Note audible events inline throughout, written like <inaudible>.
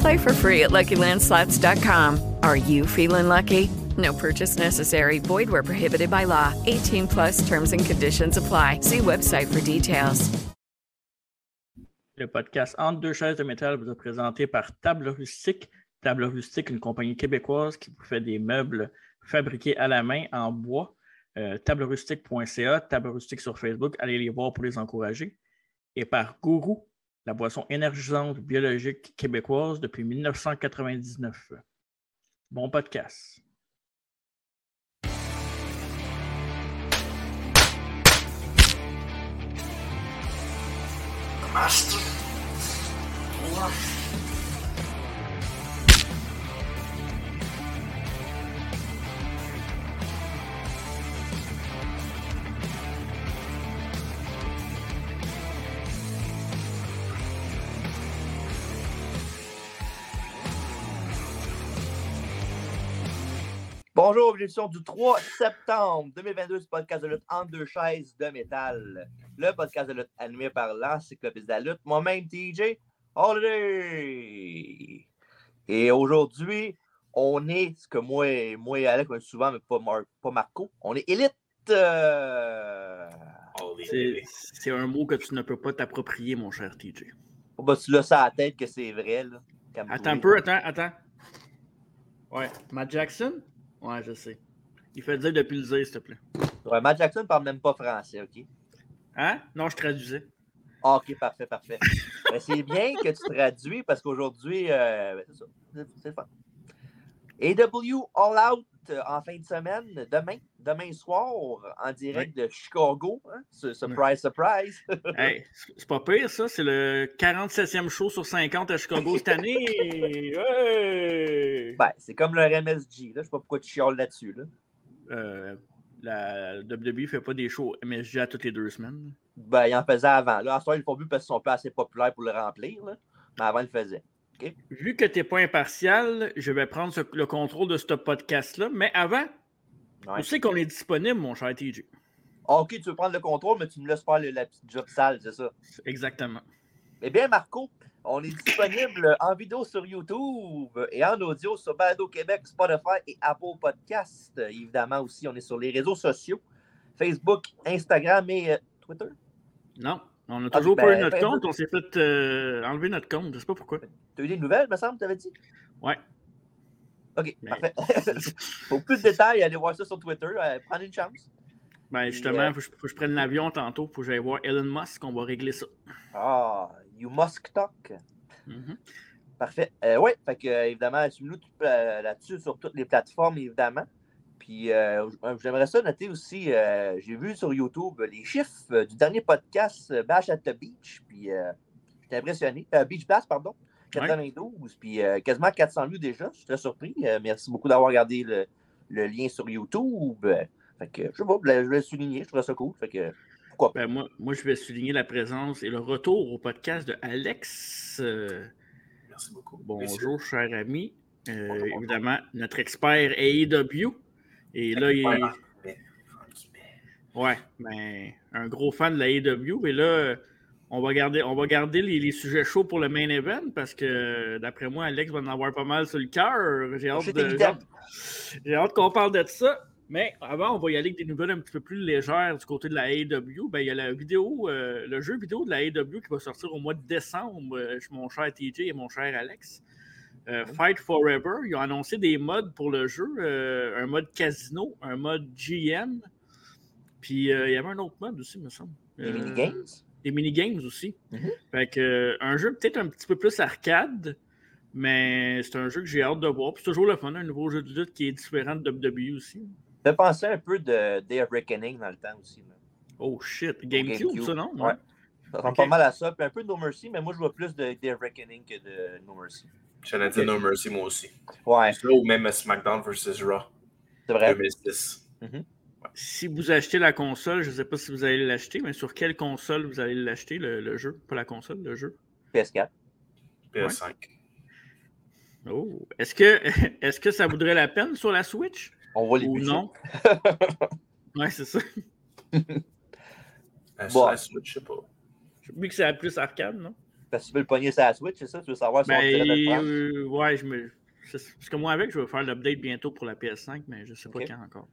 Play for free at LuckyLandSlots.com. Are you feeling lucky? No purchase necessary. Void where prohibited by law. 18 plus terms and conditions apply. See website for details. Le podcast Entre deux chaises de métal vous est présenté par Table Rustique. Table Rustique, une compagnie québécoise qui vous fait des meubles fabriqués à la main en bois. Euh, tablerustique.ca, Table Rustique sur Facebook. Allez les voir pour les encourager. Et par Gourou, la boisson énergisante biologique québécoise depuis 1999. Bon podcast. Bonjour, l'édition du 3 septembre 2022 du podcast de lutte entre deux chaises de métal. Le podcast de lutte animé par l'encyclopédie de la lutte, moi-même TJ Holiday. Et aujourd'hui, on est ce que moi, moi et Alex, on est souvent, mais pas, Mar- pas Marco, on est élite. euh, C'est un mot que tu ne peux pas t'approprier, mon cher TJ. Oh, bah, tu l'as ça à la tête que c'est vrai. Là, Attends un peu, attends, attends. Ouais, Matt Jackson? Ouais, je sais. Il fait dire depuis le dire, s'il te plaît. Ouais, Matt Jackson parle même pas français, OK? Hein? Non, je traduisais. Ah, OK, parfait, parfait. <laughs> Ben, c'est bien que tu traduis parce qu'aujourd'hui, euh, c'est le fun. AW All Out en fin de semaine, demain, demain soir, en direct de Chicago. hein, su- Surprise, surprise. <laughs> Hey, c'est c'est pas pire, ça. C'est le 47e show sur 50 à Chicago cette année. <laughs> Hey! ben, c'est comme le MSG. Là. Je sais pas pourquoi tu chiales là-dessus. Là. Euh, la WWE fait pas des shows MSG à toutes les deux semaines. Ben, il en faisait avant. Là, en ce moment, ils le font plus parce qu'ils sont pas assez populaires pour le remplir. Là. Mais avant, ils le faisaient. Vu que tu n'es pas impartial, je vais prendre ce- le contrôle de ce podcast-là. Mais avant, Ouais. tu sais qu'on est disponible, mon cher TJ. Ah, OK, tu veux prendre le contrôle, mais tu me laisses faire le- la petite job sale, c'est ça? Exactement. Eh bien, Marco, on est disponible <laughs> en vidéo sur YouTube et en audio sur Balado Québec, Spotify et Apple Podcast. Évidemment aussi, on est sur les réseaux sociaux, Facebook, Instagram et euh, Twitter? Non, on a Ah, toujours ben, pas eu notre Facebook. compte. On s'est fait euh, enlever notre compte. Je sais pas pourquoi. Tu as eu des nouvelles, me semble, tu avais dit? Ouais. OK, Mais- parfait. <laughs> Pour plus de détails, allez voir ça sur Twitter. Euh, prenez une chance. Ben, justement, euh, il faut, que je- faut que je prenne l'avion tantôt. Faut que j'aille voir Elon Musk. On va régler ça. Ah, you must talk. Mhm. Parfait. oui, fait que, euh, évidemment, tout, euh, là-dessus sur toutes les plateformes, évidemment. Puis euh, j- j'aimerais ça noter aussi, euh, j'ai vu sur YouTube les chiffres euh, du dernier podcast euh, Bash at the Beach. Puis euh, j'étais impressionné. Euh, Beach Bash, pardon. 92, puis euh, quasiment 400 vues déjà. Je suis très surpris. Euh, merci beaucoup d'avoir regardé le, le lien sur YouTube. Euh, fait que, je sais pas, je voulais le souligner. Je trouvais ça cool. Fait que, pourquoi pas. Ben, moi, moi, je vais souligner la présence et le retour au podcast de Alex. Euh, Merci beaucoup. bonjour, cher ami. Euh, évidemment, notre expert AEW. Et là, il est. Ouais, ben, un gros fan de la AEW. Et là, on va garder, on va garder les, les sujets chauds pour le main event parce que, d'après moi, Alex va en avoir pas mal sur le cœur. J'ai hâte, de- hâte- j'ai hâte qu'on parle de ça. Mais avant, on va y aller avec des nouvelles un petit peu plus légères du côté de la AEW. Ben, il y a la vidéo, euh, le jeu vidéo de la AEW qui va sortir au mois de décembre euh, chez mon cher TJ et mon cher Alex. Euh, Fight Forever, ils ont annoncé des modes pour le jeu, euh, un mode casino, un mode GM, puis euh, il y avait un autre mode aussi, me semble. Euh, minigames? des mini-games aussi. Mhm. Fait que, un jeu peut-être un petit peu plus arcade, mais c'est un jeu que j'ai hâte de voir. Puis c'est toujours le fun, un nouveau jeu de lutte qui est différent de WWE aussi. Ça penser un peu de Day of Reckoning dans le temps aussi. là. Oh shit, GameCube, GameCube, ça, non? ouais. Ça ressemble pas mal à ça. Puis un peu de No Mercy, mais moi, je vois plus de Day of Reckoning que de No Mercy. J'allais dire No Mercy, moi aussi. Ouais, Ça ou même SmackDown vs. Raw c'est vrai. 2006. Si vous achetez la console, je ne sais pas si vous allez l'acheter, mais sur quelle console vous allez l'acheter, le, le jeu? Pas la console, le jeu? PS4. PS5. Oh. Est-ce que, <laughs> est que ça vaudrait la peine sur la Switch? On voit les Ou budgets. non? <laughs> ouais, c'est ça. Euh, Bon. sur la Switch, je sais pas. Vu que c'est la plus arcade, non? Parce que tu veux le pogner sur la Switch, c'est ça? Tu veux savoir si on Ben, le prendre? euh, ouais, je me. c'est- Parce que moi, avec, je vais faire l'update bientôt pour la PS5, mais je ne sais pas quand encore.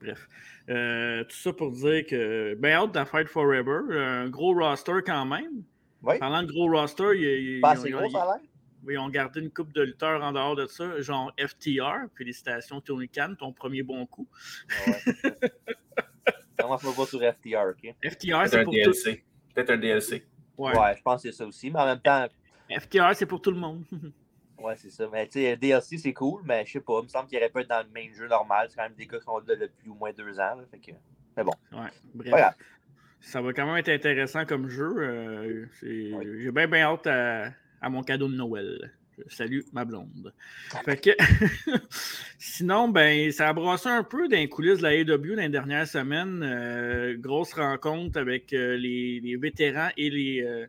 Bref. Euh, tout ça pour dire que. Ben, hâte de Fight Forever. Un gros roster quand même. Oui. Parlant de gros roster, il Pas assez gros, ça a l'air? Ils ont gardé une coupe de lutteurs en dehors de ça, genre FTR. Félicitations, Tony Khan, ton premier bon coup. Ouais. <laughs> Me vois sur FTR, OK? FTR, c'est un pour. DLC. Peut-être un DLC. Ouais. Ouais. je pense que c'est ça aussi. Mais en même temps, FTR, c'est pour tout le monde. <laughs> ouais, c'est ça. Mais tu sais, DLC, c'est cool, mais je sais pas. Il me semble qu'il aurait pu être dans le même jeu normal. C'est quand même des gars qui sont là depuis au moins deux ans. là, fait que... Mais bon, ouais. Bref. pas. Ça va quand même être intéressant comme jeu. euh, Oui. J'ai bien, bien hâte à, à mon cadeau de Noël. Je salue ma blonde. Fait que, <laughs> sinon, ben, ça a brassé un peu dans les coulisses de la AEW dans les dernières semaines. Euh, grosse rencontre avec euh, les, les vétérans et les, euh,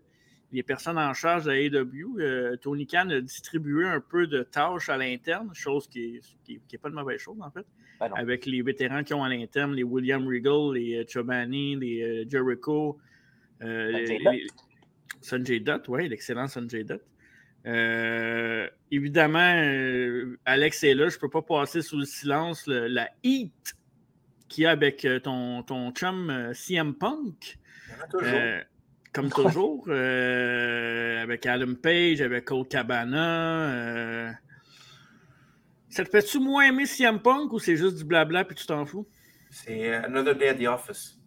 les personnes en charge de la AEW. Tony Khan a distribué un peu de tâches à l'interne, chose qui n'est qui, qui est pas de mauvaise chose, en fait Ben avec les vétérans qui ont à l'interne, les William Regal, les Chobani, les Jericho, Sanjay Dutt, oui, l'excellent Sanjay Dutt. Euh, évidemment, euh, Alex est là, je ne peux pas passer sous le silence le- la heat qu'il y a avec euh, ton, ton chum CM Punk. Toujours. Euh, comme <laughs> toujours, avec Adam Page, avec Cole Cabana. Ça te fait-tu moins aimer CM Punk ou c'est juste du blabla puis tu t'en fous? C'est Another Day at the Office.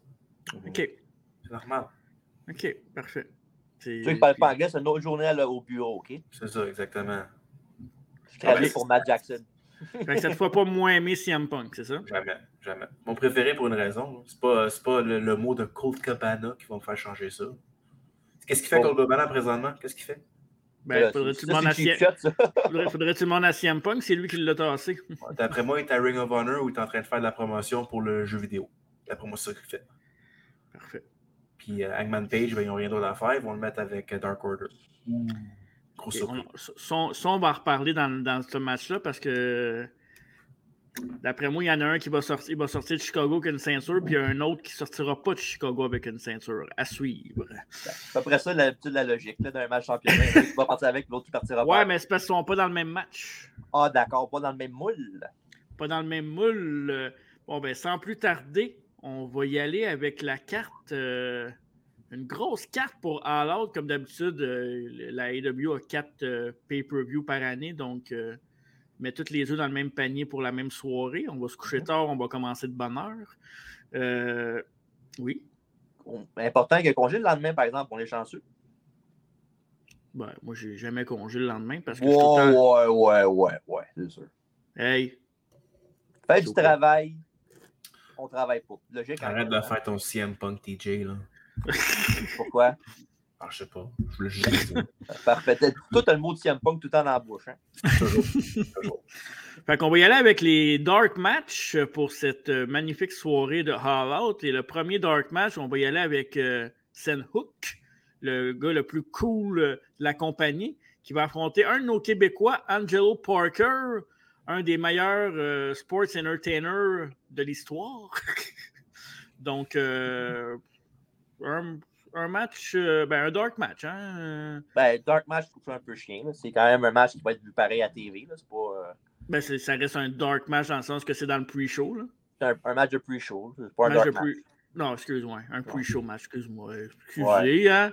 Ok, C'est normal. ok, parfait. C'est- Ceux qui parlent pas anglais, c'est une autre journée là, au bureau, OK? C'est ça, exactement. Je travaille Ouais. pour Matt Jackson. Fait que ça te fait pas moins aimer CM Punk, c'est ça? Jamais, jamais. Mon préféré pour une raison, c'est pas, c'est pas le, le mot de Colt Cabana qui va me faire changer ça. Qu'est-ce qu'il fait, Oh. Colt Cabana, présentement? Qu'est-ce qu'il fait? Ben, Là, faudrait c'est- tu ça, demander à <laughs> tu à CM Punk, c'est lui qui l'a tassé. D'après moi, il est à Ring of Honor où il est en train de faire de la promotion pour le jeu vidéo. D'après moi, c'est ça qu'il fait. Parfait. Puis euh, Hangman Page, ben, ils n'ont rien d'autre à faire. Ils vont le mettre avec euh, Dark Order. Gros Ok, surprise. on, on va en reparler dans, dans ce match-là parce que d'après moi, il y en a un qui va sortir, il va sortir de Chicago avec une ceinture, puis il y a un autre qui sortira pas de Chicago avec une ceinture. À suivre. C'est après ça l'habitude de la logique là, d'un match championnat. Un qui va partir avec, l'autre qui partira Ouais, pas. mais c'est parce qu'ils sont pas dans le même match. Ah, d'accord, pas dans le même moule. Pas dans le même moule. Bon, ben, sans plus tarder, on va y aller avec la carte. euh, une grosse carte pour All Out. Comme d'habitude, euh, la AEW a quatre euh, pay-per-view par année. Donc, met toutes les œufs dans le même panier pour la même soirée. On va se coucher tard, on va commencer de bonne heure. Oui. Important qu'il y ait congé le lendemain, par exemple, on est chanceux. Ben, moi, j'ai jamais congé le lendemain parce que je suis tout Ouais, le temps- ouais, ouais, ouais, ouais, c'est sûr. Hey, Fais du travail, on travaille pas. Logique. Arrête de faire ton CM Punk TJ, là. Pourquoi? Ah, je sais pas. Je voulais juste dire. Parfait. T'as- Toi, t'as le mot de CM Punk tout le temps dans la bouche. Hein? Toujours. <laughs> Toujours. Fait qu'on va y aller avec les Dark Match pour cette euh, magnifique soirée de Hall Out. Et le premier Dark Match, on va y aller avec euh, Sen Hook, le gars le plus cool euh, de la compagnie, qui va affronter un de nos Québécois, Angelo Parker, un des meilleurs euh, sports entertainers de l'histoire. <laughs> Donc, euh, un, un match, euh, ben, un Dark Match. Hein? Ben, Dark Match, je trouve ça un peu chien. là. C'est quand même un match qui va être vu pareil à TV. là. C'est pas. Ben, ça reste un Dark Match dans le sens que c'est dans le pre-show. là. c'est un, un match de pre-show. C'est pas un Match Dark Non, excuse-moi. Un pre-show match, excuse-moi. Excusez, Ouais. hein.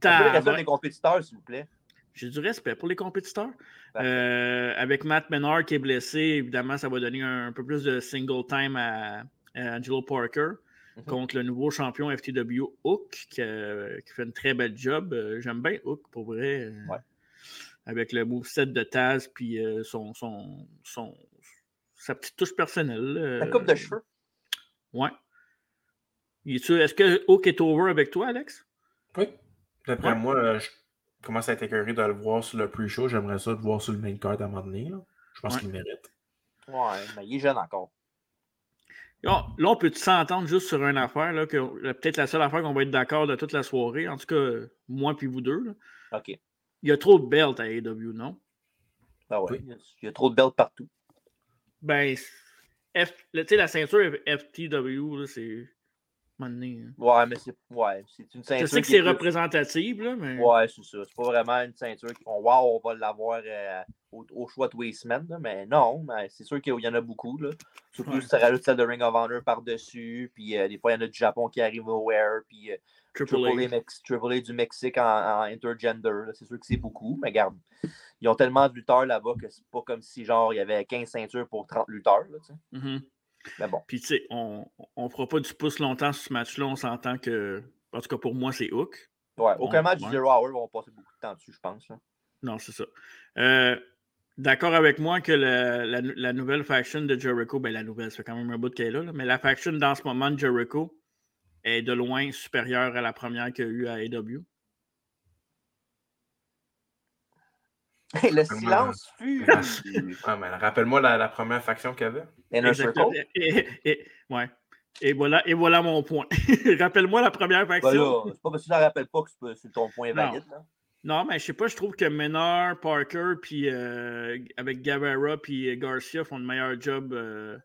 Tabarnak. des compétiteurs, s'il vous plaît. J'ai du respect pour les compétiteurs. Euh, avec Matt Menard qui est blessé, évidemment, ça va donner un, peu plus de single time à, à Angelo Parker. mhm. contre le nouveau champion FTW Hook, qui, fait une très belle job. J'aime bien Hook, pour vrai. Avec le moveset de Taz, puis son, son, son, sa petite touche personnelle. La coupe de cheveux. Ouais. Est-ce que Hook est over avec toi, Alex? Oui. D'après moi, je commence à être écœuré de le voir sur le pre-show. J'aimerais ça le voir sur le main card à un moment donné. Je pense qu'il mérite. Ouais, mais il est jeune encore. là, on peut s'entendre juste sur une affaire, là, que peut-être la seule affaire qu'on va être d'accord de toute la soirée, en tout cas, moi puis vous deux. OK. Il y a trop de belts à AEW, non? Ah ouais, il y a trop de belts partout. Ben, F... la ceinture FTW, c'est Hein. Ouais, mais c'est ouais, une ceinture. Je sais que c'est représentatif, là, mais. Ouais, c'est ça. C'est pas vraiment une ceinture qui font Waouh, on va l'avoir euh, au, choix de semaines, là, mais non, mais c'est sûr qu'il y en a beaucoup. Là. Surtout si tu rajoutes celle de Ring of Honor par-dessus, puis euh, des fois, il y en a du Japon qui arrive au Wear, puis euh, Triple, A. du Mexique en, intergender. C'est sûr que c'est beaucoup, mais regarde, ils ont tellement de lutteurs là-bas que c'est pas comme si genre il y avait 15 ceintures pour 30 lutteurs. Là, mm-hmm. Mais bon. Puis, tu sais, on ne fera pas du pouce longtemps sur ce match-là. On s'entend que, en tout cas, pour moi, c'est Hook. Ouais, aucun match du Zero Hour vont passer beaucoup de temps dessus, je pense. Non, c'est ça. Euh, d'accord avec moi que la, nouvelle faction de Jericho, ben la nouvelle, c'est quand même un bout qu'elle est là, mais la faction dans ce moment de Jericho est de loin supérieure à la première qu'il y a eu à AEW. <laughs> le silence fut. <laughs> Rappelle-moi la, première faction qu'il y avait. Inner Circle. Et, ouais. et, voilà, et voilà mon point. <laughs> Rappelle-moi la première faction. c'est pas parce que tu ne rappelles pas que c'est ton point valide. Non, mais je sais pas, je trouve que Menard, Parker, puis euh, avec Guevara puis Garcia font le meilleur job euh,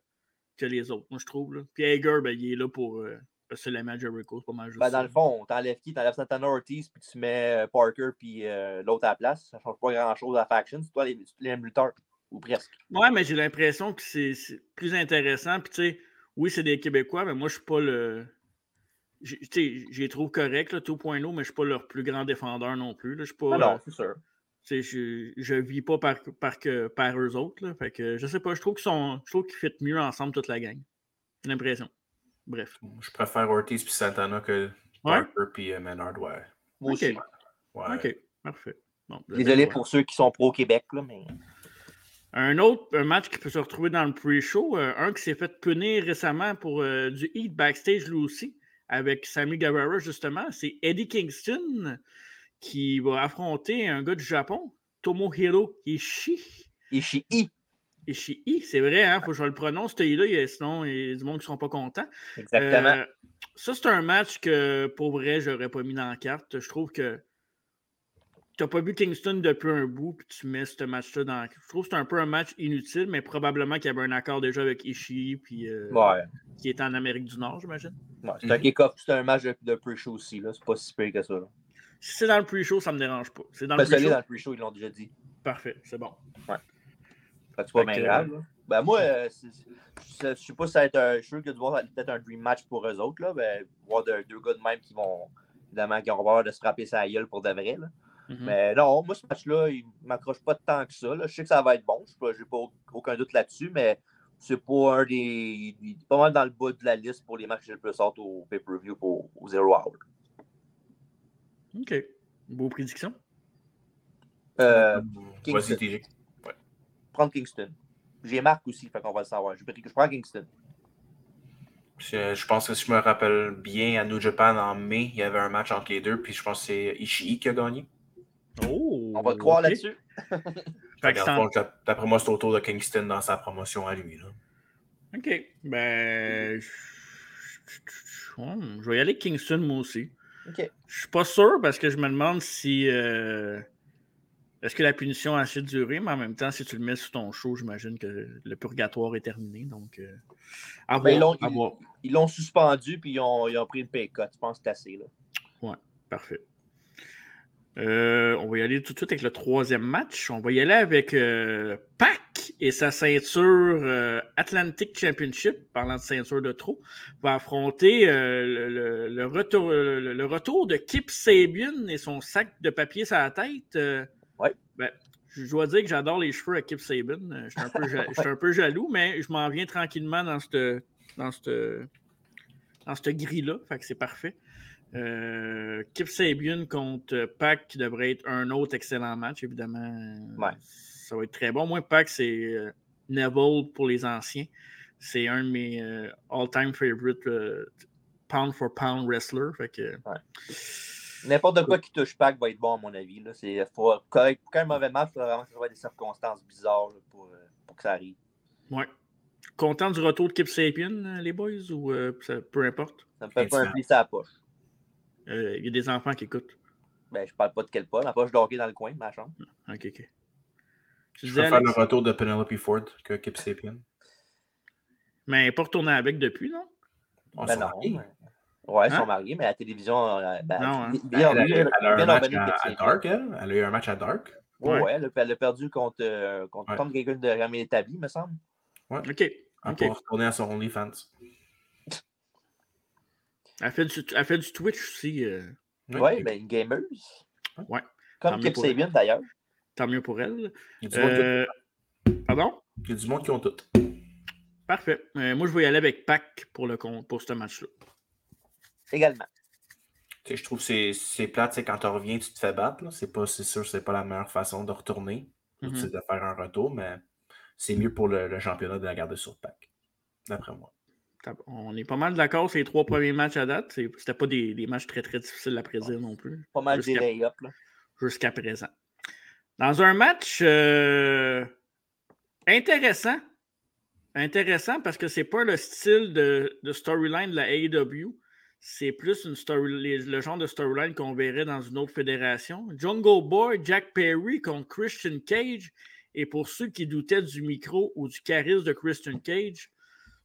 que les autres, moi je trouve. Puis Hager, ben, il est là pour, euh, c'est le match Jericho, c'est pas mal juste. Ben, dans le fond, t'enlèves qui? T'enlèves Santana Ortiz, puis tu mets euh, Parker, puis euh, l'autre à la place. Ça change pas grand chose à Faction. C'est toi les, les lutteurs, ou presque. Ouais, mais j'ai l'impression que c'est plus intéressant. Puis tu sais, oui, c'est des Québécois, mais moi, je suis pas le. Tu sais, j'ai trouve correct, là, tout point là, mais je suis pas leur plus grand défendeur non plus. Je suis pas. Ah non, c'est sûr. Je, je vis pas par, par, par eux autres. Là, fait que je sais pas, je trouve qu'ils sont. Je trouve qu'ils fit mieux ensemble toute la gang. J'ai l'impression. Bref. Je préfère Ortiz puis Santana que Parker puis euh, Menard, ouais. Moi aussi. OK, parfait. Désolé pour ceux qui sont pro-Québec, là, mais. Un autre un match qui peut se retrouver dans le pre-show, euh, un qui s'est fait punir récemment pour euh, du Heat backstage lui aussi, avec Sammy Guevara justement, c'est Eddie Kingston qui va affronter un gars du Japon, Tomohiro Ishii. Ishii. Ishii, c'est vrai, hein, faut que je le prononce, ce là sinon il y a du monde qui ne seront pas contents. Exactement. Euh, ça, c'est un match que pour vrai, je n'aurais pas mis dans la carte. Je trouve que tu n'as pas vu Kingston depuis un bout, puis tu mets ce match-là dans. Je trouve que c'est un peu un match inutile, mais probablement qu'il y avait un accord déjà avec Ishii, puis euh, qui est en Amérique du Nord, j'imagine. c'est un kick-off, c'est un match de, pre-show aussi, là. C'est pas si pire que ça. Si c'est dans le pre-show, ça ne me dérange pas. C'est dans, le pre-show. dans le pre-show, ils l'ont déjà dit. Parfait, c'est bon. Ouais. Fait que bien grave. Ben moi, euh, je ne sais pas si ça va être un. Je suis sûr qu'il va peut-être un dream match pour eux autres. Là, ben, voir deux, gars de même qui vont évidemment qui auront peur de se frapper sa gueule pour de vrai. Là. Mm-hmm. Mais non, moi, ce match-là, il ne m'accroche pas tant que ça. Là. Je sais que ça va être bon. Je n'ai pas aucun doute là-dessus, mais c'est pas un des. Il est pas mal dans le bas de la liste pour les matchs que j'ai le plus hâte au pay-per-view au Zero Hour. OK. Beau prédiction. Euh, Vas-y, prendre Kingston. J'ai Marc aussi, fait qu'on va le savoir. Je, prends Kingston. Je, pense que si je me rappelle bien, à New Japan en mai, il y avait un match entre les deux, puis je pense que c'est Ishii qui a gagné. Oh, On va te croire là-dessus. D'après moi, c'est autour de Kingston dans sa promotion à lui. Là. OK. Ben. Je vais y aller Kingston, moi aussi. OK. Je suis pas sûr parce que je me demande si. Euh, est-ce que la punition a assez duré, mais en même temps, si tu le mets sur ton show, j'imagine que le purgatoire est terminé. Donc, euh, ben, ils l'ont suspendu puis ils ont, pris une pay cut. Je pense que c'est assez. Là. Ouais, parfait. Euh, on va y aller tout de suite avec le troisième match. On va y aller avec euh, Pac et sa ceinture Atlantic Championship, parlant de ceinture de trop, va affronter le, retour, le, retour de Kip Sabian et son sac de papier sur la tête. Ben, je dois dire que j'adore les cheveux à Kip Saban. Euh, je suis un, peu jaloux, mais je m'en viens tranquillement dans cette, dans cette, dans cette grille-là. Fait que c'est parfait. Euh, Kip Sabian contre Pac qui devrait être un autre excellent match, évidemment. Ça va être très bon. Moi, Pac, c'est Neville pour les anciens. C'est un de mes all-time favorite pound for pound wrestler. Fait que, N'importe quoi qui touche Pac va être bon, à mon avis. C'est, faut, quand un mauvais match, il faut vraiment que ce soit des circonstances bizarres pour, pour, que ça arrive. Ouais. Content du retour de Kip Sapien, les boys, ou peu importe? Ça me fait pas un pli à la poche. Il y a des enfants qui écoutent. Ben, je parle pas de quel pas. La poche d'hockey dans le coin ma chambre. Ok, ok. Je préfère le retour de Penelope Ford que Kip Sapien. Mais elle n'est pas retournée avec depuis, non? On ben non. Ouais, ils sont hein? mariés, mais à la télévision. Euh, ben, non, hein? elle, a, eu un match à, Dark, elle. Elle a eu un match à Dark. Ouais, ouais elle, a perdu contre, euh, contre, ouais. quelqu'un de Ramé établi, me semble. Ouais. OK. Elle okay. retourner à son OnlyFans. Elle fait du, elle fait du Twitch aussi. Euh... Oui, ouais, ben, une gameuse. Ouais. Comme Kip Sabian, d'ailleurs. Tant mieux pour elle. Il y a du monde euh... Pardon? Il y a du monde qui ont tout. Parfait. Euh, moi, je vais y aller avec Pac pour, le, pour ce match-là. Également. je trouve que c'est plate, quand tu reviens, tu te fais battre. C'est pas, c'est sûr, c'est pas la meilleure façon de retourner, mm -hmm. de faire un retour, mais c'est mieux pour le, le, championnat de la garder sur Pac, d'après moi. On est pas mal d'accord, ces trois premiers matchs à date. C'était pas des, des, matchs très très difficiles à prédire non plus. Pas mal des lay-up. Jusqu'à présent. Dans un match euh, intéressant, intéressant parce que c'est pas le style de, de storyline de la AEW. C'est plus une story, le genre de storyline qu'on verrait dans une autre fédération. Jungle Boy, Jack Perry contre Christian Cage. Et pour ceux qui doutaient du micro ou du charisme de Christian Cage,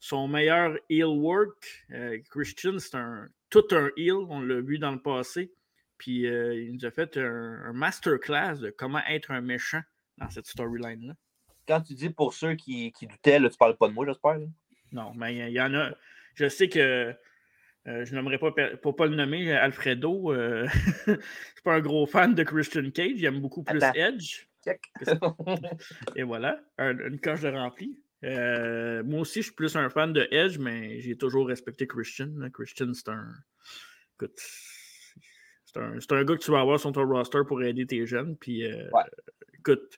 son meilleur heel work, euh, Christian, c'est un, tout un heel, on l'a vu dans le passé. Puis euh, il nous a fait un, un masterclass de comment être un méchant dans cette storyline-là. Quand tu dis pour ceux qui, qui doutaient, là, tu parles pas de moi, j'espère. Non, mais il y, en a. Je sais que euh, je n'aimerais pas, pour pas le nommer, Alfredo. Euh, <laughs> je ne suis pas un gros fan de Christian Cage. J'aime beaucoup plus Attends. Edge. Et voilà, un, une coche de rempli. Euh, moi aussi, je suis plus un fan de Edge, mais j'ai toujours respecté Christian. Christian, c'est un. Écoute, c'est un, un, gars que tu vas avoir sur ton roster pour aider tes jeunes. Puis, euh, ouais. écoute,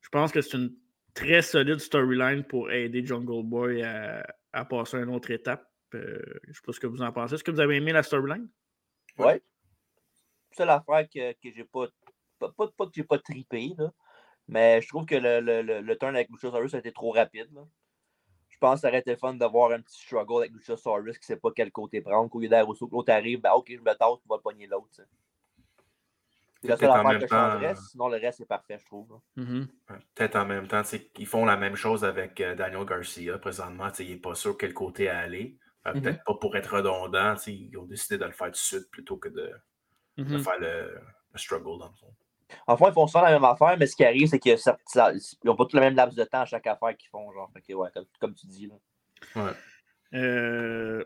je pense que c'est une très solide storyline pour aider Jungle Boy à, à passer à une autre étape. Euh, je ne sais pas ce que vous en pensez. Est-ce que vous avez aimé la storyline? Oui. C'est l'affaire que, que j'ai pas, pas, pas, que j'ai pas tripé, là. Mais je trouve que le, le, le, le turn avec Luchasaurus a été trop rapide. Là. Je pense que ça aurait été fun d'avoir un petit struggle avec Luchasaurus qui ne sait pas quel côté prendre. Qu'au lieu que l'autre arrive, ben, ok, je me tasse, tu vas pogner l'autre. C'est la seule affaire que je changerais, sinon le reste est parfait, je trouve. Mm -hmm. Peut-être en même temps, ils font la même chose avec euh, Daniel Garcia présentement. Il n'est pas sûr quel côté aller. Euh, Mm-hmm. Peut-être pas pour être redondant, ils ont décidé de le faire tout de suite plutôt que de, Mm de faire le, le, struggle dans le fond. Enfin, ils font ça la même affaire, mais ce qui arrive, c'est qu'ils n'ont pas tout le même laps de temps à chaque affaire qu'ils font, genre. Fait que, ouais, comme, comme, tu dis. Là. Ouais. Euh,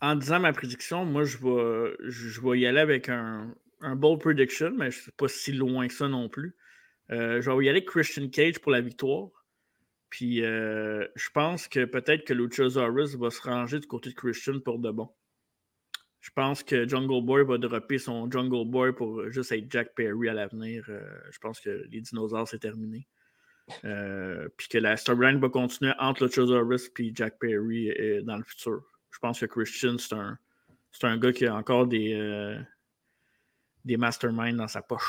en disant ma prédiction, moi, je vais, je vais y aller avec un, un bold prediction, mais je ne suis pas si loin que ça non plus. Euh, je vais y aller avec Christian Cage pour la victoire. Puis euh, je pense que peut-être que Luchasaurus va se ranger du côté de Christian pour de bon. Je pense que Jungle Boy va dropper son Jungle Boy pour juste être Jack Perry à l'avenir. Euh, je pense que les dinosaures, c'est terminé. Euh, puis que la storyline va continuer entre Luchasaurus et Jack Perry euh, dans le futur. Je pense que Christian, c'est un, c'est un gars qui a encore des, des masterminds dans sa poche.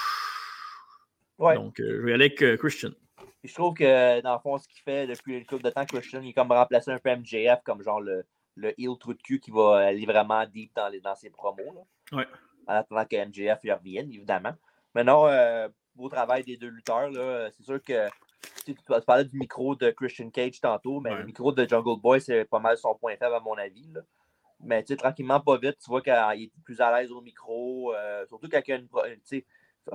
Ouais. Donc, je vais aller avec Christian. Puis je trouve que, dans le fond, ce qu'il fait depuis une couple de temps, Christian, il est comme remplacé un peu MJF comme genre le, le heel trou de cul qui va aller vraiment deep dans, les, dans ses promos. Là. Ouais. En attendant que MJF y revienne, évidemment. Maintenant, euh, beau travail des deux lutteurs. C'est sûr que tu, parlais du micro de Christian Cage tantôt, mais Ouais. le micro de Jungle Boy, c'est pas mal son point faible à mon avis. Là. Mais tu sais, tranquillement, pas vite, tu vois qu'il est plus à l'aise au micro. euh, surtout quand il y a une. pro- Tu sais,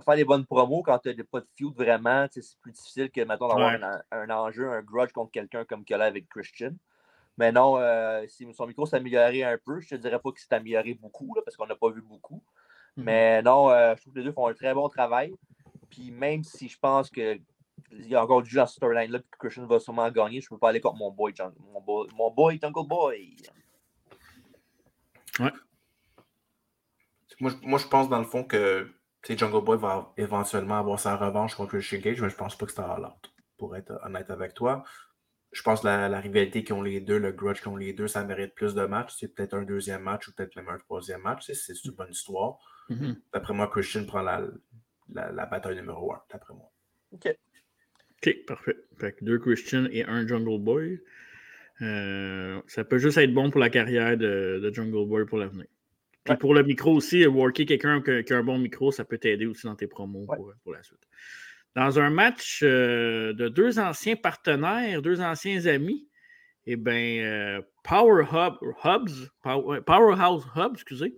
faire des bonnes promos quand tu n'as pas de feud vraiment, c'est plus difficile que, mettons, d'avoir Ouais. un, un enjeu, un grudge contre quelqu'un comme qu'il y a là avec Christian. Mais non, euh, si son micro s'est amélioré un peu, je te dirais pas qu'il s'est amélioré beaucoup, là, parce qu'on n'a pas vu beaucoup. Mhm. Mais non, euh, je trouve que les deux font un très bon travail. Puis même si je pense que il y a encore du jeu dans cette storyline-là, puis que Christian va sûrement gagner, je ne peux pas aller contre mon boy, mon boy, mon boy Jungle Boy. Ouais. Moi, moi, je pense dans le fond que Jungle Boy va éventuellement avoir sa revanche contre Christian Gage, mais je pense pas que c'est un all-out, pour être honnête avec toi. Je pense que la, rivalité qu'ils ont les deux, le grudge qu'ils ont les deux, ça mérite plus de matchs. C'est peut-être un deuxième match ou peut-être même un troisième match. C'est une bonne histoire. Mm-hmm. D'après moi, Christian prend la, la, bataille numéro un, d'après moi. OK. OK, parfait. Fait que deux Christian et un Jungle Boy. Euh, ça peut juste être bon pour la carrière de, Jungle Boy pour l'avenir. Puis pour le micro aussi, worker quelqu'un qui, a un bon micro, ça peut t'aider aussi dans tes promos pour, la suite. Dans un match euh, de deux anciens partenaires, deux anciens amis, eh bien, euh, Power Hub, Hubs, Powerhouse Hubs, excusez,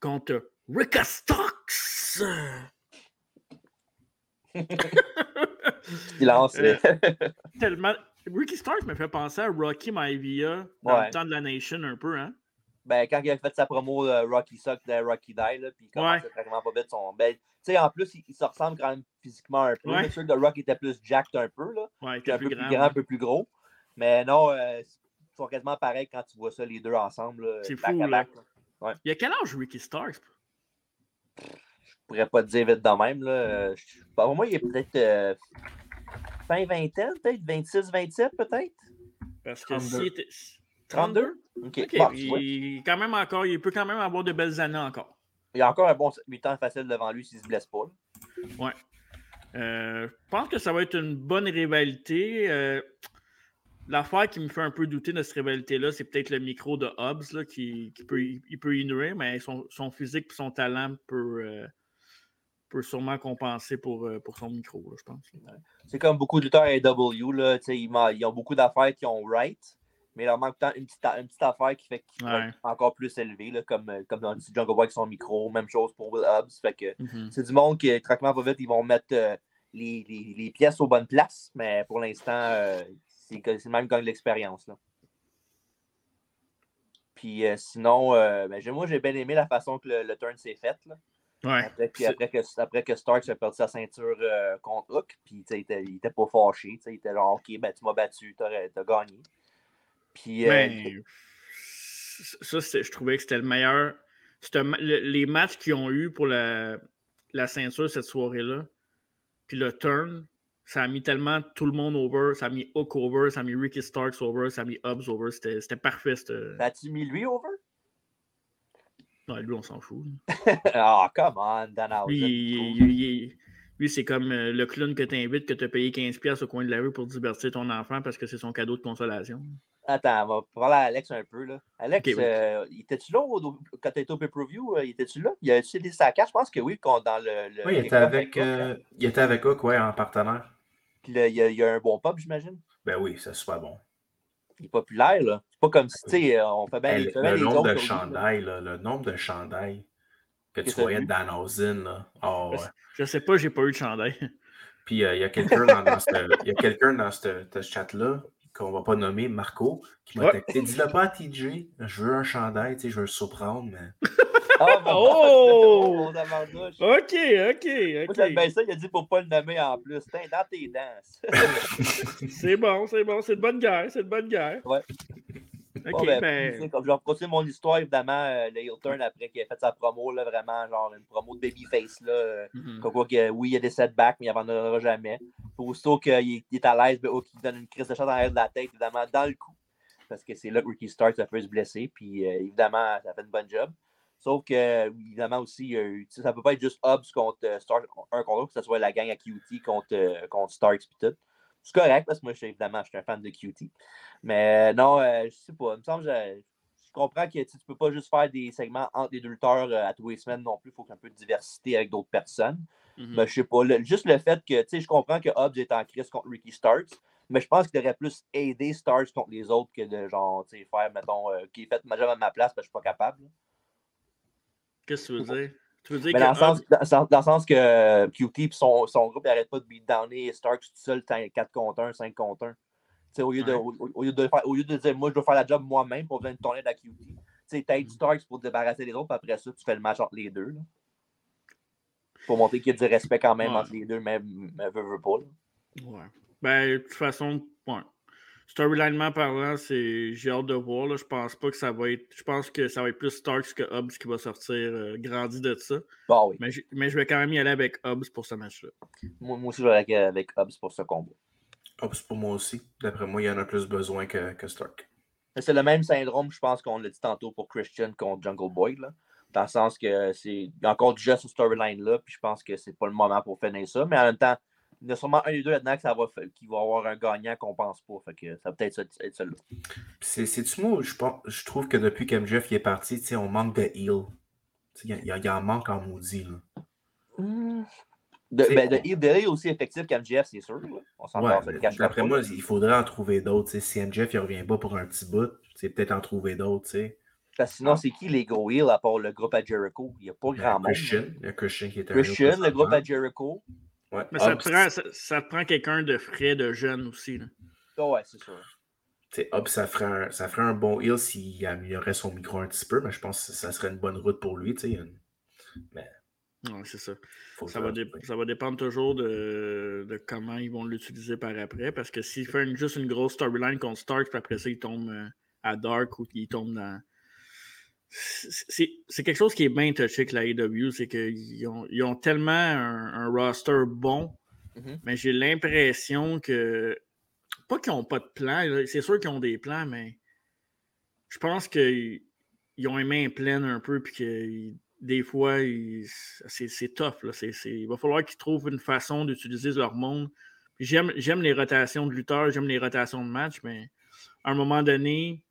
contre Ricka Stocks. Il lance. <laughs> Tellement. Ricky Starks me fait penser à Rocky Maivia dans le temps de la Nation un peu, hein? Ben, quand il a fait sa promo de Rocky Suck de Rocky Die, là, puis il commence vraiment pas vite son. Ben, tu sais, en plus, il, se ressemble quand même physiquement un peu. Ouais. sûr que Rock était plus jacked un peu, là. Ouais, un peu plus grand, un peu plus gros. Mais non, euh, ils sont quasiment pareils quand tu vois ça, les deux ensemble. C'est fou, là. Ouais. Il y a quel âge Ricky Starks? Je pourrais pas te dire vite de même, là. Pour moi, il est peut-être. Euh, fin vingtaine, peut-être 26, 27, peut-être? Parce que 32. était... 32? OK. il, quand même encore, il peut quand même avoir de belles années encore. Il a encore un bon 8 ans facile devant lui s'il ne se blesse pas. Ouais. Euh, je pense que ça va être une bonne rivalité. Euh, l'affaire qui me fait un peu douter de cette rivalité-là, c'est peut-être le micro de Hobbs qui, peut, il peut inouer, mais son, physique et son talent peut, euh, peut sûrement compenser pour, pour son micro, je pense. C'est comme beaucoup de lutteurs AW, là, ils, ils ont beaucoup d'affaires qui ont right, mais il leur manque une petite, une petite affaire qui fait qu'ils ouais. encore plus élevé, là, comme, euh, comme dans le Jungle Boy avec son micro, même chose pour Will Hobbs. Fait que mm-hmm. c'est du monde qui, tranquillement pas vite, ils vont mettre euh, les, les, les, pièces aux bonnes places, mais pour l'instant, c'est c'est même comme l'expérience. Puis sinon, ben, moi, j'ai bien aimé la façon que le, le turn s'est fait. Là. Après, puis après, que, après que Starks a perdu sa ceinture euh, contre Hook, puis il était, il était pas fâché. Il était genre, OK, ben, tu m'as battu, tu as, gagné. Puis. Euh, ben, ça, je trouvais que c'était le meilleur. les matchs qu'ils ont eu pour la, la ceinture cette soirée-là, puis le turn, ça a mis tellement tout le monde over. Ça a mis Hook over, ça a mis Ricky Starks over, ça a mis Hobbs over. C'était parfait. Ça a-tu mis lui over? lui, on s'en fout. <laughs> Ah, come on, Dan Lui, lui, c'est comme euh, le clown que tu invites, que tu as payé 15$ au coin de la rue pour divertir ton enfant parce que c'est son cadeau de consolation. Attends, on va parler à Alex un peu. Là. Alex, euh, était-tu là quand tu étais au pay-per-view? Euh, était-tu là? Il a-tu des sa Je pense que oui, dans le. oui, il était avec, il était avec Hook, ouais, en partenaire. Puis il, y a, il y a un bon pub, j'imagine? Ben oui, c'est super bon il est populaire. Là. C'est pas comme si, tu sais, on fait bien, le, le nombre de chandails, là, le nombre de chandails que tu voyais dans nos Là. Oh, Je sais pas, j'ai pas eu de chandail. Puis euh, il y a quelqu'un dans, dans ce, dans ce chat-là qu'on va pas nommer, Marco, qui m'a texté Dis-le pas à TJ, je veux un chandail, tu sais, je veux le surprendre, mais. Ah, <laughs> oh! OK, OK, OK. Moi, j'aime bien ça, il a dit pour pas le nommer en plus. T'es dans tes dents. <laughs> <laughs> c'est bon, c'est bon, c'est de bonne guerre, c'est de bonne guerre. Ouais. OK, ben, ben... Comme je vais continuer mon histoire, évidemment, euh, le Hilton, après qu'il a fait sa promo, là, vraiment, genre une promo de babyface, là. Euh, mm -hmm. quoi que, oui, il y a des setbacks, mais il n'abandonnera jamais. Pour aussitôt qu'il est à l'aise, ben, oh, qu'il donne une crise de chat dans l'air de la tête, évidemment, dans le cou. Parce que c'est là que Ricky Starks a fait se blesser, puis euh, évidemment, ça fait une bonne job. Sauf que, évidemment, aussi, ça ne peut pas être juste Hobbs contre euh, Starks, un contre l'autre, que ce soit la gang à QT contre, contre Starks et tout. C'est correct parce que moi, je, évidemment, je suis un fan de QT. Mais non, je ne sais pas. Il me semble que je, comprends que tu ne peux pas juste faire des segments entre les deux lutteurs à tous les semaines non plus. Il faut qu'il y ait un peu de diversité avec d'autres personnes. Mais mm-hmm. je sais pas. juste le fait que, tu sais, je comprends que Hobbs est en crise contre Ricky Starks. Mais je pense qu'il aurait plus aidé Starks contre les autres que de genre, tu sais, faire, mettons, euh, qui est fait ma job à ma place parce que je suis pas capable. Qu'est-ce que tu veux dire? Tu veux dire que dans, le sens, dans, dans, le sens que euh, QT et son, son, groupe n'arrête pas de beatdowner Starks tout seul 4 contre 1, 5 contre 1. Au lieu, de, au, au, lieu de faire, au lieu de dire moi je dois faire la job moi-même pour venir tourner de la QT, tu aides mm. Starks pour te débarrasser des autres, puis après ça, tu fais le match entre les deux. Là. Pour montrer qu'il y a du respect quand même entre les deux, mais, mais veut, veut pas. Ouais. Ben, de toute façon, ouais. Storylinement parlant, c'est j'ai hâte de voir. Là. Je pense pas que ça va être. Je pense que ça va être plus Starks que Hobbs qui va sortir euh, grandi de ça. Bon, oui. Mais, je, mais je vais quand même y aller avec Hobbs pour ce match-là. Moi, moi, aussi, je vais aller avec Hobbs pour ce combat. Hobbs pour moi aussi. D'après moi, il y en a plus besoin que, que Stark. C'est le même syndrome, je pense qu'on l'a dit tantôt pour Christian contre Jungle Boy. Là. Dans le sens que c'est. Il y a encore du jeu sur storyline-là, puis je pense que c'est pas le moment pour finir ça. Mais en même temps, il y a sûrement un des deux là-dedans ça va, qui va avoir un gagnant qu'on pense pas. Fait que ça va peut-être être celui-là. C'est-tu moi, je, pense, je trouve que depuis qu'MJF est parti, on manque de heal. Il y, y, en manque en maudit. Là. Mmh. De, ben, de heal, de heal aussi effectif qu'MJF, c'est sûr. Là. On s'en ouais, D'après moi, il faudrait en trouver d'autres. Si MJF ne revient pas pour un petit bout, c'est peut-être en trouver d'autres. Parce que sinon, c'est qui les gros heals à part le groupe à Jericho? Il n'y a pas grand monde. Christian, il y a Christian qui est un Christian, le groupe à Jericho. Ouais. Mais ça, te prend, ça, ça, te prend quelqu'un de frais, de jeune aussi. Là. Oh ouais, c'est sûr. T'sais, Hop, ça ferait, un, ça ferait un bon heal s'il améliorait son micro un petit peu, mais je pense que ça serait une bonne route pour lui. T'sais. Mais... Ouais, c'est ça. Ça va, dé... ça va, dépendre toujours de, de comment ils vont l'utiliser par après. Parce que s'il fait une, juste une grosse storyline contre Stark, puis après ça, il tombe euh, à Dark ou il tombe dans. C'est quelque chose qui est bien touché avec la AEW, c'est qu'ils ont, ils ont tellement un, un roster bon, mm -hmm. mais j'ai l'impression que. Pas qu'ils n'ont pas de plan, c'est sûr qu'ils ont des plans, mais je pense qu'ils ont les mains pleines un peu, puis que des fois, c'est tough. Là. C est, c est, il va falloir qu'ils trouvent une façon d'utiliser leur monde. J'aime les rotations de lutteurs, j'aime les rotations de matchs, mais à un moment donné,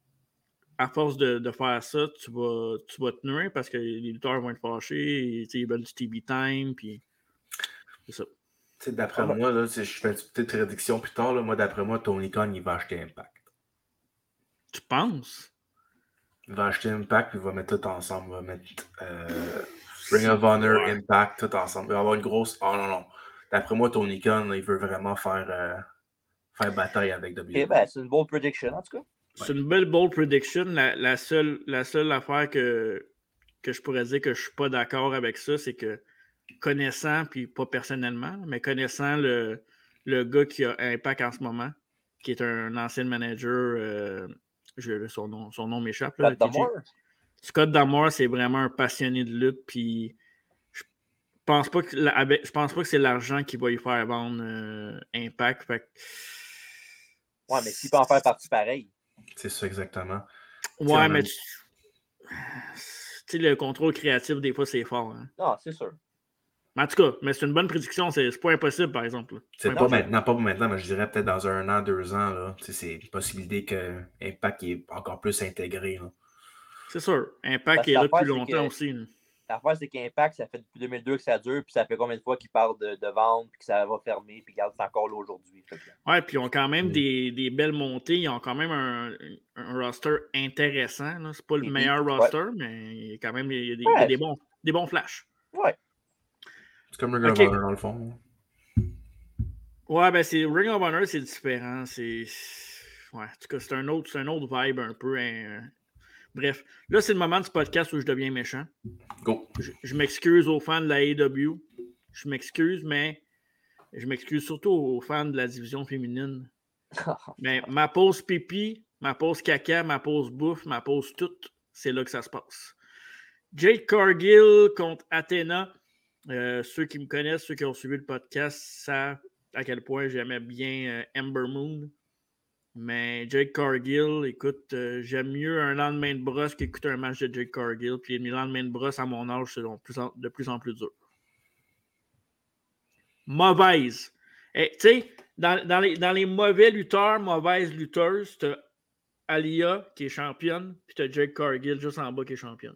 à force de, de, faire ça, tu vas, tu vas te nuire parce que les lutteurs vont être fâchés, et, ils veulent du TV time, puis c'est ça. D'après ah, moi, là, je fais une petite prédiction plus tard. Là, moi, d'après moi, Tony Khan, il va acheter Impact. Tu penses? Il va acheter Impact, puis il va mettre tout ensemble. Il va mettre euh, Ring of Honor, ouais. Impact, tout ensemble. Il va avoir une grosse. Oh non, non. D'après moi, Tony Khan, là, il veut vraiment faire, euh, faire bataille avec WWE. Eh ben, c'est une bonne prediction, en tout cas. C'est une belle bold prediction. La, la, seule, la seule affaire que, que je pourrais dire que je ne suis pas d'accord avec ça, c'est que connaissant, puis pas personnellement, mais connaissant le, le gars qui a Impact en ce moment, qui est un ancien manager, euh, je, son nom, son nom m'échappe. Scott Damore? Scott Damore, c'est vraiment un passionné de lutte, puis je pense pas que je pense pas que c'est l'argent qui va lui faire vendre euh, Impact. Fait... Ouais, mais s'il peut en faire partie pareil. C'est ça, exactement. Ouais, mais <sighs> tu sais, le contrôle créatif, des fois, c'est fort. Hein? Non, c'est sûr. Mais en tout cas, mais c'est une bonne prédiction, c'est pas impossible, par exemple. C'est pas, pas maintenant, pas maintenant, mais je dirais peut-être dans un an, deux ans. C'est une possibilité que Impact est encore plus intégré. C'est sûr. Impact est là depuis longtemps aussi. L'affaire, c'est qu'Impact, ça fait depuis 2002 que ça dure, puis ça fait combien de fois qu'ils parlent de, de vendre, puis que ça va fermer, puis regarde, c'est encore là aujourd'hui. Ouais, puis ils ont quand même mm. des, des, belles montées. Ils ont quand même un, un roster intéressant. C'est pas le mm -hmm. meilleur roster, ouais. mais il y a quand même il y a des, ouais. bons, des bons flashs. Ouais. C'est comme Ring of okay. Honor dans le fond. Ouais, ben c'est Ring of Honor, c'est différent. C'est. Ouais, en tout cas, c'est un autre, un autre vibe un peu. Hein. Bref, là, c'est le moment du podcast où je deviens méchant. Go. Je, je m'excuse aux fans de la AEW. Je m'excuse, mais je m'excuse surtout aux fans de la division féminine. <laughs> mais ma pause pipi, ma pause caca, ma pause bouffe, ma pause toute, c'est là que ça se passe. Jake Cargill contre Athena. Euh, ceux qui me connaissent, ceux qui ont suivi le podcast, savent à quel point j'aimais bien euh, Ember Moon. Mais Jake Cargill, écoute, euh, j'aime mieux un lendemain de brosse qu'écouter un match de Jake Cargill. Puis mes lendemains de brosse à mon âge, c'est de plus en plus dur. Mauvaise. Tu sais, dans, les, les mauvais lutteurs, mauvaises lutteuses, tu as Alia qui est championne, puis tu as Jake Cargill juste en bas qui est championne.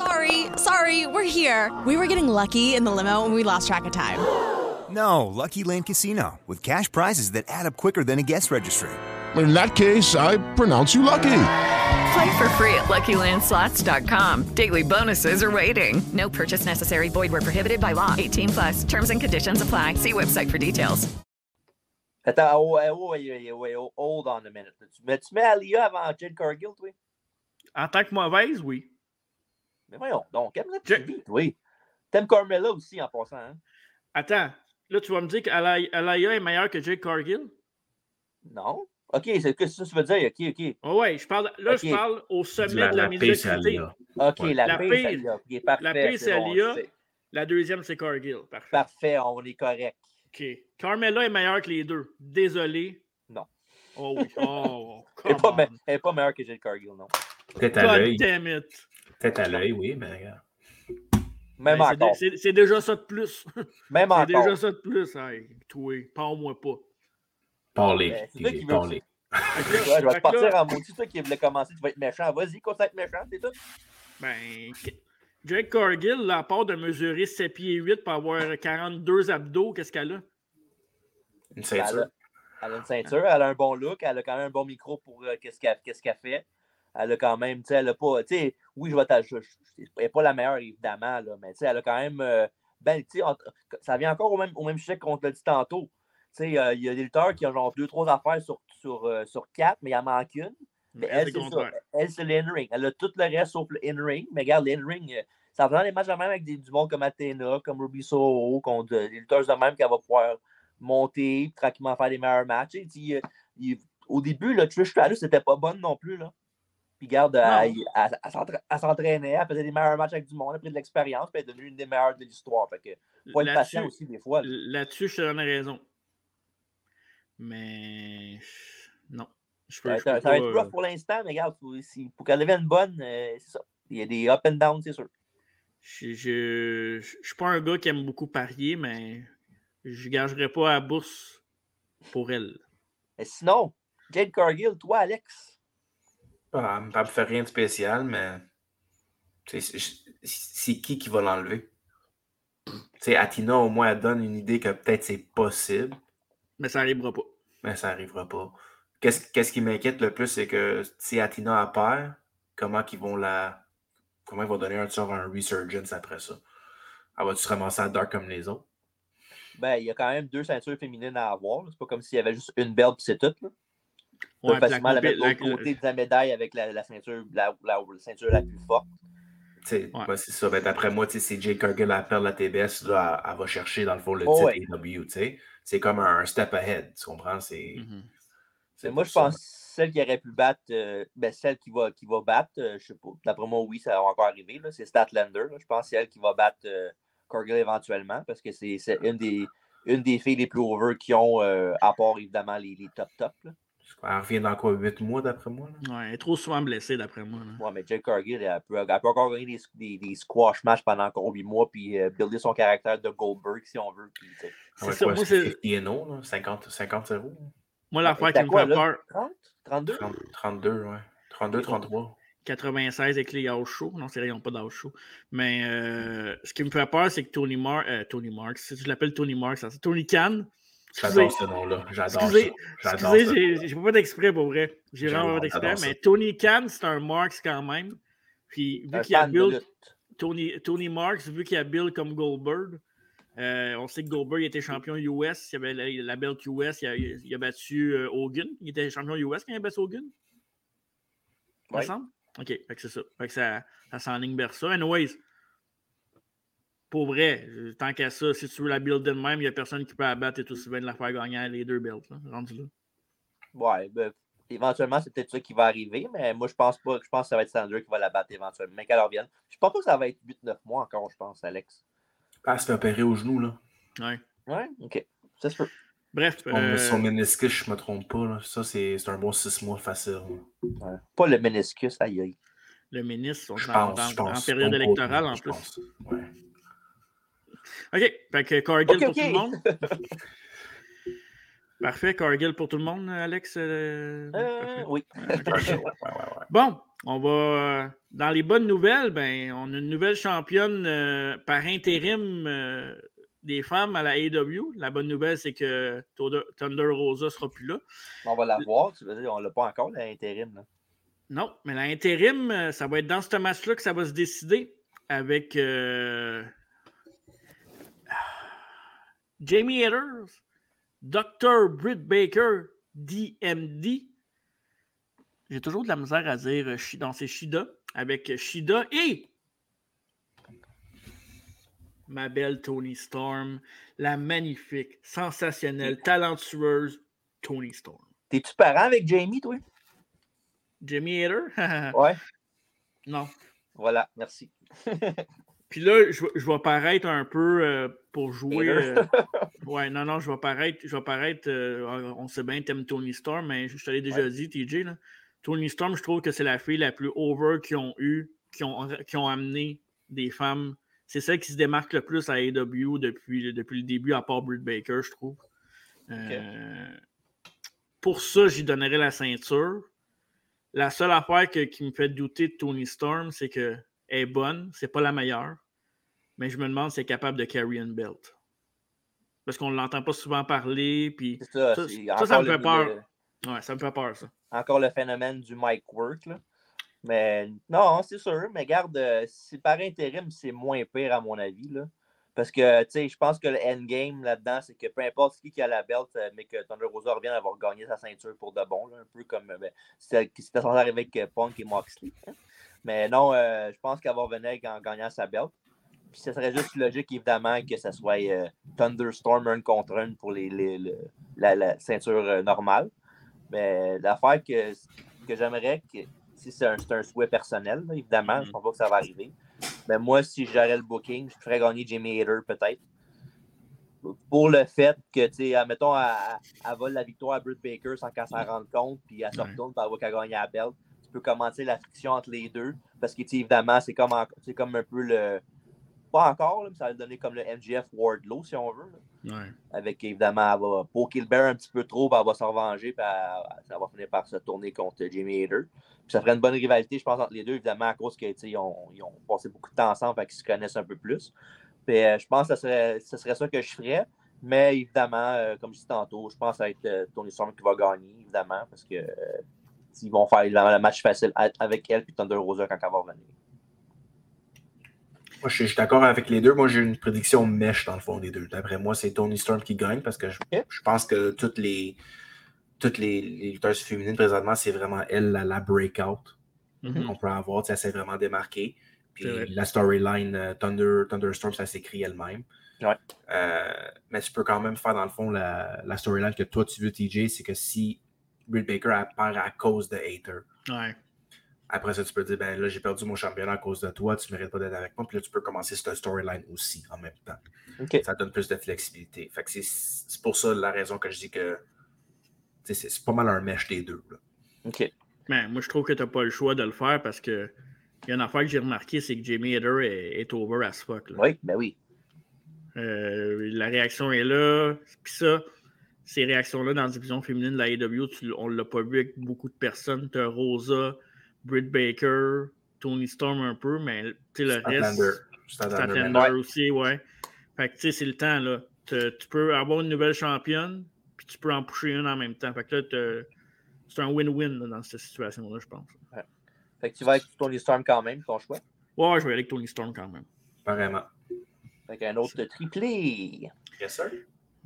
Sorry Sorry, sorry, we're here. We were getting lucky in the limo and we lost track of time. No, Lucky Land Casino, with cash prizes that add up quicker than a guest registry. In that case, I pronounce you lucky. Play for free at LuckyLandSlots.com. Daily bonuses are waiting. No purchase necessary. Void where prohibited by law. 18 plus. Terms and conditions apply. See website for details. Attends, oh, oh, oh, oh, oh, hold on a minute. Tu, mais tu mets Alia avant Jade Cargill, toi? En tant que mauvaise, oui. Mais voyons, donc, aime la Je- TV, oui. T'aimes Carmella aussi en passant, hein? Attends, là, tu vas me dire qu'Alaya est meilleure que Jake Cargill? Non? OK, c'est que ça que tu veux dire. OK, OK. Oh ouais, je parle, là, je parle au sommet La, de la, la médiocrité. OK, Ouais. la, La paix, c'est Alia. OK, parfait. La paix, c'est Alia. La deuxième, c'est Cargill. Parfait. Parfait, on est correct. OK. Carmella est meilleure que les deux. Désolé. Non. Oh oui. Oh, <laughs> Elle n'est pas, me- pas meilleure que Jade Cargill, non. God damn it. Peut-être à l'œil, oui, mais regarde. Même Ben, c'est encore. c'est- C'est déjà ça de plus. <laughs> Même C'est encore. déjà ça de plus. Hey, toi, parle-moi pas. Parlez. Ben, c'est toi qui veux- Parlez. <laughs> Ouais, je vais te partir en maudit. Toi qui voulais commencer, tu vas être méchant. Vas-y, continue à être méchant, c'est tout. Ben, Jake Cargill, là, à part de mesurer 7 pieds 8 pour avoir 42 abdos, qu'est-ce qu'elle a? Une Elle ceinture. a, elle a une ceinture, elle a un bon look, elle a quand même un bon micro pour euh, qu'est-ce qu'elle qu'est-ce qu'elle fait. Elle a quand même, tu sais, elle a pas, tu sais, oui, je vais t'ajouter, elle n'est pas la meilleure, évidemment, là, mais tu sais, elle a quand même, euh, ben, tu sais, ça vient encore au même, au même sujet qu'on te l'a dit tantôt. Tu sais, euh, il y a des lutteurs qui ont genre deux, trois affaires sur, sur, euh, sur quatre, mais il en manque une. Mais Elle, c'est le ça. Elle, c'est l'in-ring. Elle a tout le reste sauf le in-ring. Mais regarde, l'in-ring, ça va dans les matchs de même avec des, du monde comme Athena, comme Ruby Soho, contre des lutteurs de même qu'elle va pouvoir monter, tranquillement faire des meilleurs matchs. Tu sais, il- il- au début, là, Trish Stratus n'était pas bonne non plus. Là. Puis regarde, elle, elle- elle elle s'entraînait, elle faisait des meilleurs matchs avec du monde, elle a pris de l'expérience, puis elle est devenue une des meilleures de l'histoire. Fait que, faut être patient aussi des fois. là. là-dessus, je te donne raison. Mais non. Je peux, Ça va je être, peux ça va pas, être rough euh, pour l'instant, mais regarde, si- pour qu'elle devienne bonne, euh, c'est ça. Il y a des up and down, c'est sûr. Je je- je suis pas un gars qui aime beaucoup parier, mais je gagerais pas à la bourse pour elle. Mais sinon, Jade Cargill, toi, Alex, Ah, elle me fait rien de spécial, mais c'est qui qui va l'enlever? Tu sais, Atina, au moins, elle donne une idée que peut-être c'est possible, Mais ça arrivera pas. mais ça n'arrivera pas. Qu'est-ce qu'est-ce qui m'inquiète le plus, c'est que si Atina a perd, comment ils vont la. Comment ils vont donner un, genre un resurgence après ça? Elle va-tu se ramasser à dark comme les autres? ben, il y a quand même deux ceintures féminines à avoir. C'est pas comme s'il y avait juste une belle puis c'est tout. Là. Ouais, la facilement la mettre de l'autre la- côté de la médaille avec la, la ceinture, la, la- la ceinture la plus forte. Tu sais, Ouais. ouais, c'est ça. Ben, D'après moi, si Jake Cargill a perdre la TBS, là, elle, elle va chercher, dans le fond, le Oh, titre ouais. AEW. tu sais. C'est comme un step ahead. Tu comprends? C'est. Mhm. c'est Mais moi, je pense celle qui aurait pu battre, euh, ben, celle qui va, qui va battre, euh, je sais pas. D'après moi, oui, ça va encore arriver. là, C'est Statlander. là. Je pense que c'est elle qui va battre euh, Cargill éventuellement parce que c'est c'est une des, une des filles les plus over qui ont, euh, à part évidemment les, les top top. là. Elle revient dans quoi, 8 mois d'après moi? là? Ouais, elle est trop souvent blessée, d'après moi. là. Ouais, mais Jake Cargill, elle peut, elle peut encore gagner des, des, des squash matchs pendant encore 8 mois puis euh, builder son caractère de Goldberg si on veut. Puis, sais. C'est Ouais, ça, quoi, moi, c'est c'est- 50 and oh, là, 50, 50 0 Moi, l'affaire qui me quoi, fait là? peur, 30? 32? 30, 32, ouais. 32, 33. 96 avec les house show. Non, c'est vrai, ils n'ont pas d'house show. Mais euh, ce qui me fait peur, c'est que Tony Mark, Tony Mark, si je l'appelle Tony Mark, ça, c'est Tony Khan. J'adore ce nom-là. J'adore excusez, ça. J'adore excusez, ça. j'ai- pas d'exprès pour vrai. J'ai vraiment pas d'exprès, mais Tony Khan, c'est un Marks quand même. Puis vu qu'il a lutte. Tony, Tony Marks, vu qu'il a build comme Goldberg, euh, on sait que Goldberg était champion US, il avait la, la belt US, il a, il a battu euh, Hogan. Il était champion US quand il a battu Hogan? Il me Ouais. semble? OK, fait que c'est ça. Fait que ça, ça s'enligne vers ça. Anyways, pour vrai, euh, tant qu'à ça, si tu veux la builder de même, il n'y a personne qui peut la battre et tout aussi bien de la faire gagner les deux belts. Là, rendu là. Ouais, ben, éventuellement, c'est peut-être ça qui va arriver, mais moi, je pense pas. Je pense que ça va être Sandra qui va la battre éventuellement, mais qu'elle revienne. Je pense pas que ça va être 8-9 mois encore, je pense, Alex. Ah, elle se fait opérer au genou, là. Ouais. Ouais, ok. Ça se peut. Bref, Son, euh, son méniscus, je me trompe pas. Là. Ça, c'est c'est un bon 6 mois facile. Ouais. Pas le meniscus, aïe aïe. le Je en, pense, en- je pense. en période Bon électorale en je plus. pense. Ouais. OK, fait que Cargill pour tout le monde. <laughs> Parfait, Cargill pour tout le monde, Alex. euh, Euh, oui. Ouais, ouais, ouais, ouais. <laughs> Bon, On va. euh, Dans les bonnes nouvelles, ben, on a une nouvelle championne euh, par intérim euh, des femmes à la AEW. La bonne nouvelle, c'est que Thunder Thunder Rosa ne sera plus là. On va la voir, tu veux dire, on l'a pas encore, l'intérim. là. Non, mais l'intérim, euh, ça va être dans ce match-là que ça va se décider avec euh, Jamie Hatters, Dr. Britt Baker, DMD. J'ai toujours de la misère à dire euh, dans ces Shida avec Shida et ma belle Tony Storm, la magnifique, sensationnelle, talentueuse Tony Storm. T'es-tu parent avec Jamie, toi? Jamie Hatter? <laughs> Ouais. non. Voilà, merci. <laughs> Puis là, je, vais- je vais paraître un peu euh, pour jouer. Euh, <laughs> ouais, non, non, je vais paraître. Je vais paraître euh, on sait bien, t'aimes Tony Storm, mais je te l'ai déjà dit, TJ. Là, Tony Storm, je trouve que c'est la fille la plus over qu'ils ont eu, qui ont, qui ont amené des femmes. C'est celle qui se démarque le plus à AEW depuis, depuis le début, à part Britt Baker, je trouve. Pour ça, j'y donnerais la ceinture. La seule affaire que- qui me fait douter de Tony Storm, c'est qu'elle est bonne, c'est pas la meilleure. Mais je me demande si elle est capable de carry une belt. Parce qu'on ne l'entend pas souvent parler. Puis ça, ça, me fait peur. le- Ouais, ça me fait peur, ça. encore le phénomène du mic work. Là. Mais non, c'est sûr. Mais garde, euh, si par intérim, c'est moins pire à mon avis. Là. Parce que, tu sais, je pense que le endgame là-dedans, c'est que peu importe qui qui a la belt, euh, mais que Thunder Rosa revienne avoir gagné sa ceinture pour de bon. là, un peu comme euh, ben, c'était censé arriver avec Punk et Moxley. hein. Mais non, euh, je pense qu'elle va revenir en gagnant sa belt. Puis ce serait juste logique, évidemment, que ce soit euh, Thunderstorm un contre un pour les, les- le- la, la ceinture euh, normale. Mais l'affaire que, que j'aimerais, que, si c'est un, c'est un souhait personnel, là, évidemment, je ne pense pas que ça va arriver. Mais moi, si j'aurais le booking, je ferais gagner Jamie Hader peut-être. Pour le fait que, tu sais, admettons, elle, elle vole la victoire à Britt Baker sans qu'elle s'en rende compte, puis elle se retourne, puis elle voit qu'elle a gagné la belt. Tu peux commencer la friction entre les deux, parce que, évidemment, c'est comme, en- comme un peu le. Pas encore, là, mais ça va donner comme le MGF Wardlow, si on veut. Ouais. avec évidemment, elle va poker le bear un petit peu trop, puis elle va se revenger, puis elle- ça va finir par se tourner contre Jamie Hader. Puis ça ferait une bonne rivalité, je pense, entre les deux, évidemment, à cause qu'ils ont, ils ont passé beaucoup de temps ensemble, fait qu'ils se connaissent un peu plus. Puis euh, je pense que ce serait, ce serait ça que je ferais. Mais évidemment, euh, comme je disais tantôt, je pense que ça va être euh, Tony Storm qui va gagner, évidemment, parce que ils vont faire le match facile avec elle puis Thunder Rosa quand elle va revenir. Moi, je suis, d'accord avec les deux. Moi, j'ai une prédiction mèche dans le fond des deux. D'après moi, c'est Tony Storm qui gagne parce que je, je pense que toutes les toutes les, les lutteuses féminines présentement, c'est vraiment elle la, la breakout Mhm. qu'on peut avoir. Elle s'est vraiment démarquée. Puis vrai. la storyline euh, Thunder, Thunderstorm, ça s'écrit elle-même. Ouais. Euh, mais tu peux quand même faire, dans le fond, la, la storyline que toi, tu veux, TJ, c'est que si Britt Baker elle perd à cause de Hater, Ouais. après ça, tu peux dire, ben là, j'ai perdu mon championnat à cause de toi, tu ne mérites pas d'être avec moi. Puis là, tu peux commencer cette storyline aussi en même temps. Ça donne plus de flexibilité. Fait que c'est- pour ça la raison que je dis que tu sais, c'est c'est pas mal un mesh des deux. là. OK. Mais moi, je trouve que tu n'as pas le choix de le faire parce que il y a une affaire que j'ai remarqué, c'est que Jamie Hader est, est over as fuck. là. Oui, ben oui. Euh, la réaction est là. Puis ça, ces réactions-là dans la division féminine de la AEW, tu- on ne l'a pas vu avec beaucoup de personnes. Tu as Rosa, Britt Baker, Tony Storm un peu, mais tu sais, le reste. Statlander. Aussi, ouais. Fait que tu sais, c'est le temps, là. Tu peux avoir une nouvelle championne, puis tu peux en pousser une en même temps. Fait que là, c'est un win-win dans cette situation-là, je pense. Fait que tu vas avec Tony Storm quand même, ton choix? Ouais, je vais aller avec Tony Storm quand même. Vraiment. Fait qu'un autre triplé. Yes, sir.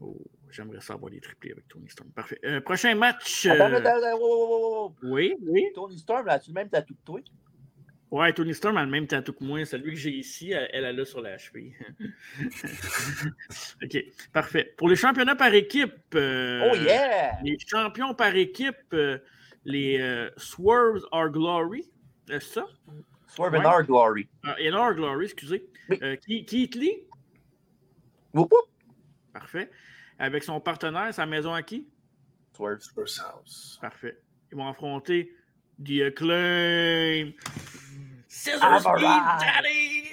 Oh, J'aimerais ça avoir des triplés avec Tony Storm. Parfait. Euh, prochain match. Euh, attends. Oui, oui. Tony Storm, as-tu le même tatou que toi? Ouais, Tony Storm a le même tatou que moi. Celui que j'ai ici, elle, elle a là sur la cheville. <laughs> OK, parfait. Pour les championnats par équipe, euh, Oh yeah! les champions par équipe, les Swerves Are Glory, c'est ça? Swerve Ouais. our glory. Ah, in Our Glory, excusez. Keith Keith Lee, Whoop, whoop. Parfait. Avec son partenaire, sa maison à qui? Swerve. Spurs House. Parfait. Ils vont affronter The Acclaim. Scissors I'm me, daddy!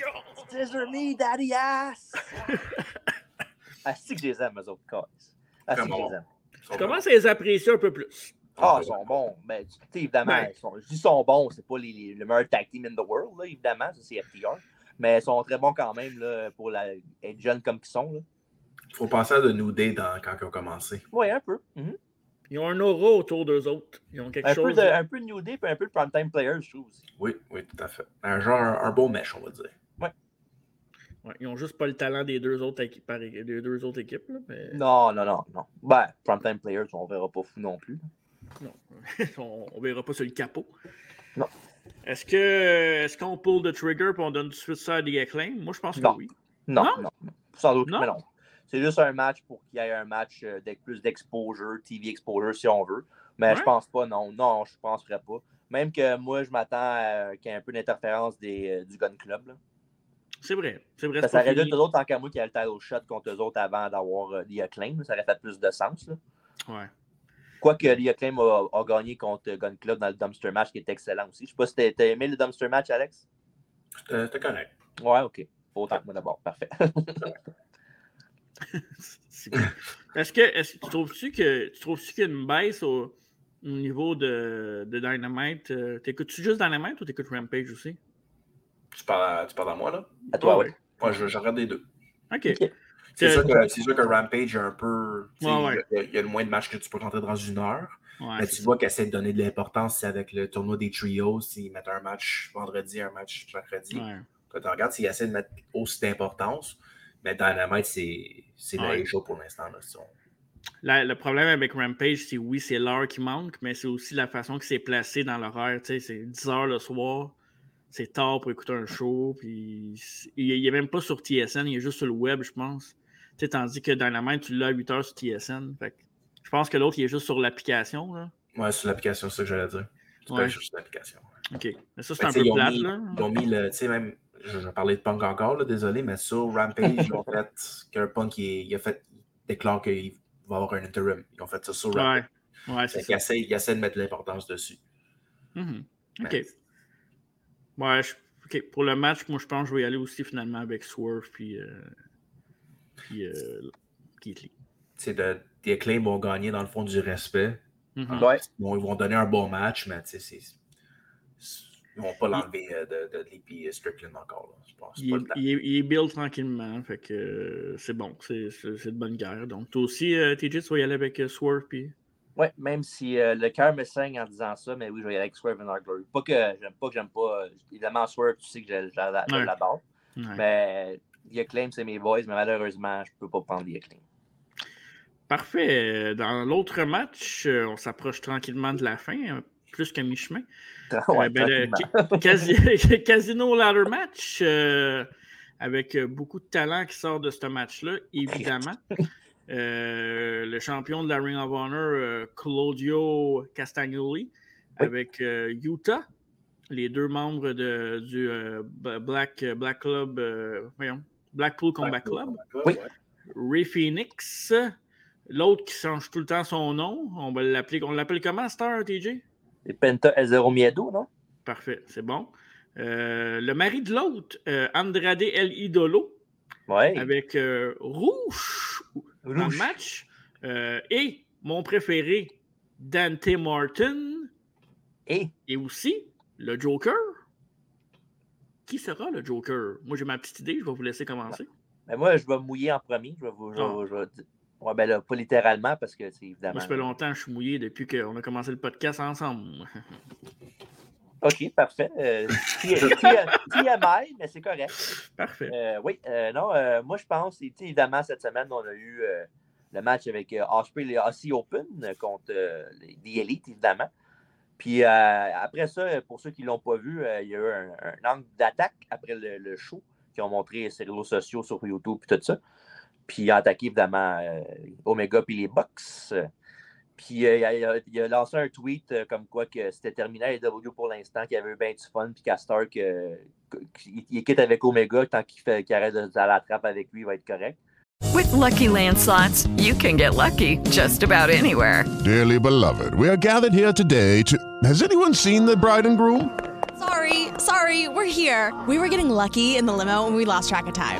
Scissor me, daddy ass! <laughs> ah, c'est que je les aime, eux autres, guys. Ah, c'est que je les aime. Je commence à les apprécier un peu plus. Ah, ils sont bons. Ben, tu sais, évidemment, Ouais. ils sont, je dis sont bons, c'est pas les, les- le meilleur tag team in the world, là, évidemment, ça c'est FTR. Mais ils sont très bons quand même là, pour la, être jeunes comme ils sont. Là. Il faut penser à de New Day dans, quand ils ont commencé. Oui, un peu. Mhm. Ils ont un aura autour d'eux autres. Ils ont quelque Un, peu chose. de, un peu de New Day puis un peu de Primetime Players, je trouve aussi. Oui, oui, tout à fait. Un genre, un, un beau mesh, on va dire. Ouais, ils ont juste pas le talent des deux autres équipes, par- des deux autres équipes. là, mais... Non, non, non, non. Ben, Primetime Players, on verra pas fou non plus. Non. <laughs> on, on verra pas sur le capot. Non. Est-ce que est-ce qu'on pull the trigger et on donne tout de suite ça à des acclaim? Moi, je pense que oui. Non, Non? non, non. Sans doute, Non? mais non. C'est juste un match pour qu'il y ait un match euh, avec plus d'exposure, TV exposure si on veut. Mais Ouais. je pense pas, non. Non, je penserais pas. Même que moi, je m'attends à qu'il y ait un peu d'interférence des, euh, du Gun Club. Là. C'est vrai. C'est vrai. Ça, ça aurait dû fini. être eux autres tant qu'à moi qui a le title shot contre eux autres avant d'avoir euh, The Acclaim. Ça aurait fait plus de sens. Là. Ouais. Quoique The Acclaim a, a gagné contre Gun Club dans le dumpster match qui est excellent aussi. Je sais pas si t'as aimé le dumpster match, Alex? C'était c'était correct. Ouais, ok. Autant que moi d'abord. Parfait. <laughs> Est-ce que est-ce, tu trouves-tu que tu trouves-tu qu'il y a une baisse au, au niveau de, de Dynamite? Euh, T'écoutes-tu juste Dynamite ou t'écoutes Rampage aussi? Tu parles, à, tu parles à moi, là? À toi, Ah ouais. ouais. Moi, je, je regarde les deux. OK. C'est Euh, sûr, que, c'est sûr que Rampage est un peu. Ouais, ouais. Il y a- il y, a le moins de matchs que tu peux rentrer dans une heure. Ouais, mais tu vois qu'ils essaient de donner de l'importance c'est avec le tournoi des trios. S'ils mettent un match vendredi, un match mercredi. Quand tu regardes, s'ils essaient de mettre aussi d'importance. Mais Dynamite, c'est c'est Ouais. pour l'instant. le problème avec Rampage, c'est oui, c'est l'heure qui manque, mais c'est aussi la façon que c'est placé dans l'horaire. C'est 10 heures le soir, c'est tard pour écouter un show, puis il n'est même pas sur TSN, il est juste sur le web, je pense. Tandis que Dynamite, tu l'as à 8 heures sur TSN. Fait je pense que l'autre, il est juste sur l'application. Ouais, sur l'application, c'est ça que j'allais dire. Tu peux Ouais. aller sur l'application. OK. Mais ça, c'est Ben, un peu plate, mis- là. Ils ont mis le. Tu sais, même. Je, je parlais de Punk encore, là, désolé, mais sur Rampage, ils ont <laughs> fait que Punk il, il a fait. Il déclare qu'il va avoir un interim. Ils ont fait ça sur Rampage. Ouais, ouais c'est Fait ça. qu'ils essaient, ils essaient de mettre l'importance dessus. Mhm. OK. Mais- Ouais, je- OK. Pour le match, moi, je pense que je vais y aller aussi finalement avec Swerve puis, euh, puis euh, Keith Lee. C'est de, des claims vont gagner dans le fond du respect. Mhm. Ah, Ouais. Bon, ils vont donner un bon match, mais tu sais, c'est- c'est- ils vont pas l'enlever euh, de, de, l'EP Strickland encore. Là. Je pense. C'est Il, pas est- le temps. il est- il est build tranquillement, fait que euh, c'est bon, c'est c'est- c'est de bonne guerre. Donc, toi aussi, euh, TJ, tu vas y aller avec euh, Swerve puis. Ouais, même si euh, le cœur me saigne en disant ça, mais oui, je vais y aller avec Swerve and Our Glory. Pas que j'aime pas que j'aime pas. euh, évidemment, Swerve, tu sais que je, je- je Ouais. l'adore. Ouais. Mais The Acclaim, c'est mes boys, mais malheureusement, je peux pas prendre The Acclaim. Parfait. Dans l'autre match, euh, on s'approche tranquillement de la fin, euh, plus qu'à mi-chemin. <laughs> Ouais, Euh, ben, le <laughs> Casino Ladder Match, euh, avec euh, beaucoup de talent qui sort de ce match-là, évidemment. <laughs> Euh, le champion de la Ring of Honor, euh, Claudio Castagnoli, avec euh, Utah, les deux membres de, du euh, Black, Black Club, euh, voyons, Blackpool Combat Club. Oui. Ray Phoenix, l'autre qui change tout le temps son nom, on va l'appeler, on l'appelle comment, Star, TJ? Et Penta Ezero Miedo, non? Parfait, c'est bon. Euh, le mari de l'autre, euh, Andrade El Idolo, Ouais. avec euh, Rouge Rouge. match. Et mon préféré, Dante Martin. Et? Et aussi le Joker. Qui sera le Joker? Moi, j'ai ma petite idée, je vais vous laisser commencer. ben, moi, je vais mouiller en premier. Je vais vous. je Ah. je vais dire- Ouais, ben là, pas littéralement, parce que c'est évidemment. Moi, ça fait longtemps que je suis mouillé depuis qu'on a commencé le podcast ensemble. <laughs> Ok, parfait. Euh, TMI, mais c'est correct. Parfait. Euh, oui, euh, non, euh, moi je pense, évidemment, cette semaine, on a eu le match avec Osprey et Aussie Open contre les The Elite, évidemment. Puis après ça, pour ceux qui ne l'ont pas vu, il y a eu un, un angle d'attaque après le, le show qui ont montré sur les réseaux sociaux, sur YouTube et tout ça. Puis il a attaqué évidemment euh, Omega puis les Bucks. Puis euh, il, a, il a- lancé un tweet euh, comme quoi que c'était terminé à AEW pour l'instant, qu'il avait eu bien du fun, puis qu'à Stark, euh, qu'il il quitte avec Omega, tant qu'il fait- qu'il arrête de, de la trappe avec lui, il va être correct. With Lucky Land slots, you can get lucky just about anywhere. Dearly beloved, we are gathered here today to. Has anyone seen the bride and groom? Sorry, sorry, we're here. We were getting lucky in the limo and we lost track of time.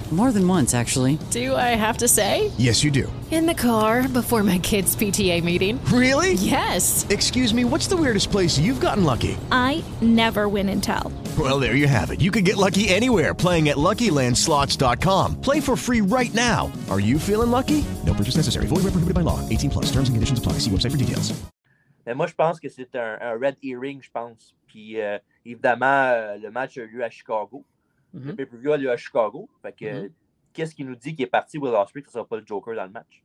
More than once, actually. Do I have to say? Yes, you do. In the car before my kids' PTA meeting. Really? Yes. Excuse me, what's the weirdest place you've gotten lucky? I never win and tell. Well, there you have it. You can get lucky anywhere playing at LuckyLandSlots.com. Play for free right now. Are you feeling lucky? No purchase necessary. Void where prohibited by law. 18 plus. Terms and conditions apply. See website for details. Mais moi, je pense que c'est un, un red earring, je pense. Puis, euh, évidemment, euh, le match a eu lieu à Chicago. Le pay-per-view a lieu à Chicago. Fait que, Mhm. qu'est-ce qui nous dit qu'il est parti Will Ospreay que ce ne sera pas le Joker dans le match?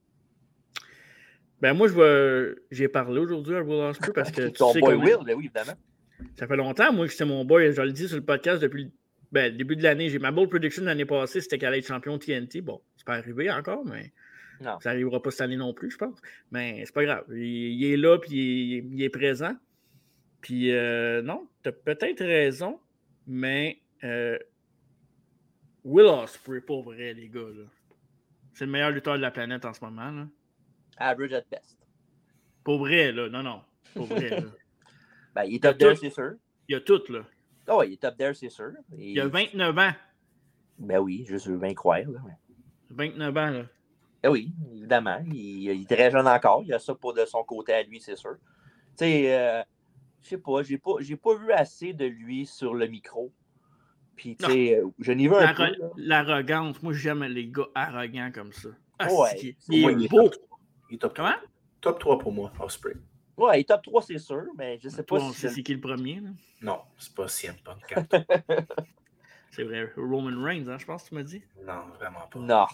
Ben moi, je vais... j'ai parlé aujourd'hui à Will Ospreay parce que <laughs> tu Ton sais boy comment- Will, ben oui, évidemment. Ça fait longtemps, moi, que c'était mon boy. Je le dis sur le podcast depuis le, ben, le début de l'année. J'ai ma bold prediction de l'année passée, c'était qu'elle allait être champion TNT. Bon, c'est pas arrivé encore, mais Non. ça n'arrivera pas cette année non plus, je pense. Mais c'est pas grave. Il, il est là, puis il, est- il est présent. Puis euh, non, tu as peut-être raison, mais euh, Will Ospreay, pour vrai, les gars, là. C'est le meilleur lutteur de la planète en ce moment, là. Average at best. Pour vrai, là. Non, non. Pour vrai, là. <laughs> Ben, il est top there, c'est sûr. Il y a tout, là. Ah ouais, il est top there, c'est sûr. Et- Il a 29 ans. Ben oui, je veux bien croire. Là. 29 ans, là. Ben oui, évidemment. Il, il est très jeune encore. Il a ça pour de son côté à lui, c'est sûr. Tu sais, euh, je sais pas, j'ai pas, j'ai pas vu assez de lui sur le micro. Puis, tu sais, euh, je n'y veux un peu. L'arrogance. Moi, j'aime les gars arrogants comme ça. Ah, Ouais. c'est il moi, est il est beau. top Il est top Comment? Top 3 pour moi, Osprey. Ouais, il est top 3, c'est sûr, mais je sais pas Toi, si. c'est qui le premier. là. Non, c'est pas CM Punk. <laughs> C'est vrai. Roman Reigns, hein, je pense que tu m'as dit. non, vraiment pas. Non.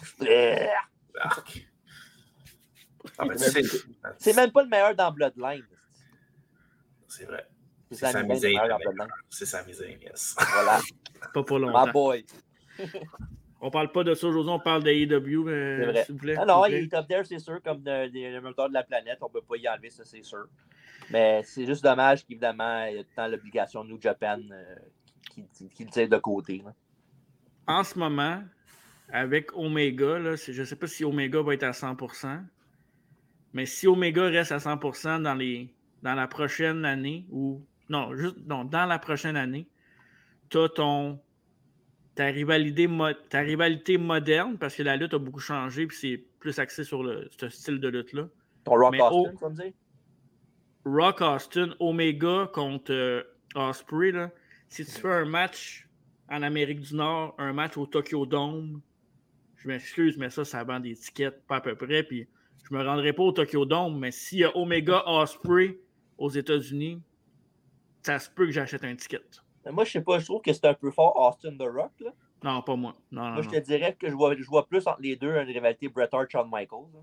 Arc. Ah, ben, C'est même pas le meilleur dans Bloodline. c'est vrai. C'est meilleur. Bloodline. C'est Zayn, yes. Voilà. <laughs> Pas pour longtemps. My boy. <laughs> On parle pas de ça aujourd'hui, on parle de AEW, euh, C'est vrai. s'il vous plaît. Ah non, il est top there, c'est sûr, comme de- des moteurs de la planète. On peut pas y enlever, ça, c'est sûr. Mais c'est juste dommage qu'évidemment, il y a tout le temps l'obligation de New Japan euh, qui, qui- qui le tire de côté. là. En ce moment, avec Omega, là, je sais pas si Omega va être à 100%, mais si Omega reste à 100% dans, les, dans la prochaine année, ou non, juste non, dans la prochaine année, tu as ton, ta, rivalité ta rivalité moderne, parce que la lutte a beaucoup changé, puis c'est plus axé sur le, ce style de lutte-là. Ton Rock Mais Austin, au- dire? Rock Austin, Omega contre euh, Osprey, là, si tu fais un match en Amérique du Nord, un match au Tokyo Dome, je m'excuse, mais ça, ça vend des tickets pas à peu près. Puis je me rendrai pas au Tokyo Dome, mais s'il y a Omega Osprey aux États-Unis, ça se peut que j'achète un ticket. Mais Moi, je sais pas, je trouve que c'est un peu fort Austin The Rock. Là. Non, pas moi. Non, non, Moi, je non. te dirais que je vois, je vois plus entre les deux une rivalité Bret Hart-Shawn Michaels. là.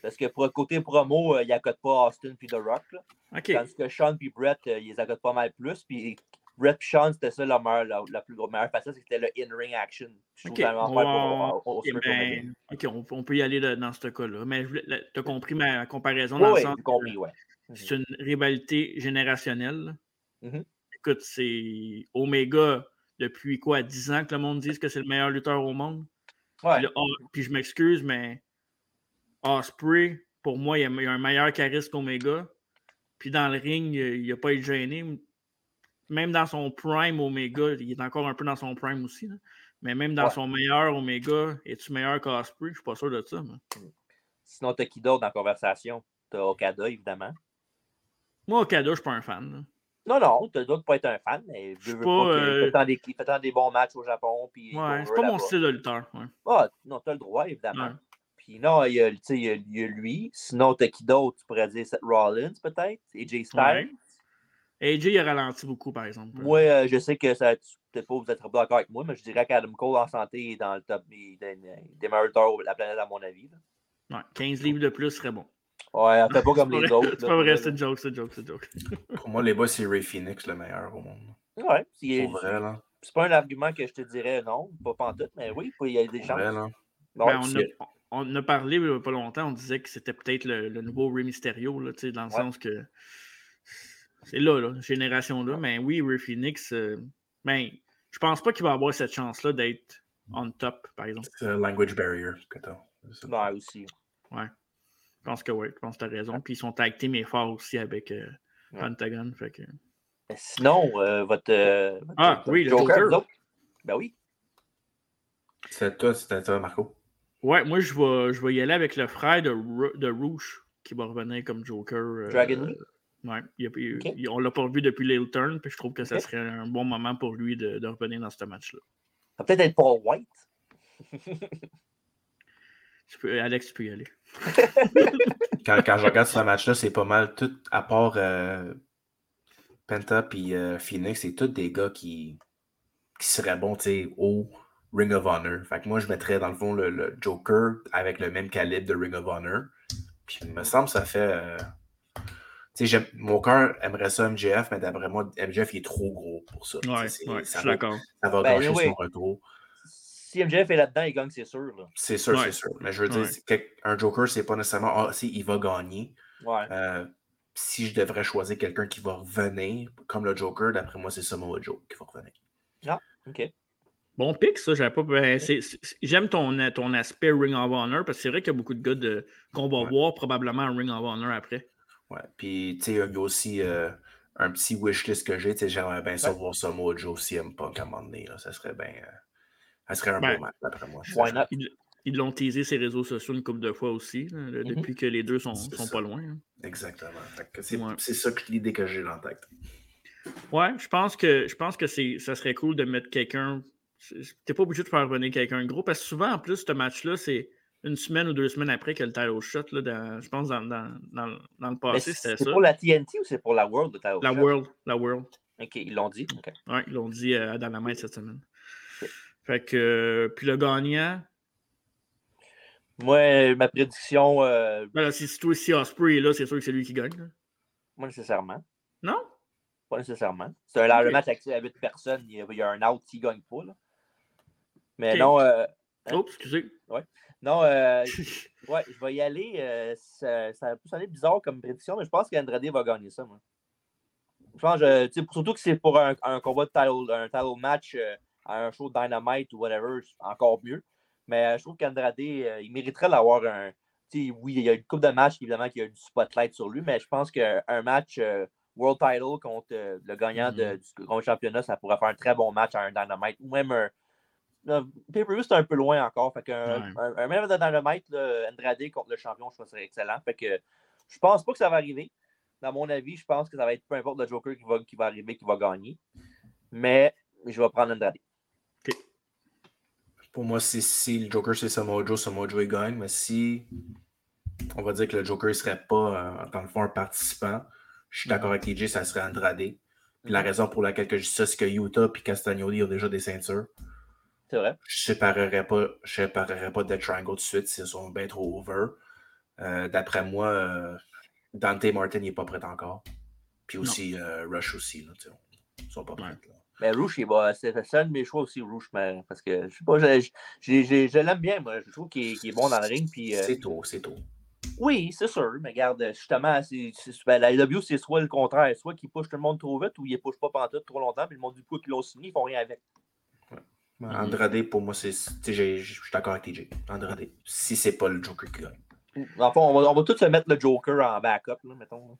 Parce que pour le côté promo, euh, il n'accote pas Austin puis The Rock. Là. Tandis que Sean puis Brett, euh, ils les accotent pas mal plus. Puis Brett et Sean, c'était ça la, meilleure, la, la plus grosse meilleure facette, c'était le in-ring action. Je OK, on, va- pour- ben. OK, peut y aller dans ce cas-là. Mais tu as compris ma comparaison Ouais, dans ouais, le sens compris, c'est une rivalité générationnelle. Mhm. Écoute, c'est Omega depuis quoi, 10 ans que le monde dise que c'est le meilleur lutteur au monde? Ouais. Puis, oh, je m'excuse, mais Osprey, pour moi, il a, il a un meilleur charisme qu'Omega. Puis dans le ring, il n'a pas été gêné. Même dans son prime, Omega, il est encore un peu dans son prime aussi. là. Mais même dans Ouais. son meilleur, Omega, es-tu meilleur qu'Osprey? Je suis pas sûr de ça. moi. Sinon, t'as qui d'autre dans la conversation? T'as Okada, évidemment. Moi, Okada, je suis pas un fan. là. Non, non, t'as d'autres pas être un fan, mais je veux pas, pas, qu'il- euh, tant des, bons matchs au Japon. Puis Ouais, est c'est pas mon style de lutteur. ouais. Ah, non, t'as le droit, évidemment. Ouais. Puis non, il y, a, il y a- il y a lui. Sinon, t'as qui d'autre? Tu pourrais dire Seth Rollins, peut-être? AJ Styles? Ouais. AJ, il a ralenti beaucoup, par exemple. Moi, euh, je sais que ça, tu- peut-être pas vous êtes d'accord avec moi, mais je dirais qu'Adam Cole en santé est dans le top des, des, de la planète, à mon avis. là. Ouais, 15 livres de plus serait bon. Ouais, elle fait pas comme C'est les pas vrai, autres. C'est pas vrai, c'est une joke, c'est une joke, c'est une joke. <laughs> Pour moi, les boys, c'est Ray Phoenix, le meilleur au monde. Ouais, c'est vrai, là. c'est pas un argument que je te dirais non, pas pantoute, mais oui, il y a des chances. vrai, là. Non, Ben, on, a, on en a parlé il n'y a pas longtemps, on disait que c'était peut-être le, le nouveau Rey Mysterio, là, tu sais, dans le Ouais. sens que c'est là, là, génération-là. Mais oui, Ray Phoenix, euh, ben, je pense pas qu'il va avoir cette chance-là d'être on top, par exemple. C'est un language barrier que t'as. Ouais, aussi. Ouais. Je pense que oui, je pense que tu as raison. Puis ils sont team et forts aussi avec euh, Ouais. Pentagon. Fait que... Mais Sinon, euh, votre, euh, votre- Ah, votre oui, le Joker. Ben oui. C'est toi, c'était toi, Marco. Ouais, moi, je vais, je vais y aller avec le frère de, Ru- de Rouge qui va revenir comme Joker. euh, Dragon Lee? Ouais, il a- il- Ok. il- on l'a pas vu depuis Little Turn, puis je trouve que ça serait un bon moment pour lui de, de revenir dans ce match-là. Ça va peut-être être Paul White. <laughs> Tu peux- Alex, tu peux y aller. <laughs> Quand, quand je regarde ce match-là, c'est pas mal tout, à part euh, Penta et Phoenix, c'est tous des gars qui, qui seraient bons tu sais, au Ring of Honor. Fait que moi, je mettrais dans le fond le, le Joker avec le même calibre de Ring of Honor. Puis il me semble que ça fait. euh, tu sais, j'aime- mon cœur aimerait ça MJF, mais d'après moi, MJF il est trop gros pour ça. Ouais, c'est- ouais, je ça suis va- d'accord. Ça va Ben, gâcher son retour. Si MJF est là-dedans, il gagne, c'est sûr. C'est sûr, Ouais. c'est sûr. Mais je veux dire, Ouais. un Joker, c'est pas nécessairement ah, si il va gagner. Ouais. Euh, si je devrais choisir quelqu'un qui va revenir comme le Joker, d'après moi, c'est Samoa Joe qui va revenir. Ah, OK. Bon pic, ça. j'avais Pas... ben, J'aime ton, ton aspect Ring of Honor, parce que c'est vrai qu'il y a beaucoup de gars de... qu'on va Ouais. voir probablement un Ring of Honor après. Ouais. Puis, tu sais, il y a aussi euh, un petit wishlist que j'ai. Tu sais, j'aimerais bien ça Ouais. voir Samoa Joe CM Punk à un moment donné. Là. Ça serait bien. euh, ça serait un Ben, beau match, d'après moi. Why not? Ils l'ont teasé ses réseaux sociaux une couple de fois aussi, Mhm. depuis que les deux sont, C'est sont pas loin. hein. Exactement. C'est Ouais. c'est ça que l'idée que j'ai en tête. Ouais, je pense que je pense que c'est ça serait cool de mettre quelqu'un. c'est- T'es pas obligé de faire revenir quelqu'un de gros parce que souvent en plus ce match-là, c'est une semaine ou deux semaines après que le title shot, là, dans- je pense dans, dans, dans, dans le passé, c'était c'est ça. pour la TNT ou c'est pour la World? le title La shot? World. La World. OK, ils l'ont dit. Ouais, ils l'ont dit euh, à Dynamite cette semaine. Fait que euh, puis le gagnant, Moi, ma prédiction, euh, voilà, si, toi si Osprey est là, c'est sûr que c'est lui qui gagne. là. pas nécessairement. Non? Pas nécessairement. C'est un le Ok. match actif à 8 personnes. Il y a, il y a un out qui ne gagne pas. là. Mais non, euh? Oups, excusez. non euh, <laughs> ouais, je vais y aller. euh, ça, ça peut sonner bizarre comme prédiction, mais je pense qu'Andrade va gagner ça. Moi. Je pense, surtout que c'est pour un, un combat de title, un title match à un show Dynamite ou whatever, c'est encore mieux. Mais euh, je trouve qu'Andrade, euh, il mériterait d'avoir un. tu sais, oui, il y a une coupe de matchs, évidemment, qu'il y a du spotlight sur lui, mais je pense qu'un match euh, World Title contre euh, le gagnant de- du grand championnat, ça pourrait faire un très bon match à un Dynamite ou même un. Pay-per-view, c'est un peu loin encore. Fait qu'un Ouais. un, un même de Dynamite, là, Andrade contre le champion, je pense que ce serait excellent. Fait que je pense pas que ça va arriver. Dans mon avis, je pense que ça va être peu importe le Joker qui va, qui va arriver, qui va gagner. Mais je vais prendre Andrade. Pour moi, si, si le Joker c'est Samoa Joe, Samoa Joe il gagne. Mais si on va dire que le Joker ne serait pas, euh, dans le fond, un participant, je suis d'accord avec TJ, ça serait Andrade. Puis la raison pour laquelle que je dis ça, c'est que Utah et Castagnoli ont déjà des ceintures. C'est vrai. Je séparerais pas, je séparerais pas Dead Triangle tout de suite s'ils sont bien trop over. Euh, D'après moi, euh, Dante Martin n'est pas prêt encore. Puis aussi euh, Rush aussi. Là, ils sont pas prêts. là. Mais Rouge, il va- c'est c'est un de mes choix aussi, Rouge, mais, parce que je sais pas, je, je- je- je l'aime bien, moi. Je trouve qu'il est, bon dans le ring. Puis, euh, C'est tôt, c'est tôt. oui, c'est sûr, mais regarde, justement, ben, la AEW, c'est soit le contraire, soit qu'ils pushent tout le monde trop vite ou ils ne pushent pas pantoute trop longtemps, puis le monde du coup qu'ils l'ont signé, ils font rien avec. Ouais, Andrade, pour moi, c'est. tu sais, j'ai- Je suis d'accord avec TJ. Andrade. Si c'est pas le Joker qui gagne. Fond, on va, on va tous se mettre le Joker en backup, là, mettons. là.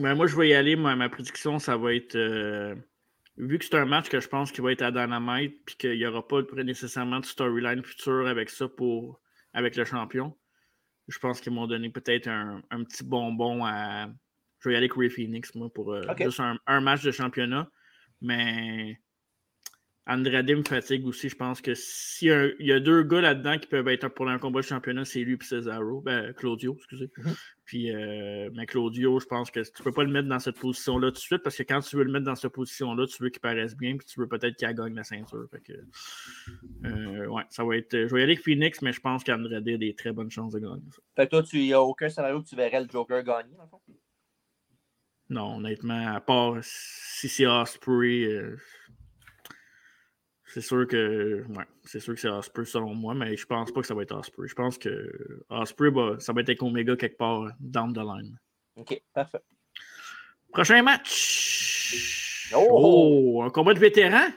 Ben, moi, je vais y aller. Ma, ma prédiction, ça va être. euh, vu que c'est un match que je pense qu'il va être à Dynamite, puis qu'il n'y aura pas nécessairement de storyline future avec ça pour avec le champion, je pense qu'ils m'ont donné peut-être un, un petit bonbon à. Je vais y aller avec Ray Phoenix, moi, pour euh, juste un, un match de championnat. Mais Andrade me fatigue aussi. Je pense que s'il y, a- il y a deux gars là-dedans qui peuvent être pour un combat de championnat, c'est lui et Cesaro. Ben, Claudio, excusez. Puis, euh, mais Claudio, je pense que tu peux pas le mettre dans cette position-là tout de suite parce que quand tu veux le mettre dans cette position-là, tu veux qu'il paraisse bien puis tu veux peut-être qu'il gagne la ceinture. Fait que, euh, ouais, ça va être. Je vais y aller avec Phoenix, mais je pense qu'Andrade a des très bonnes chances de gagner ça. Fait que toi, il n'y a aucun scénario que tu verrais le Joker gagner, le fond? Non, honnêtement, à part si c'est Osprey, euh, C'est sûr que ouais, c'est sûr que c'est Osprey selon moi, mais je pense pas que ça va être Osprey. Je pense que Osprey, bah, ça va être avec Omega quelque part down the line. OK, parfait. Prochain match. Oh! Oh, un combat de vétérans?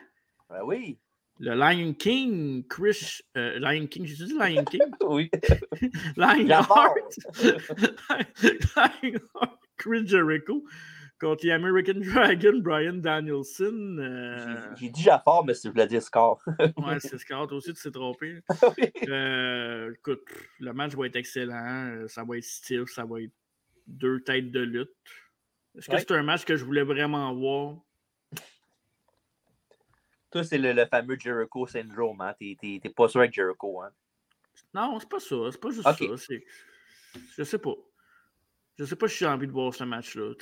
Ben oui. Le Lion King, Chris. euh, Lion King, j'ai dit Lion King? <laughs> oui. Lion Jafar. <laughs> Lion Heart, Chris Jericho contre les American <laughs> Dragon, Brian Danielson. euh, J'ai dit Jafar, mais c'est je voulais dire score. Ouais, <laughs> c'est Scott Toi aussi, tu t'es trompé. <laughs> Euh, écoute, le match va être excellent. euh, Ça va être style, ça va être deux têtes de lutte. Est-ce que Ouais. c'est un match que je voulais vraiment voir? Toi, c'est le, le fameux Jericho syndrome. Hein? T'es, pas sûr avec Jericho. Hein? Non, c'est pas ça. C'est pas juste ça. Je sais pas. Je sais pas si j'ai envie de voir ce match-là.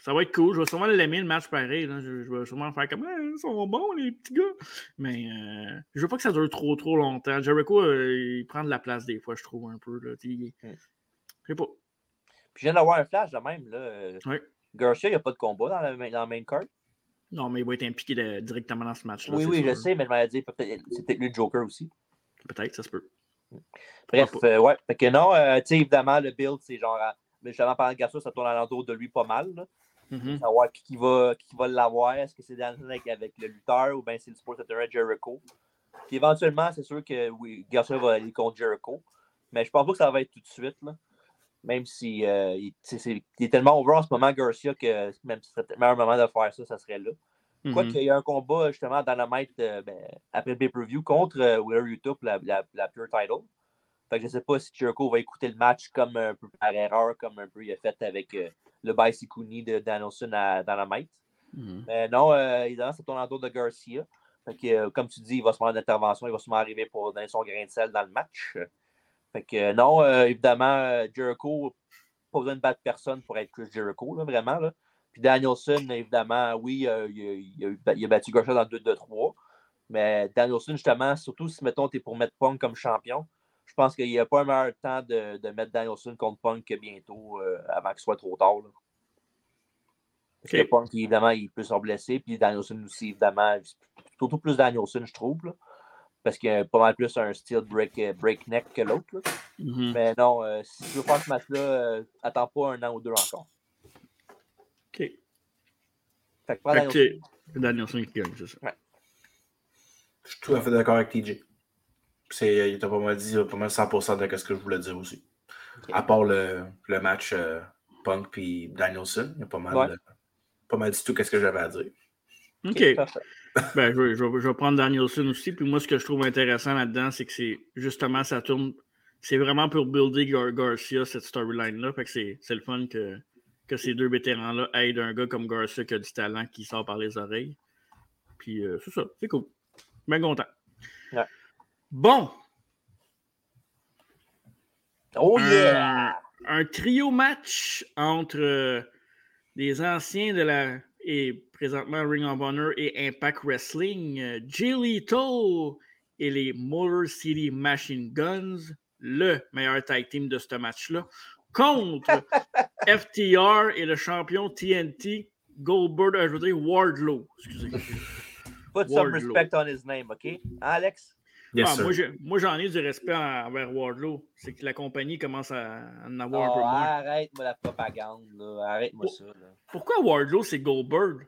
Ça va être cool. Je vais sûrement l'aimer, le match pareil. là. Je, je vais sûrement faire comme Ah, ils sont bons, les petits gars. Mais euh, je veux pas que ça dure trop, trop longtemps. Jericho, euh, il prend de la place des fois, je trouve, un peu. Là. Sais, Hmm. Je sais pas. Puis je viens d'avoir un flash de même. Là. Ouais. Garcia, il n'y a pas de combat dans la, main- dans la main card? Non, mais il va être impliqué de- directement dans ce match-là. Oui, oui, je sais, mais je dit peut-être c'est peut-être lui le Joker aussi. Peut-être, ça se peut. Bref, euh, ouais. Fait que non, euh, tu sais, évidemment, le build, c'est genre. à- Mais justement, de Garcia, ça tourne alentour de lui pas mal. Là. Mhm. Savoir qui, va, qui va l'avoir. Est-ce que c'est Danielson avec, avec le lutteur ou bien c'est le Sports Center Jericho? Puis éventuellement, c'est sûr que oui, Garcia va aller contre Jericho. Mais je pense pas que ça va être tout de suite. Là. Même si euh, il, est tellement over en ce moment, Garcia, que même si ce serait le meilleur moment de faire ça, ça serait là. Quoi Mhm. qu'il y a un combat justement dans la maître ben, après le pay-per-view contre euh, Wheeler Utah pour la, la, la Pure Title. Fait que je ne sais pas si Jericho va écouter le match comme un peu par erreur, comme un peu il a fait avec euh, le Bicycuni de Danielson à Dynamite. Mhm. Mais non, euh, évidemment, ça tourne autour de Garcia. Fait que, euh, comme tu dis, il va se faire une intervention, il va sûrement arriver pour donner son grain de sel dans le match. Fait que euh, non, euh, évidemment, Jericho, pas besoin de battre personne pour être Chris Jericho, là, vraiment. Là. Puis Danielson, évidemment, oui, euh, il, a, il battu Garcia dans le 2-2-3. Mais Danielson, justement, surtout si, mettons, tu es pour mettre Punk comme champion, je pense qu'il n'y a pas un meilleur temps de, de mettre Danielson contre Punk que bientôt, euh, avant que ce soit trop tard. là. Parce que. Punk, évidemment, il peut se blesser. Puis Danielson aussi, évidemment. Surtout plus Danielson, je trouve. là. parce qu'il y a pas mal plus un style break, euh, breakneck que l'autre. là. Mhm. Mais non, euh, si tu veux faire ce match-là, euh, attends pas un an ou deux encore. OK. Fait que Danielson. que c'est Danielson qui gagne, c'est ça. Je suis tout à fait d'accord avec TJ. Il t'a pas mal dit pas mal 100% de ce que je voulais dire aussi. À part le, le match euh, Punk puis Danielson, il y a pas mal, Ouais. euh, pas mal du tout qu'est-ce que j'avais à dire. OK. Ben, je, vais- je vais- je vais prendre Danielson aussi. Puis moi, ce que je trouve intéressant là-dedans, c'est que c'est justement, ça tourne. C'est vraiment pour builder Gar- Garcia, cette storyline-là. Fait que c'est c'est le fun que, que ces deux vétérans-là aident un gars comme Garcia qui a du talent qui sort par les oreilles. Puis euh, c'est ça, c'est cool. Bien content. Ouais. Bon. Oh Un- yeah! Un, trio match entre euh, des anciens de la. et présentement Ring of Honor et Impact Wrestling, euh, Jay et les Motor City Machine Guns, le meilleur tag team de ce match-là, contre <laughs> FTR et le champion TNT Goldberg, euh, je veux dire Wardlow. Excusez. Put some respect on his name, OK? Hein, Ah, moi, j'en ai du respect en- envers Wardlow. C'est que la compagnie commence à en avoir un peu Oh, moins. arrête-moi la propagande, là. Arrête-moi ça, là. Pourquoi Wardlow, c'est Goldberg?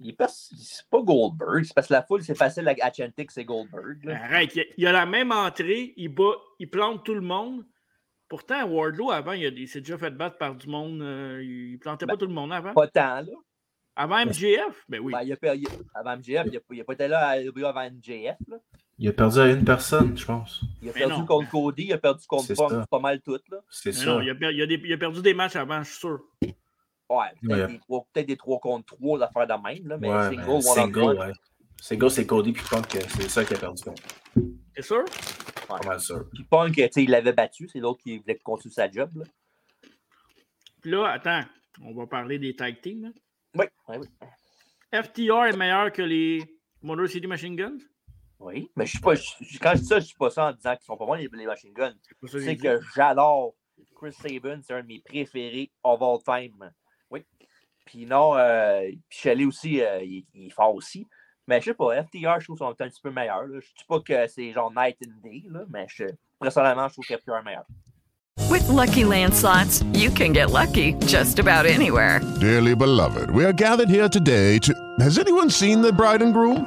Il est pas, c'est pas Goldberg. C'est parce que la foule, c'est facile à, chanter que c'est Goldberg. là. Arrête, il a, il a la même entrée, il bat, il plante tout le monde. Pourtant, Wardlow, avant, il, s'est déjà fait battre par du monde. euh, il plantait pas tout le monde avant. Pas tant, là. Avant MJF? Ben oui. Ben, il a avant MJF, il a, il a pas été là à avant MJF. Là. Il a perdu à une personne, je pense. Il a Mais perdu non. contre Cody, il a perdu contre Punk, ça. pas mal tout. Là. C'est ça. non, il a, per- il a des- il a perdu des matchs avant, je suis sûr. Ouais, peut-être Ouais. des, trois- peut-être des 3 contre 3 d'affaires de même, là, mais Ouais, single, one single, on ouais. Single, c'est Cody puis Punk, euh, c'est ça qui a perdu contre. T'es sûr? Pas mal sûr. Puis Punk, tu sais, il l'avait battu, c'est l'autre qui voulait continuer sa job. Là. Puis là, attends, on va parler des tag teams. là. Oui, oui, oui. FTR est meilleur que les Motor City Machine Guns? Oui, mais je suis pas, je- je- quand je dis ça, je suis pas ça en disant qu'ils sont pas bons les, les machine guns. pas ça que Tu sais que j'adore Chris Sabin, c'est un de mes préférés of all time. Oui. Puis non, euh, Shelley aussi, euh, il, il est fort aussi. Mais je sais pas, FTR, je trouve sont un petit peu meilleurs. là. Je dis pas que c'est genre night and day, là, mais je, personnellement, je trouve que FTR est meilleur. With Lucky Land slots, you can get lucky just about anywhere. Dearly beloved, we are gathered here today to. Has anyone seen the bride and groom?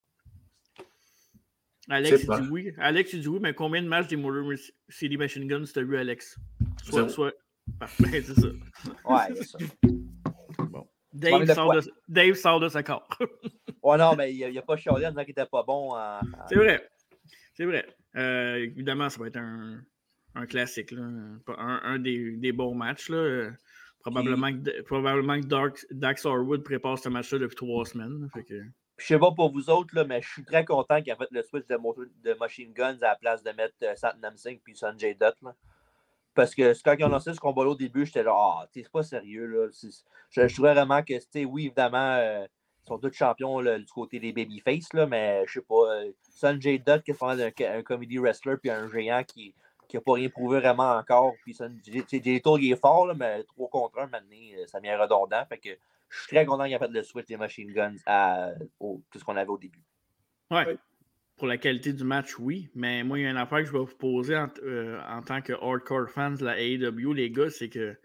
Alex, il dit oui. Alex, il dit oui, mais combien de matchs des Motor City Machine Guns t'as vu, Alex? Soit, soit. Parfait, <laughs> c'est ça. Ouais, c'est ça. Dave, Parlez de sort de, Dave sort de sa corps. <laughs> Ouais, non, mais il n'a pas chialé en disant qu'il était pas bon. en- C'est vrai. C'est vrai. Euh, évidemment, ça va être un, un classique. Là. Un, un des, des bons matchs. Là. Probablement, que, probablement que Dark, Dax Harwood prépare ce match-là depuis trois semaines. Fait que... Je sais pas pour vous autres, là, mais je suis très content qu'il ait fait le switch de, Machine Guns à la place de mettre euh, Satnam Singh puis Sanjay Dutt. là. Parce que quand ils ont lancé ce combat-là au début, j'étais là, ah, t'sais, c'est pas sérieux. Là. Je, trouvais vraiment que, t'sais, oui, évidemment, euh, ils sont tous champions du côté des babyface, là, mais je sais pas. euh, Sanjay Dutt, qui est un, un comedy wrestler, puis un géant qui qui n'a pas rien prouvé vraiment encore. Puis Sanjay Lethal, il est fort, là, mais 3 contre 1, maintenant, euh, ça m'est redondant. Fait que je suis très content qu'il ait fait le switch des Machine Guns à au- tout ce qu'on avait au début. Ouais. Pour la qualité du match, oui. Mais moi, il y a une affaire que je vais vous poser en, euh, en tant que hardcore fans de la AEW, les gars, c'est que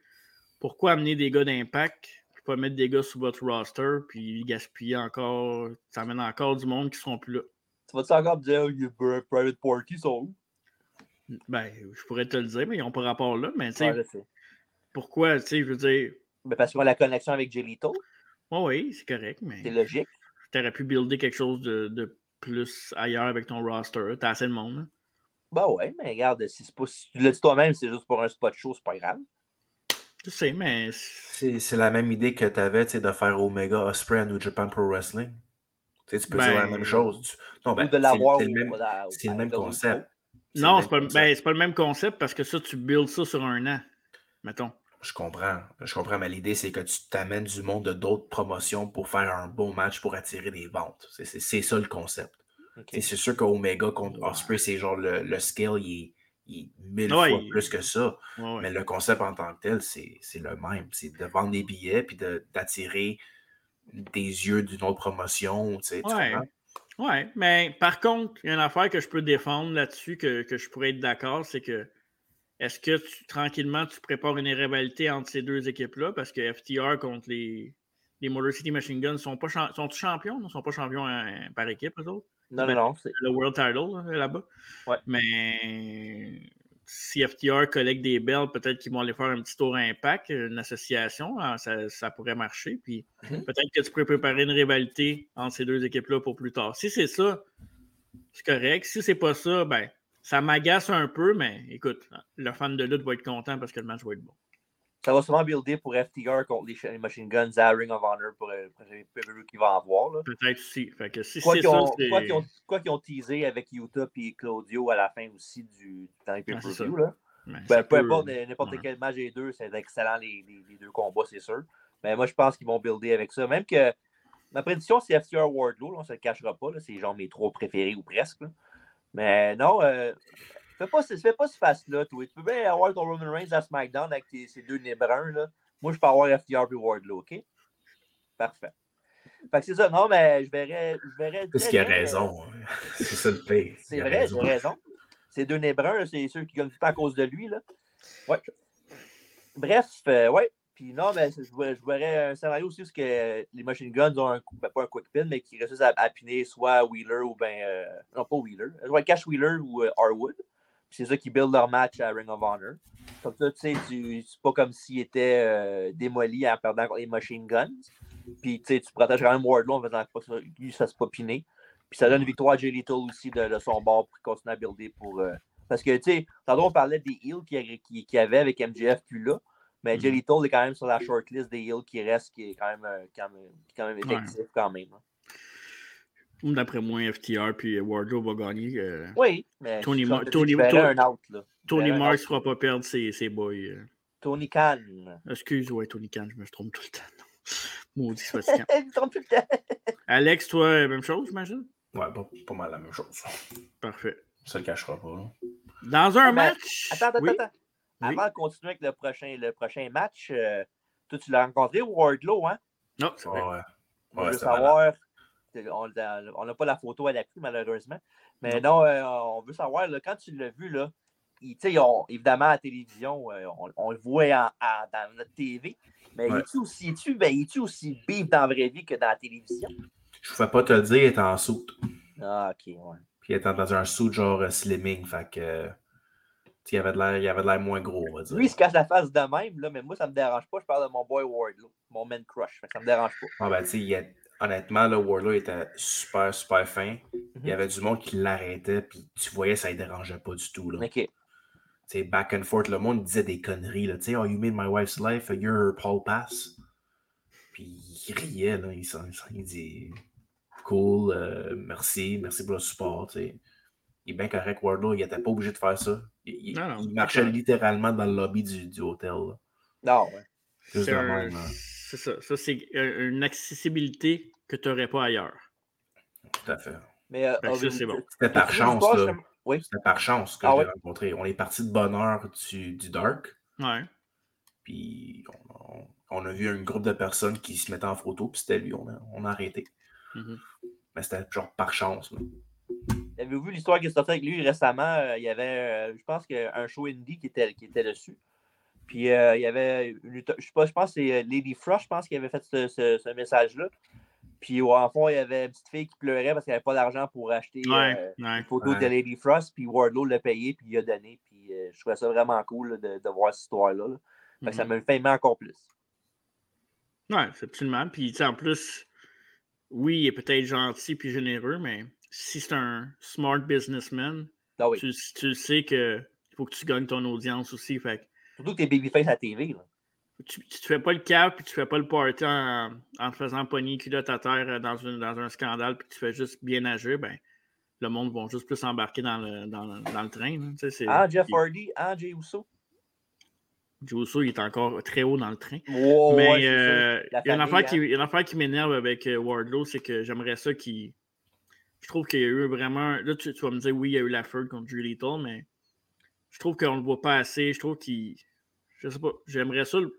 pourquoi amener des gars d'impact, puis pas mettre des gars sous votre roster, puis gaspiller encore, ça amène encore du monde qui seront plus là. Tu vas-tu encore me dire, you br- Private Party, ils sont où? Ben, je pourrais te le dire, mais ils n'ont pas rapport là. Mais tu sais. pourquoi, tu sais, je veux dire, Mais parce qu'on a la connexion avec Jelito, ouais, oui, c'est correct, mais c'est logique. tu aurais pu builder quelque chose de, de plus ailleurs avec ton roster. T'as assez de monde. Bah ouais, mais regarde, si, c'est pas, si tu l'as dit toi-même, c'est juste pour un spot show, c'est pas grave. Je sais, mais C'est c'est la même idée que tu avais de faire Omega Osprey à New Japan Pro Wrestling. Tu sais, tu peux dire la Ben, même chose. Non, ben, Ou de l'avoir c'est- le même, le concept. Non, le c'est pas, ben, pas le même concept parce que ça, tu builds ça sur un an. Mettons. Je comprends. Je comprends, mais l'idée, c'est que tu t'amènes du monde de d'autres promotions pour faire un bon match pour attirer des ventes. C'est- C'est c'est ça le concept. Ok. Et C'est sûr qu'Omega contre Osprey, c'est genre le, le scale, il est, il est mille Ouais, fois il- plus que ça. Ouais, ouais. Mais le concept en tant que tel, c'est c'est le même. C'est de vendre des billets puis de- d'attirer des yeux d'une autre promotion. tu sais? Ouais, mais par contre, il y a une affaire que je peux défendre là-dessus, que, que je pourrais être d'accord, c'est que est-ce que tu, tranquillement tu prépares une rivalité entre ces deux équipes-là? Parce que FTR contre les, les Motor City Machine Guns sont pas cham- sont champions? Ils sont pas champions hein, par équipe, eux autres? Non, non, non. Le World Title là, là-bas. Ouais. Mais si FTR collecte des belts, peut-être qu'ils vont aller faire un petit tour à impact, une association, hein, ça, ça pourrait marcher. Puis Mhm. peut-être que tu pourrais préparer une rivalité entre ces deux équipes-là pour plus tard. Si c'est ça, c'est correct. Si c'est pas ça, ben ça m'agace un peu, mais écoute, le fan de lutte va être content parce que le match va être bon. Ça va sûrement builder pour FTR contre les Ch- les Machine Guns à Ring of Honor pour euh, le pay-per-view qu'il va avoir. Là. Peut-être aussi. Fait que si Quoi qu'ils ont, teasé avec Utah et Claudio à la fin aussi du dans les Ah. Ben, Ben, peu importe n'importe ouais. quel match des deux, c'est excellent les, les- les deux combats, c'est sûr. Mais moi, je pense qu'ils vont builder avec ça. Même que ma prédiction, c'est FTR Wardlow, là, on ne se le cachera pas. C'est genre mes trois préférés ou presque. Mais non, euh, fais pas, fais pas ce face-là. toi. Tu peux bien avoir ton Roman Reigns à SmackDown avec tes- ces deux nez bruns. Là. Moi, je peux avoir FTR et Wardlow, OK? Parfait. Fait que c'est ça. Non, mais je verrais. Je verrais Parce qu'il a euh, raison. hein. <laughs> C'est ça le pire. <laughs> c'est vrai, j'ai raison. Ces deux nez bruns, c'est ceux qui gagnent tout à cause de lui. Là. Ouais. Bref, euh, ouais. Puis non, mais je, je verrais un scénario aussi où que les Machine Guns ont un, ben, pas un quick pin, mais qui réussissent à, à piner soit Wheeler ou ben. euh, non, pas Wheeler. Ouais, Cash Wheeler ou euh, Harwood. Puis c'est ça qui build leur match à Ring of Honor. Comme ça, tu sais, c'est pas comme s'il était euh, démoli en perdant contre les machine guns. Puis, tu protèges quand même Wardlow en faisant pas ça, ça se popiner. Puis, ça donne une victoire à Jay Little aussi de, son bord pour continuer à builder pour. euh, Parce que, tu sais, tantôt, on parlait des heals qu'il y, y avait avec MJF plus là. Mais Jay Little est quand même sur la shortlist des heals qui restent, qui est quand même, euh, quand même, quand même Ouais. effectif quand même. hein. D'après moi, FTR puis Wardlow va gagner. euh, Oui, mais Tony, je Mar- Tony, Tony- un out, là. Tony ne fera pas perdre ses, ses boys. euh. Tony Khan. Excuse, ouais, Tony Khan, je me trompe tout le temps. <laughs> Maudit, c'est fatigant. <laughs> Il trompe tout le temps. <laughs> Alex, toi, même chose, j'imagine? Ouais, pas, pas mal la même chose. Parfait. Ça le cachera pas. là. Dans un mais match? Attends, attends, Oui. attends. Avant de continuer avec le prochain, le prochain match, euh, toi, tu l'as rencontré, Wardlow, hein? Non, c'est vrai. Ouais. On Ouais, veut savoir. On on n'a pas la photo à l'appui, malheureusement. Mais non, euh, on veut savoir, là, quand tu l'as vu, là, il- tu sais, on- évidemment, à la télévision, euh, on, on le voit en- en- dans notre TV. Mais Ouais. es-tu aussi, es-tu, ben, es-tu aussi bif dans la vraie vie que dans la télévision? Je ne pouvais pas te le dire, il était en soute. Ah, ok, ouais. Puis il était dans un suit genre euh, slimming. Fait que. Il avait de l'air- il avait de l'air moins gros, on va dire. Lui, il se cache la face de même, là, mais moi, ça me dérange pas. Je parle de mon boy Wardlow, mon man crush. Ça me dérange pas. Ah ben, tu sais, honnêtement, là, Wardlow était super, super fin. Mhm. Il y avait du monde qui l'arrêtait, puis tu voyais, ça ne dérangeait pas du tout. Là. OK. Back and forth, le monde disait des conneries. Là. Tu sais, oh, you made my wife's life, you're her Paul Pass. Puis il riait, là. Il, dit cool, euh, merci, merci pour le support. Il est bien correct, Wardlow. Il n'était pas obligé de faire ça. Il, il- Non, non, il pas marchait littéralement dans le lobby du, du hôtel. là. Non, ouais. Juste C'est un- ça. Ça, c'est euh, une accessibilité que tu n'aurais pas ailleurs. Tout à fait. Mais, euh, ça, c'est bon. C'était par chance, là. Oui. C'était par chance que Ah ouais? rencontré. On est parti de bonne heure du, du Dark. Ouais. Puis on, on- on a vu un groupe de personnes qui se mettaient en photo, puis c'était lui. On a, on a arrêté. Mhm. Mais c'était genre par chance. là. Avez-vous vu l'histoire qui est sortie avec lui récemment? Euh, il y avait, euh, je pense, que un show indie qui était, qui était dessus. Puis euh, il y avait, une, je sais pas, je pense que c'est Lady Frost, je pense, qui avait fait ce, ce- ce message-là. Puis en fond, il y avait une petite fille qui pleurait parce qu'elle n'avait pas d'argent pour acheter Ouais, euh, ouais. une photo de. Lady Frost. Puis Wardlow l'a payé, puis il a donné. Puis euh, je trouvais ça vraiment cool là, de, de voir cette histoire-là. là. Ça me fait aimer encore plus. Ouais, c'est absolument. Puis, en plus, oui, il est peut-être gentil puis généreux, mais si c'est un smart businessman, Ah oui. tu, tu sais que faut que tu gagnes ton audience aussi. Fait Surtout que t'es babyface à la TV. Là. tu, te fais pas le cap puis tu fais pas le party en, en te faisant pogner culotte à terre euh, dans, une- dans un scandale puis tu fais juste bien agir, ben le monde va juste plus embarquer dans le, dans le, dans le train. c'est- Ah, Jeff Hardy, ah, Jay Uso. Joe Uso, il est encore très haut dans le train. Wow, Mais ouais, euh. La il y a une affaire qui, hein. une affaire qui m'énerve avec euh, Wardlow, c'est que j'aimerais ça qu'il. Je trouve qu'il y a eu vraiment. Là, tu, tu vas me dire, oui, il y a eu la feud contre Drew Little, mais je trouve qu'on le voit pas assez. Je trouve qu'il. Je sais pas. J'aimerais ça le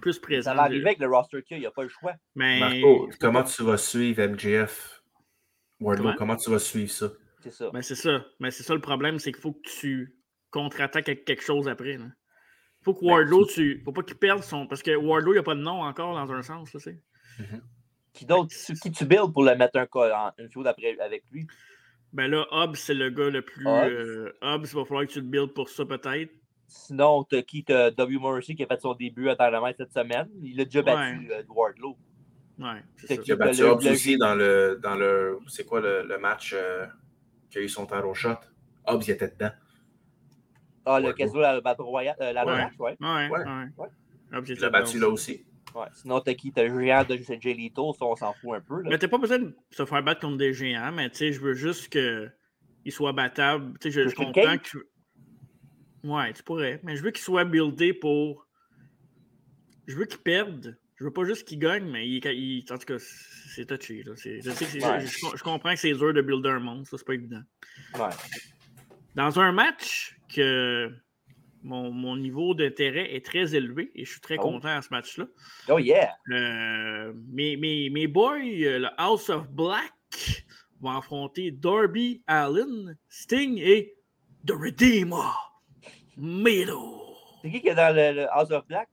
plus présent. Ça va arriver avec le roster qu'il y a, il n'y a pas le choix. Mais. Marco, comment tu vas suivre MJF? Wardlow, Comment? comment tu vas suivre ça? C'est ça. Ben, c'est ça. Mais c'est ça le problème, c'est qu'il faut que tu contre-attaques avec quelque chose après. Il faut que Wardlow, tu. Faut pas qu'il perde son. Parce que Wardlow, il n'y a pas de nom encore dans un sens, là, tu sais. Qui d'autre, qui tu builds pour le mettre un en- une chose après avec lui? Ben là, Hobbs, c'est le gars le plus. Hobbs? euh, Hobbs, il va falloir que tu le builds pour ça, peut-être. Sinon, t'as qui? T'as W. Morrissey qui a fait son début à Dynamite cette semaine? Il a déjà battu Ouais. euh. Ouais, c'est T'as ça. qui? Il a battu le- Hobbs le- aussi dans le. Dans le c'est quoi le, le match euh, qui a eu son title shot? Hobbs, il était dedans. Ah, le Wardlow. Casino, la Battle Royale, euh, la Ouais. Royale, ouais. Ouais, Ouais. ouais. Ouais. Hobbs, il l'a battu là aussi. Ouais. Sinon, t'as qui? T'as le géant de Leto, ça, on s'en fout un peu. Là. Mais t'as pas besoin de se faire battre contre des géants, mais tu sais, je veux juste qu'il soit battable. Tu sais, je, je comprends que. Ouais, tu pourrais. Mais je veux qu'il soit buildé pour. Je veux qu'il perde. Je veux pas juste qu'il gagne, mais il, il- en tout cas, c'est touché. Là. C'est- Je, sais que c'est- Ouais. je, je- je comprends que c'est dur de builder un monde, ça, c'est pas évident. Ouais. Dans un match que mon, mon niveau d'intérêt est très élevé et je suis très Oh. content à ce match-là. Oh yeah! Euh, mes, mes, mes boys, euh, le House of Black, vont affronter Darby Allen, Sting et The Redeemer, Miro. C'est qui qui est dans le, le House of Black?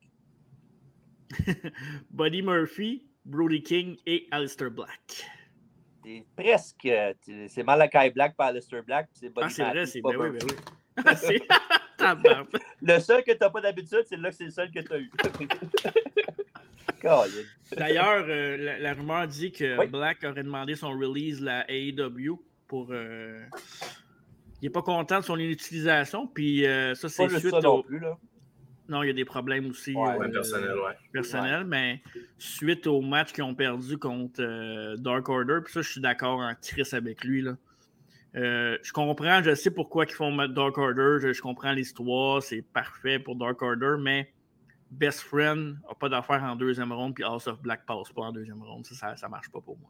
<laughs> Buddy Murphy, Brody King et Alistair Black. C'est presque. euh, C'est Malachi Black par Aleister Black. C'est Buddy Ah, c'est vrai, c'est ben oui, ben oui. Le seul que t'as pas d'habitude, c'est là que c'est le seul que t'as eu. <laughs> D'ailleurs, euh, la, la, rumeur dit que Black aurait demandé son release la AEW pour. Euh, il n'est pas content de son utilisation, puis euh, ça, c'est suite. Ça non, plus, là. non, il y a des problèmes aussi. Ouais, personnel, ouais. Personnel, mais suite au match qu'ils ont perdu contre Dark Order, puis ça, je suis d'accord en triste avec lui, là. Je comprends, je sais pourquoi ils font Dark Order, je, je comprends l'histoire, c'est parfait pour Dark Order, mais Best Friend n'a pas d'affaires en deuxième ronde, puis House of Black passe pas en deuxième ronde. Ça, ça, marche pas pour moi.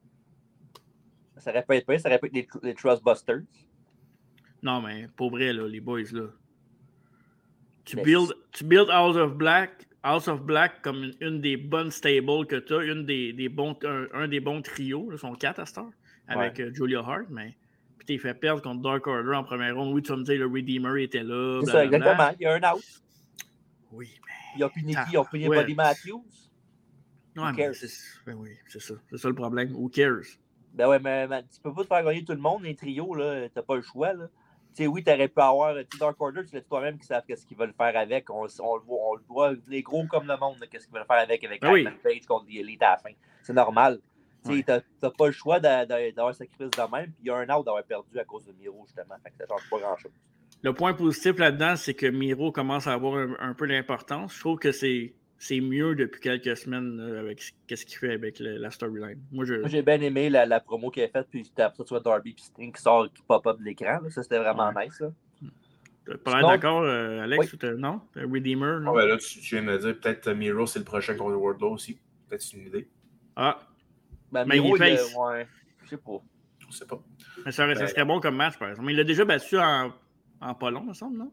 Ça aurait être ça aurait pu être les, Trustbusters. Non, mais pour vrai, là, les boys, là. Tu build, tu build House of Black, House of Black comme une, des bonnes stables que tu as, une des, des bons, un, des bons trios, ils sont quatre à heure, avec euh, Julia Hart, mais puis t'es fait perdre contre Dark Order en première ronde. Oui, tu vas me dire le Redeemer était là. C'est ça, exactement. Il y a un out. Oui, ils ont puni qui? Ils ont puni Buddy Matthews? Ouais, mais ben oui, c'est ça. C'est ça le problème. Who cares? Ben ouais, mais, tu peux pas te faire gagner tout le monde, les trios, là. T'as pas le choix, là. Tu sais, oui, t'aurais pu avoir. Dark Order, tu l'as toi-même qui savent qu'est-ce qu'ils veulent faire avec. On, on, le voit, on le voit, les gros comme le monde, qu'est-ce qu'ils veulent faire avec, avec ben Page contre l'élite à la fin. C'est normal. Tu t'as pas le choix d'avoir un sacrifice de même, puis il y a un out d'avoir perdu à cause de Miro, justement. Fait que ça change pas grand-chose. Le point positif là-dedans, c'est que Miro commence à avoir un, peu d'importance. Je trouve que c'est mieux depuis quelques semaines avec ce qu'il fait avec la storyline. Moi, j'ai bien aimé la, promo qu'il a faite, puis après ça, tu vois Darby puis Sting qui sort, qui pop-up de l'écran. Ça, c'était vraiment nice. Là. Pas l'air d'accord, euh, Alex? Non? Redeemer? Non? Ah, ben là, tu, viens de me dire, peut-être Miro, c'est le prochain contre Wardlow aussi. Peut-être c'est une idée. Ah. Ben, mais Miro, il, il ouais, je sais pas. Je sais pas. Mais ça, ça, ben, serait bon comme match, par exemple. Il l'a déjà battu en en pas long, me semble, non?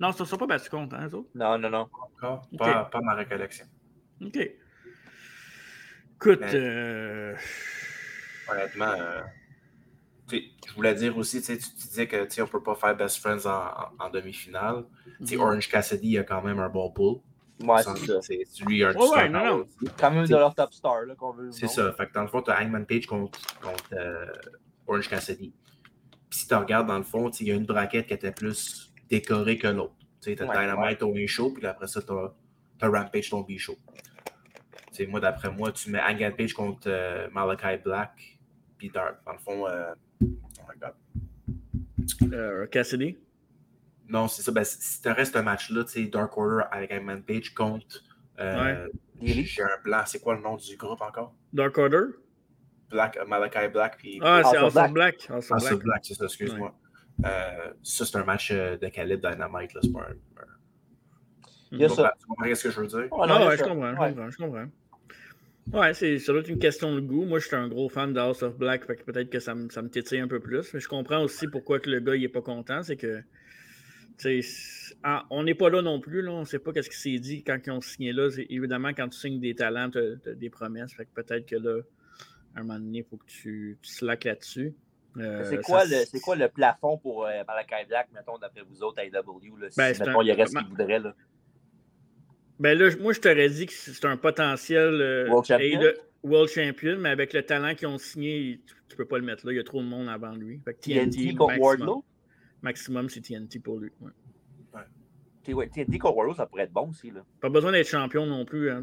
Non, ça ne sera pas battu contre, hein, autres? Non, non, non. Encore, pas, pas ma récollection. OK. Écoute. Euh... Honnêtement, euh, je voulais dire aussi, tu disais que on ne peut pas faire Best Friends en, en, demi-finale. Mm Orange Cassidy a quand même un bon pull. Ouais, c'est ça. C'est lui un oh, ouais, non, non. Quand même de leur top star qu'on veut. C'est ça. Fait que dans le fond, tu as Hangman Page contre, contre euh, Orange Cassidy. Puis si tu regardes dans le fond, il y a une braquette qui était plus décorée que l'autre. Tu as ouais, Dynamite ton A-Show, puis après ça, tu as, Rampage ton B-Show. Moi, d'après moi, tu mets Hangman Page contre euh, Malachi Black, puis Dark. Dans le fond, euh... oh my god. Euh, Cassidy? Non, c'est ça. Ben, si tu restes un match-là, tu sais, Dark Order avec Hangman Page contre. Euh, J'ai un blanc. C'est quoi le nom du groupe encore? Dark Order? Black, euh, Malachi Black. Puis... Ah, c'est Awesome Black. Awesome Black, Black c'est ça, excuse-moi. Ouais. Euh, ça, c'est un match euh, de calibre Dynamite. Là, c'est pas un. Il y a ça. Tu comprends ce que je veux dire? Oh, non, ouais, je, comprends, je comprends, je comprends. Ouais, c'est, ça doit être une question de goût. Moi, je suis un gros fan de House of Black, fait que peut-être que ça me, ça me titille un peu plus. Mais je comprends aussi pourquoi que le gars il est pas content. C'est que on n'est pas là non plus. Là, on ne sait pas ce qui s'est dit quand ils ont signé là. Évidemment, quand tu signes des talents, tu as, des promesses. Fait que peut-être que là, un moment donné, il faut que tu, tu slack là-dessus. Euh, c'est quoi, le, quoi le plafond pour euh, Malakai Black, mettons, d'après vous autres, à AW, là, si, ben, mettons, il reste ce qu'il voudrait, là? Ben là, moi, je t'aurais dit que c'est un potentiel euh, World, champion? World, champion? mais avec le talent qu'ils ont signé, tu, ne peux pas le mettre là. Il y a trop de monde avant lui. Fait TNT, TNT contre Wardlow? Maximum, c'est TNT pour lui. Ouais. Ouais. TNT contre Wardlow, ça pourrait être bon aussi. Là. Pas besoin d'être champion non plus. Hein,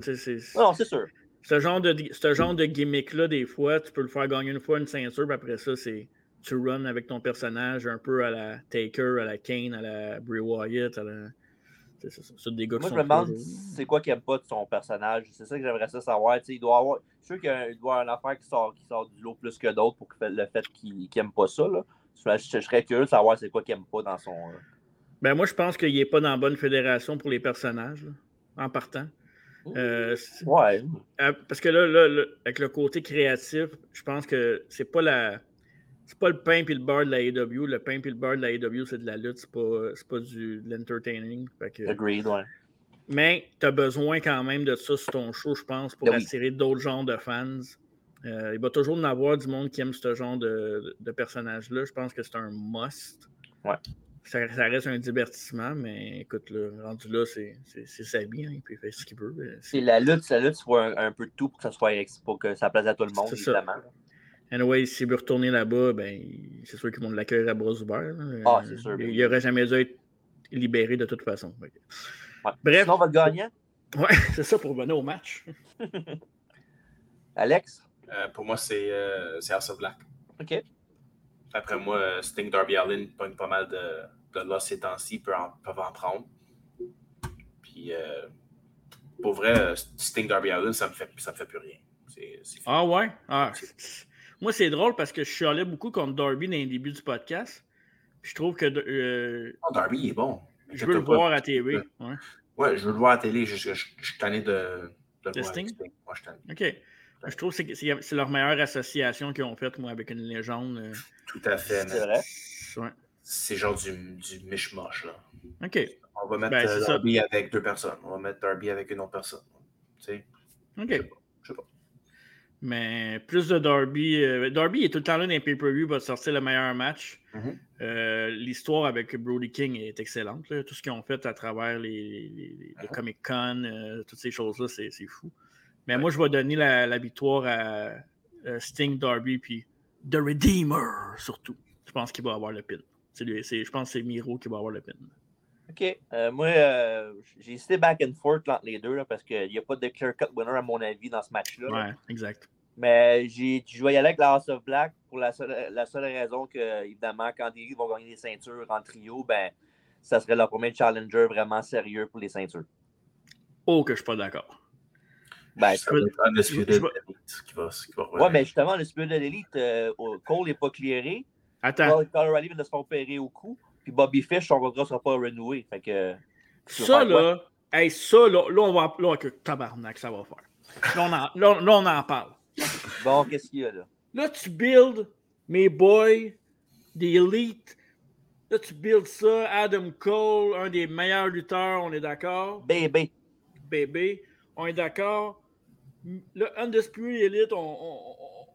non, c'est sûr. Ce genre de, ce genre de gimmick-là, des fois, tu peux le faire gagner une fois une ceinture, puis après ça, c'est tu run avec ton personnage un peu à la Taker, à la Kane, à la Bray Wyatt, à la. C'est ça, des gars Moi, je me demande c'est quoi qu'il n'aime pas de son personnage. C'est ça que j'aimerais ça savoir. il doit avoir. Je suis sûr qu'il doit avoir une affaire qui sort, qui sort du lot plus que d'autres pour le fait qu'il n'aime pas ça. Là. Je, serais curieux de savoir c'est quoi qu'il n'aime pas dans son. Euh, ben moi, je pense qu'il n'est pas dans la bonne fédération pour les personnages, en partant. Euh, ouais. Euh, parce que là, avec le côté créatif, je pense que c'est pas la. C'est pas le pain et le beurre de la AW. Le pain et le beurre de la AW, c'est de la lutte, c'est pas, pas du, de l'entertaining. Agreed, ouais. Mais tu as besoin quand même de ça sur ton show, je pense, pour ben attirer d'autres genres de fans. Euh, il va toujours en avoir du monde qui aime ce genre de, de personnage-là. Je pense que c'est un must. Ouais ça, reste un divertissement, mais écoute, le rendu là, c'est sa vie, hein, il peut faire ce qu'il veut. C'est la lutte, la lutte, vois un, peu de tout pour que ça soit pour que ça plaise à tout le monde, évidemment. Ça. Anyway, s'il veut retourner là-bas, ben, c'est sûr qu'ils vont l'accueillir à bras ouverts. Ah, c'est sûr. Il n'aurait jamais dû être libéré de toute façon. Fait Ouais. Bref. Sinon, votre gagnant, Ouais, <laughs> c'est ça pour venir au match. <laughs> Alex? Euh, pour moi, c'est euh, c'est House of Black. OK. Après moi, euh, Sting Darby Allin pogne pas mal de, de loss ces temps-ci, peuvent en, peuvent en prendre. Puis, euh, pour vrai, Sting Darby Allin, ça me fait, ça me fait plus rien. Ah ouais? Ah, moi, c'est drôle parce que je chialais beaucoup contre Darby dans les débuts du podcast. Puis je trouve que euh, Oh, Darby, il est bon. je veux le pas. voir à TV. Ouais. Ouais, je veux le voir à la télé. Je, je- je- je suis tanné de, de le voir Sting? Moi, je suis tanné. OK. Je trouve que c'est- leur meilleure association qu'ils ont faite, moi, avec une légende. euh. Tout à fait. C'est vrai? Ouais. C'est genre du, du mishmash, là. OK. On va mettre Ben, euh, ça. Darby avec deux personnes. On va mettre Darby avec une autre personne. Tu sais, OK. je sais pas. Mais plus de Darby. euh, Darby est tout le temps là dans les pay-per-view, va sortir le meilleur match. Mhm. Euh, L'histoire avec Brody King est excellente. là. Tout ce qu'ils ont fait à travers les, les- les- les Comic Con, euh, toutes ces choses-là, c'est c'est fou. Mais moi, je vais donner la, la victoire à euh, Sting, Darby, puis The Redeemer, surtout. Je pense qu'il va avoir le pin. C'est lui- c'est- je pense que c'est Miro qui va avoir le pin. OK. Euh, moi, euh, j'ai hésité back and forth entre les deux là, parce qu'il n'y a pas de clear-cut winner, à mon avis, dans ce match-là. là. Ouais, exact. Mais j'ai, je vais y aller avec la House of Black pour la seule, la seule raison que, évidemment, quand les vont gagner des ceintures en trio, ben, ça serait leur premier challenger vraiment sérieux pour les ceintures. Oh, que je suis pas d'accord. Ben, qui va, qui va ouais, mais justement, le spirit de l'élite, euh, Cole n'est pas clairé. Attends, Paul O'Reilly vient de se faire opérer au cou. Puis Bobby Fish, son contrat ne sera pas renoué. Fait que. ça là, hey, ça là, là, on va. Là, que tabarnak, ça va faire. Là, on en, là, là, on en parle. Bon, qu'est-ce qu'il y a là? Là, tu builds mes boys, des élites. Là, tu builds ça. Adam Cole, un des meilleurs lutteurs, on est d'accord? Bébé. Bébé, on est d'accord? Le Undisputed Elite, on, on, on-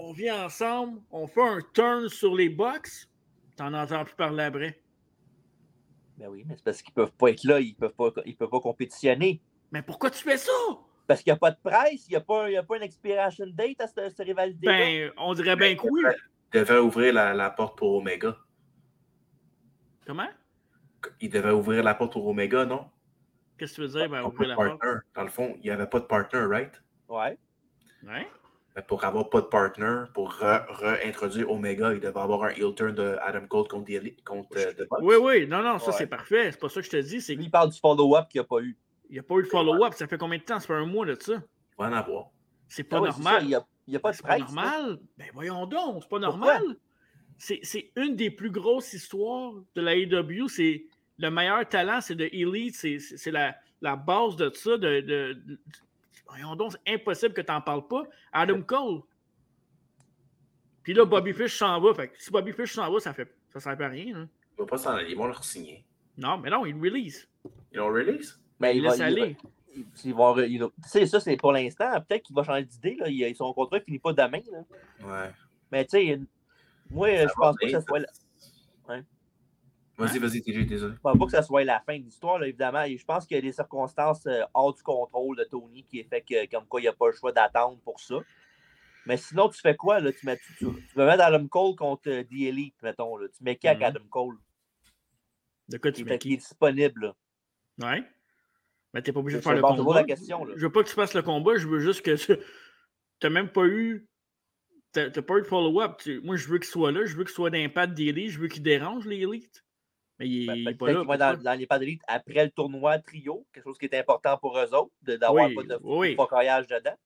on vient ensemble, on fait un turn sur les box. T'en entends plus parler après. Ben oui, mais c'est parce qu'ils peuvent pas être là, ils peuvent pas, ils peuvent pas compétitionner. Mais pourquoi tu fais ça? Parce qu'il n'y a pas de presse, il n'y a, pas- il y a pas une expiration date à cette, cette rivalité-là. Ben, on dirait bien que oui. Il devait ouvrir la, la porte pour Omega. Comment? Il devait ouvrir la porte pour Omega, non? Qu'est-ce que tu veux dire? Ben, Pas ouvrir de la porte. Dans le fond, il n'y avait pas de partner, right? Ouais. Ouais. Mais pour avoir pas de partner, pour re- réintroduire Omega, il devait avoir un heel turn de Adam Cole contre, The contre euh, The Bucks. Oui, oui, non, non, ça Ouais. c'est parfait. C'est pas ça que je te dis. C'est Lui, qu'il il parle du follow-up qu'il n'y a pas eu. n'y a pas eu de follow-up. Ça fait combien de temps? Ça fait un mois de ça. Il va en avoir. C'est pas Ah ouais, c'est normal. Il n'y a, il y a pas de C'est pas normal. Ben voyons donc, c'est pas normal. C'est c'est une des plus grosses histoires de la AEW. C'est le meilleur talent, c'est de Elite. C'est- la, la base de ça. De, de- de- voyons donc, c'est impossible que tu n'en parles pas. Adam Cole. Puis là, Bobby Fish s'en va. Fait que si Bobby Fish s'en va, ça fait ça sert à rien. hein. Il va pas s'en aller. Ils vont le signer. Non, mais non, il release. Ils l'ont release? Mais Il il aller. il- va re- il va- Tu sais, ça, c'est pour l'instant. Peut-être qu'il va changer d'idée. Son contrat ne finit pas demain. là. Ouais. Mais tu sais, moi, je pense pas que ça soit. Vas-y, vas-y, TJ, désolé. Pas que ça soit la fin de l'histoire, évidemment. Et je pense qu'il y a des circonstances euh, hors du contrôle de Tony qui fait que, comme quoi, il n'y a pas le choix d'attendre pour ça. Mais sinon, tu fais quoi? Là? Tu, mets, tu, tu, tu vas mettre Adam Cole contre euh, The Elite, mettons. Là. Tu mets qui avec Mhm. Adam Cole? De quoi tu mets est- qui? est disponible. Là. Ouais. Mais t'es pas obligé de faire le combat. la question, là. Je veux pas que tu fasses le combat, je veux juste que tu n'as même pas eu. T'as t'as pas eu de follow-up. Tu- Moi, je veux qu'il soit là, je veux qu'il soit d'impact d'élite, je veux qu'il dérange les élites. Mais il, Ben, il est pas là. va dans, les pas d'élite après le tournoi trio, quelque chose qui est important pour eux autres, d'avoir Oui, pas de oui. focaillage dedans.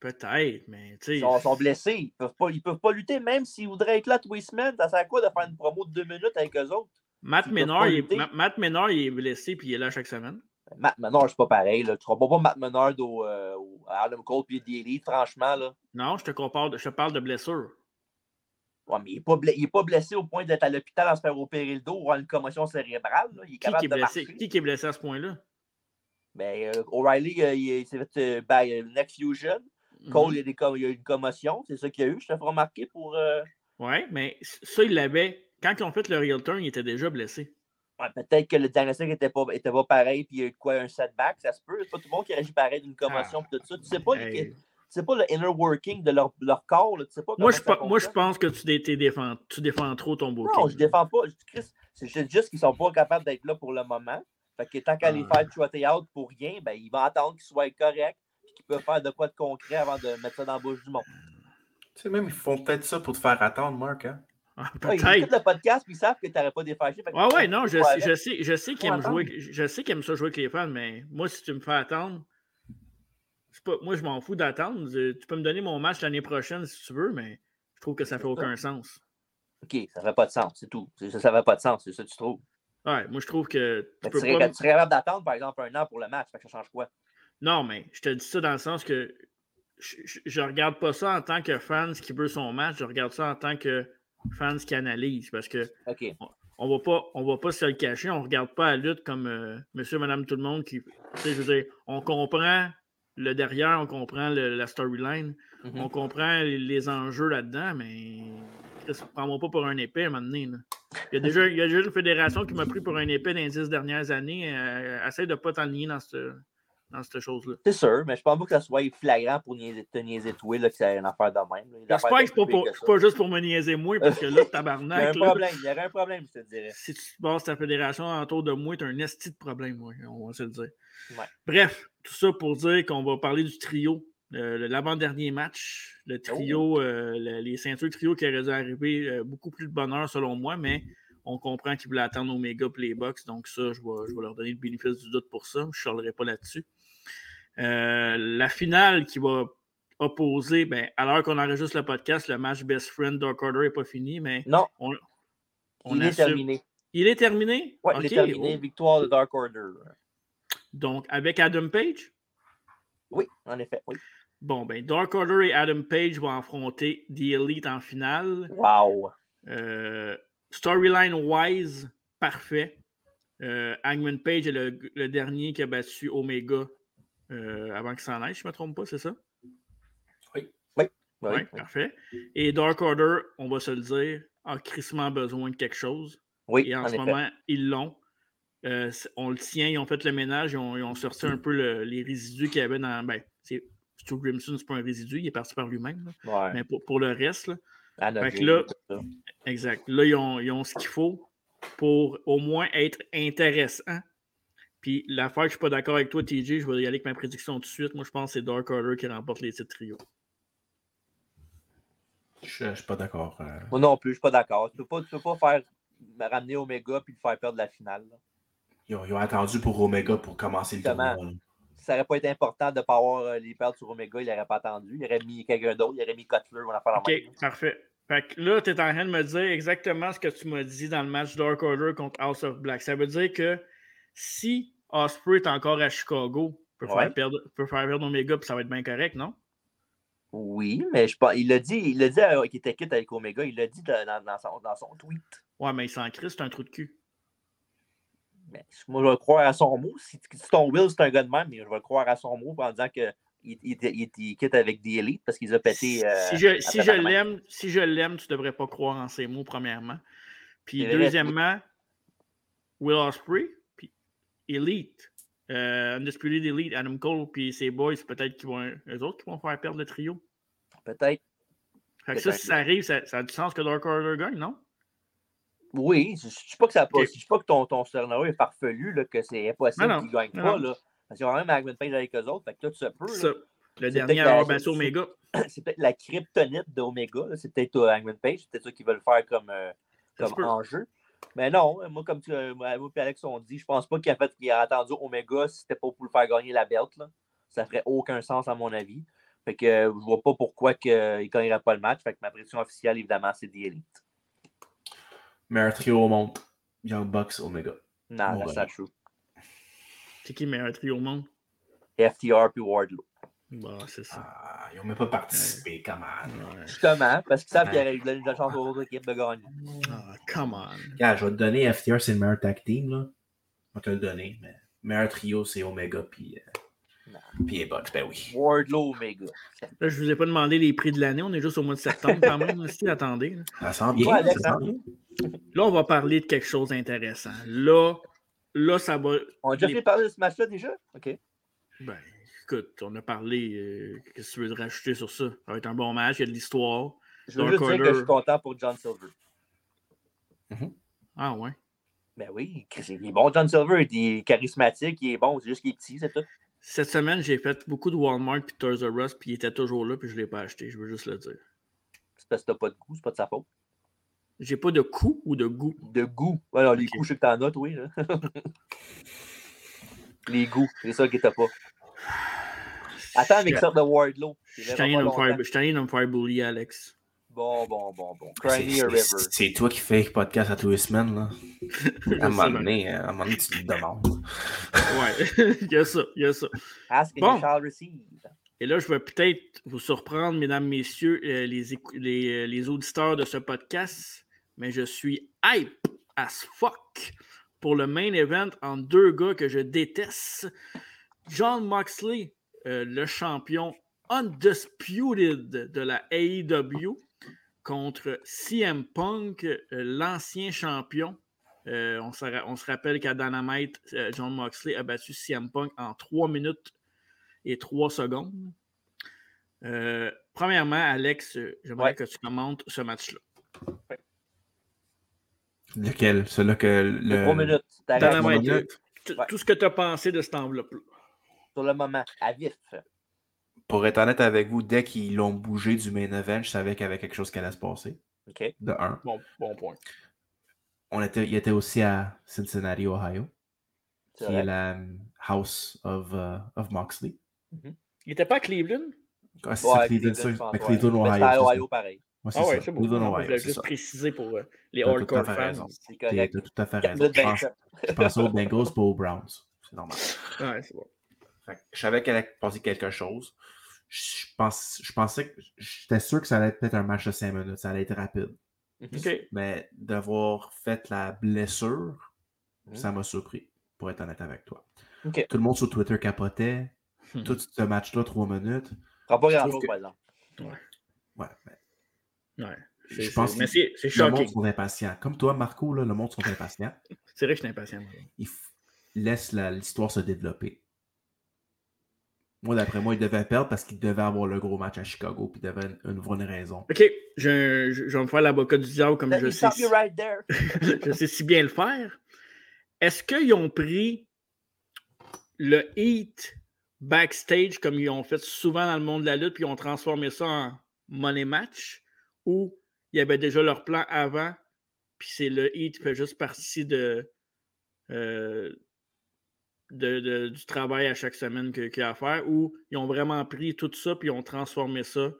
Peut-être, mais tu sais. Ils sont, sont blessés. Ils peuvent pas, ils peuvent pas lutter, même s'ils voudraient être là tous les semaines. Ça sert à quoi de faire une promo de deux minutes avec eux autres? Matt pas il Matt il est blessé puis il est là chaque semaine. Matt Menard, c'est pas pareil. Là. Tu ne pas Matt Menard au, euh, au- à Adam Cole puis The Elite, franchement. Là. Non, je te compare, je te parle de blessure. Ouais, mais il n'est pas, pas blessé au point d'être à l'hôpital à se faire opérer le dos ou avoir une commotion cérébrale. là. Il est Qui, capable qui est de blessé? marcher. Qui, qui est blessé à ce point-là? Mais euh, O'Reilly, euh, il, s'est fait euh, ben, euh, neck fusion. Cole, Mhm. il, y a des com- il y a eu une commotion. C'est ça qu'il y a eu. Je te fais remarquer pour. Ouais, mais ça, il l'avait. Quand ils ont fait le real turn, il était déjà blessé. ouais, Peut-être que le diagnostic n'était pas, était pas pareil, puis il y a eu quoi, un setback, ça se peut. C'est pas tout le monde qui réagit pareil d'une commotion, puis tout ça. Tu sais pas, Hey. Sais pas le inner working de leur, leur corps. Là. Tu sais pas Moi je, moi, je pense que tu, défends, tu défends trop ton booking. Non, je défends pas. Je dis, Chris, C'est ju- juste qu'ils sont pas capables d'être là pour le moment. Fait que tant qu'à les Ah. faire trotter out pour rien, ben, ils vont attendre qu'ils soient corrects et qu'ils peuvent faire de quoi de concret avant de mettre ça dans la bouche du monde. Tu sais, même, ils font peut-être ça pour te faire attendre, Marc. Hein? Ah, Ouais, ils écoutent le podcast puis ils savent que tu n'aurais pas défâché. que Ouais, non, je, sais- je sais, je sais qu'il Faut aime attendre. jouer. Je sais qu'il aime ça jouer avec les fans, mais moi, si tu me fais attendre, c'est pas, moi, je m'en fous d'attendre. Euh, Tu peux me donner mon match l'année prochaine si tu veux, mais je trouve que ça fait aucun sens. OK, ça fait pas de sens, c'est tout. Ça, ça fait pas de sens, c'est ça que tu trouves. Ouais, moi, je trouve que tu peux tu serais, pas. tu serais capable d'attendre, par exemple, un an pour le match. Ça change quoi? Non, mais je te dis ça dans le sens que je, je regarde pas ça en tant que fan qui veut son match, je regarde ça en tant que fan qui analyse parce que on, on va pas on va pas se le cacher, on regarde pas la lutte comme euh, monsieur, madame, tout le monde qui tu sais, je veux dire, on comprend le derrière, on comprend le- la storyline, Mhm. on comprend les, les enjeux là-dedans, mais prends-moi pas pour un épée à un moment donné. là. Il y, a déjà, il y a déjà une fédération qui m'a pris pour un épée dans les dix dernières années. Euh, essaye de pas t'enligner dans cette, dans cette chose-là. C'est sûr, mais je pense pas que ça soit flagrant pour niaiser, te niaiser toi, là, que c'est une affaire de même. J'espère que c'est pas, pour- juste pour me niaiser moi, parce que là, Il y a un tabarnak. problème, il y aurait un problème, je te dirais. si tu passes ta fédération autour de moi, t'as un esti de problème, ouais, on va se le dire. Ouais. Bref, tout ça pour dire qu'on va parler du trio, euh, l'avant-dernier match, le trio, euh, le- les ceintures trio qui auraient dû arriver euh, beaucoup plus de bonheur selon moi, mais on comprend qu'ils voulaient attendre Omega Bucks, donc ça, je vais, je vais leur donner le bénéfice du doute pour ça, je ne charlerai pas là-dessus. Euh, la finale qui va opposer, ben, à l'heure qu'on enregistre le podcast, le match Best Friend Dark Order n'est pas fini, mais Non. on, on Il est assume- terminé. Il est terminé? Ouais, il est terminé. oh. Victoire de Dark Order. Donc, avec Adam Page? Oui, en effet, oui. Bon, ben, Dark Order et Adam Page vont affronter The Elite en finale. Wow. Euh, Storyline-wise, parfait. Euh, Hangman Page est le, le dernier qui a battu Omega euh, avant qu'il s'en aille, si je ne me trompe pas, c'est ça? Oui. Oui, Oui. parfait. Et Dark Order, on va se le dire, a crissement besoin de quelque chose. Oui, Et en, en ce effet. moment, ils l'ont. Euh, on le tient, ils ont fait le ménage, ils ont, ils ont sorti un peu le- les résidus qu'il y avait dans. Ben, c'est, Stu Grimson, c'est pas un résidu, il est parti par lui-même. Ouais. Mais pour, pour le reste, là, fait que ça. exact. Là, ils ont, ils ont ce qu'il faut pour au moins être intéressant. Puis l'affaire que je suis pas d'accord avec toi, TJ, je vais y aller avec ma prédiction tout de suite. Moi, je pense que c'est Dark Order qui remporte les titres trio. Je ne suis pas d'accord. euh. Moi non plus, je suis pas d'accord. Tu peux pas, tu peux pas faire ramener Omega puis le faire perdre la finale. là. Ils, ont, ils ont attendu pour Omega pour commencer le Justement. tournoi. ça n'aurait pas été important de ne pas avoir euh, les perdre sur Omega, il n'aurait pas attendu. Il aurait mis quelqu'un d'autre, il aurait mis Cutler, on a fait la OK, même. parfait. Fait que là, tu es en train de me dire exactement ce que tu m'as dit dans le match Dark Order contre House of Black. Ça veut dire que si Osprey est encore à Chicago, peut Ouais. faire perdre, peut faire perdre Omega, puis ça va être bien correct, non? Oui, mais je pense, il l'a dit, il l'a dit euh, qu'il était quitte avec Omega, il l'a dit dans, son, dans son tweet. Ouais, mais il s'en crie, c'est un trou de cul. Mais moi, je vais croire à son mot. Si, si ton Will, c'est un gars de même, mais je vais croire à son mot en disant qu'il il, il, il- il quitte avec The Elite parce qu'ils ont pété. euh, si je, à si je l'aime, si je l'aime, tu devrais pas croire en ses mots, premièrement. Puis deuxièmement, Will Ospreay, puis Elite, euh, Undisputed Elite, Adam Cole, puis ses boys, peut-être qu'ils vont, eux autres qui vont faire perdre le trio. Peut-être. Fait que ça, si ça arrive, ça, ça a du sens que Dark Order gagne, non? Oui, je ne dis pas que ça a pas. Ok. Je dis pas que ton, ton scénario est farfelu, là, que c'est impossible qu'il ne gagne pas. non. Là. Parce qu'il y a quand même Hangman Page avec eux autres. Fait que tout se peut. là. Ça. Le dernier à avoir battu Omega. <clears throat> C'est peut-être la kryptonite d'Omega. C'est peut-être euh, Hangman Page. C'est peut-être ça qu'ils veulent faire comme, euh, comme enjeu. Mais non, moi, comme tu, euh, moi et Alex ont dit, je pense pas qu'il a, fait, qu'il a attendu Omega si c'était pas pour le faire gagner la belt. Là. Ça ferait aucun sens à mon avis. Fait que euh, je vois pas pourquoi que, euh, il ne gagnerait pas le match. Fait que ma prédiction officielle, évidemment, c'est The Elite. Meilleur trio au monde. Young Bucks, Omega. Non, not true. C'est qui le meilleur trio au monde? FTR puis Wardlow. Bah, c'est ça. Ah, ils n'ont même pas participé, comment. Justement, parce qu'ils savent qu'il y Ouais. aurait eu de la chance aux autres équipes de gagner. Ah, come on. Je vais te donner FTR, c'est le meilleur tag team. Là. Je vais te le donner. Mais meilleur trio, c'est Omega puis, euh, puis les Bucks. Ben oui. Wardlow, Omega. Là, je vous ai pas demandé les prix de l'année, on est juste au mois de septembre quand même. si, attendez. là. Ça sent bien. Ouais, ça hein? sent bien. Là, on va parler de quelque chose d'intéressant. Là, là, ça va. On a déjà les- fait parler de ce match-là déjà? OK. Ben, écoute, on a parlé. euh, Qu'est-ce que tu veux rajouter sur ça? Ça va être un bon match, il y a de l'histoire. Je veux juste dire que je suis content pour John Silver. Ah ouais. Ben oui, il est bon, John Silver, il est charismatique, il est bon, c'est juste qu'il est petit, c'est tout. Cette semaine, j'ai fait beaucoup de Walmart puis Toys R Us, puis il était toujours là, puis je ne l'ai pas acheté. Je veux juste le dire. C'est parce que t'as pas de goût, c'est pas de sa faute. J'ai pas de coup ou de goût? De goût. Alors, les goûts, je sais que t'en as, oui. Là. <laughs> les goûts, c'est ça que t'as pas. Attends avec ça de Wardlow. Je tanné de me faire bully, Alex. Bon, bon, bon, bon. River. C'est toi qui fais le podcast à tous les semaines, là. <laughs> à, un moment donné, à un moment donné, tu te demandes. ouais, il <laughs> y a ça, il y a ça. Ask Bon. and you shall receive. Et là, je vais peut-être vous surprendre, mesdames, messieurs, euh, les, les, euh, les auditeurs de ce podcast, mais je suis hype as fuck pour le main event en deux gars que je déteste. John Moxley, euh, le champion undisputed de la AEW, contre CM Punk, euh, l'ancien champion. Euh, on, se, ra- on se rappelle qu'à Dynamite, John Moxley a battu CM Punk en 3 minutes et 3 secondes. Premièrement, Alex, j'aimerais Ouais. que tu commentes ce match-là. Lequel? Celui-là que le. Trois minutes. Dynamite, minutes. Ouais. tout ce que tu as pensé de cette enveloppe-là. Sur le moment, à vif. Pour être honnête avec vous, dès qu'ils l'ont bougé du main event, je savais qu'il y avait quelque chose qui allait se passer. OK. De un. Bon, bon point. On était, il était aussi à Cincinnati, Ohio, C'est qui vrai. est la um, House of, uh, of Moxley. Il n'était pas à Cleveland? Ah, c'est Ouais, Cleveland, Cleveland, Ohio. c'est à c'est Ohio pareil. Ouais, c'est Ah ouais, ça. c'est bon. Je voulais juste ça. préciser pour euh, les à hardcore fans. C'est correct. t'as tout à fait raison. Je pense, 27. je pensais aux Bengals, pas aux Browns. C'est normal. Ouais, c'est bon. Fait que je savais qu'elle allait passer quelque chose. Je, pense, je pensais que j'étais sûr que ça allait être peut-être un match de 5 minutes. Ça allait être rapide. OK. Mais d'avoir fait la blessure, Mhm. ça m'a surpris, pour être honnête avec toi. OK. Tout le monde sur Twitter capotait. Hmm. Tout ce match-là, 3 minutes. Prends pas Je grand-chose, trouve que- par exemple. Ouais, mais Ouais. je pense que c'est le monde sont impatients. Comme toi, Marco, là, le monde sont impatients. <laughs> C'est vrai que je suis impatient. Il f- laisse la- l'histoire se développer. Moi, d'après moi, il devait perdre parce qu'il devait avoir le gros match à Chicago, puis il devait une, une bonne raison. OK, je, je- je vais me faire l'avocat du diable comme Let je sais, right there. <laughs> je sais si bien le faire. Est-ce qu'ils ont pris le heat backstage comme ils ont fait souvent dans le monde de la lutte, puis ils ont transformé ça en money match, ou il y avait déjà leur plan avant, puis c'est le heat qui fait juste partie de, euh, de- de- du travail à chaque semaine qu'il y a à faire, ou ils ont vraiment pris tout ça, puis ils ont transformé ça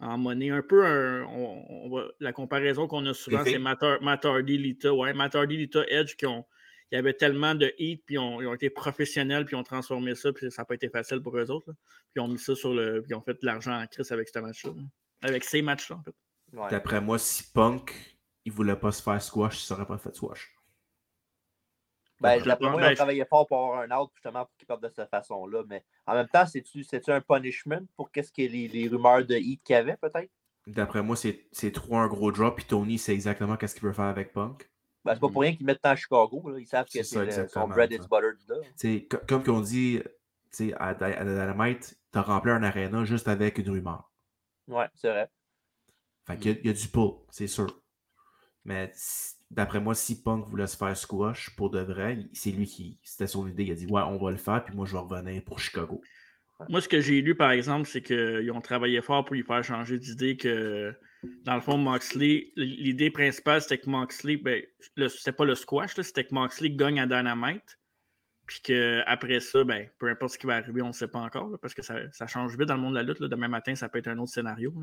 en monnaie. Un peu un- on- on va- la comparaison qu'on a souvent, c'est Hardy, Lita. Ouais, Matt Hardy, Lita, Edge, qui ont. Il y avait tellement de hits, puis ils ont, ils ont été professionnels, puis ils ont transformé ça, puis ça n'a pas été facile pour eux autres. là. Puis ils ont mis ça sur le. Puis ils ont fait de l'argent en crise avec ce match-là. là. Avec ces matchs-là, en fait. Ouais. D'après moi, si Punk, il voulait pas se faire squash, il serait pas fait squash. Ben, Je d'après moi, ben, ils ont je- travaillé fort pour avoir un out, justement, pour qu'ils partent de cette façon-là. Mais en même temps, c'est-tu c'est-tu un punishment pour qu'est-ce que les, les rumeurs de hit qu'il y avait, peut-être? D'après moi, c'est c'est trop un gros drop, puis Tony sait exactement qu'est-ce qu'il veut faire avec Punk. Ben, c'est pas pour rien qu'ils mettent tant à Chicago. Là. Ils savent que C'est son bread ça. is buttered là. Comme qu'on dit à, Dy- à Dynamite, t'as rempli un arena juste avec une rumeur. Ouais, c'est vrai. Fait qu'il y, a- il y a du pull, c'est sûr. Mais d'après moi, si Punk voulait se faire squash pour de vrai, c'est lui qui. C'était son idée. Il a dit Ouais, on va le faire, puis moi je vais revenir pour Chicago. Moi, ce que j'ai lu, par exemple, c'est qu'ils ont travaillé fort pour lui faire changer d'idée que, dans le fond, Moxley, l'idée principale, c'était que Moxley, ben, c'était pas le squash, c'était que Moxley gagne à Dynamite. Puis qu'après ça, ben, peu importe ce qui va arriver, on ne sait pas encore, là, parce que ça, ça change vite dans le monde de la lutte. là. Demain matin, ça peut être un autre scénario.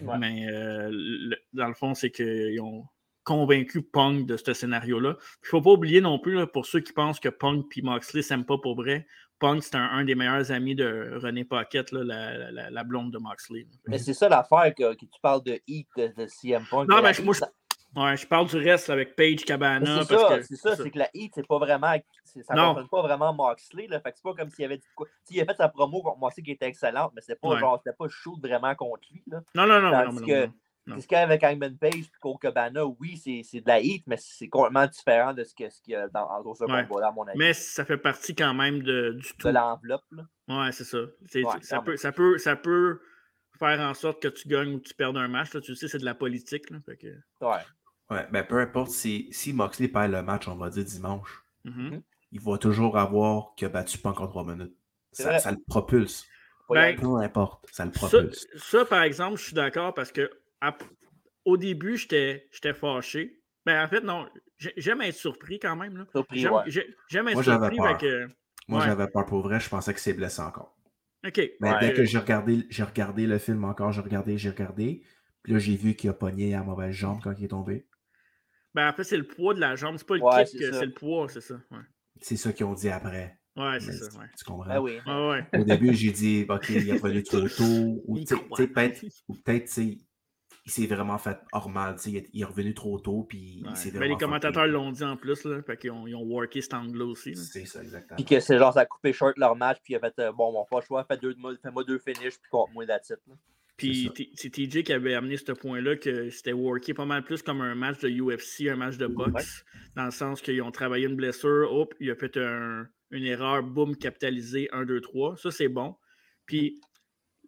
Ouais. Mais euh, le- dans le fond, c'est qu'ils ont convaincu Punk de ce scénario-là. Il ne faut pas oublier non plus, là, pour ceux qui pensent que Punk et Moxley ne s'aiment pas pour vrai, Punk, c'est un, un des meilleurs amis de René Paquette, là, la, la- la blonde de Moxley. Mais c'est ça l'affaire que, que tu parles de hit de, de CM Punk. Non, mais je- Heat, moi, ça- ouais, je parle du reste avec Paige Cabana. C'est parce ça, que- c'est ça, c'est que la hit, c'est pas vraiment. Ça ne concerne pas vraiment Moxley. Là, fait que c'est pas comme s'il avait dit quoi. Tu sais, il a fait sa promo contre Moxley qui était excellente, mais c'était pas Ouais. genre, c'était pas shoot vraiment contre lui. Là. Non, non, non, Tandis non, que, non, non. ce qu'il y a avec Hangman Page et Cole Cabana, oui, c'est de la hit, mais c'est complètement différent de ce que- ce qu'il y a dans, dans ce Ouais. combat-là, à mon avis. Mais ça fait partie quand même de, du tout. de l'enveloppe. là. Ouais, c'est ça. Ouais, ça, peut, ça, peut, ça peut faire en sorte que tu gagnes ou tu perdes un match. là. Tu sais, c'est de la politique. Là, fait que- Ouais. Ouais, ben peu importe si, si Moxley perd le match, on va dire dimanche, Mhm. il va toujours avoir qu'il a battu Punk en 3 minutes. Ça, le propulse. Ben, peu importe, ça le propulse. ça, par exemple, je suis d'accord parce que au début, j'étais j'étais fâché. Ben, en fait, non, j'ai- j'aime être surpris quand même. là. Surpris, J'aime ouais. être Moi, j'avais surpris. peur. que- Moi, ouais. j'avais peur pour vrai, je pensais que c'est blessé encore. OK. Mais Ouais. dès que j'ai regardé, j'ai regardé le film encore, j'ai regardé, j'ai regardé. Puis là, j'ai vu qu'il a pogné à mauvaise jambe quand il est tombé. Ben, en fait, c'est le poids de la jambe. C'est pas le Ouais, kick, c'est ça. c'est le poids, c'est ça. Ouais, C'est ça qu'ils ont dit après. ouais c'est ça. tu- Ouais. Tu comprends? Ah oui. Ouais. Au début, j'ai dit, OK, il a fallu trop <laughs> tôt. Ou peut-être, ou il s'est vraiment fait hors mal. tu sais, Il est, revenu trop tôt. Puis Ouais. il s'est Ben, vraiment les commentateurs l'ont dit en plus, là, fait qu'ils ont, ils ont worké cet angle-là aussi. C'est ça, exactement. Puis que c'est genre, ça a coupé short leur match, puis il a fait, euh, bon, mon pas le choix, fais deux, fais-moi deux finishes, puis contre moi, that's it. Puis c'est TJ qui avait amené ce point-là que c'était worké pas mal plus comme un match de UFC, un match de boxe, dans le sens qu'ils ont travaillé une blessure, hop, il a fait un- une erreur, boum, capitalisé, 1, 2, 3. Ça, c'est bon. Puis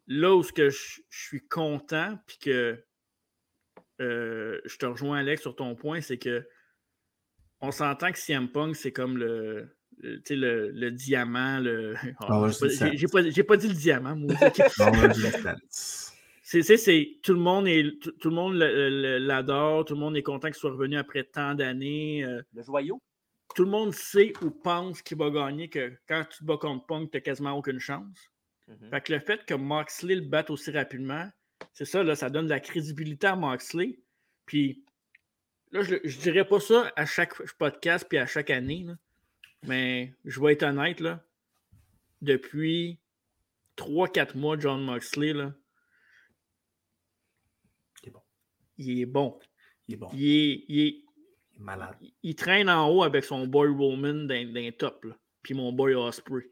là où que je je suis content, puis que euh, je te rejoins, Alex, sur ton point, c'est que on s'entend que CM Punk, c'est comme le, le, le, le diamant. Le... <laughs> Ah ouais, j'ai pas- dit le diamant, moi. <laughs> Non. C'est, c'est, tout le monde est, tout, tout le monde l'adore, tout le monde est content qu'il soit revenu après tant d'années. euh, Le joyau? tout le monde sait ou pense qu'il va gagner, que quand tu te bats contre Punk, tu n'as quasiment aucune chance. Mhm. Fait que le fait que Moxley le batte aussi rapidement, c'est ça, là, ça donne de la crédibilité à Moxley. Puis là, je, je dirais pas ça à chaque podcast puis à chaque année, là, mais je vais être honnête, là, depuis 3-4 mois, John Moxley, là, Il est bon. il est bon. Il est. Il est, il Il malade. il traîne en haut avec son boy Roman les top, là, puis mon boy Osprey.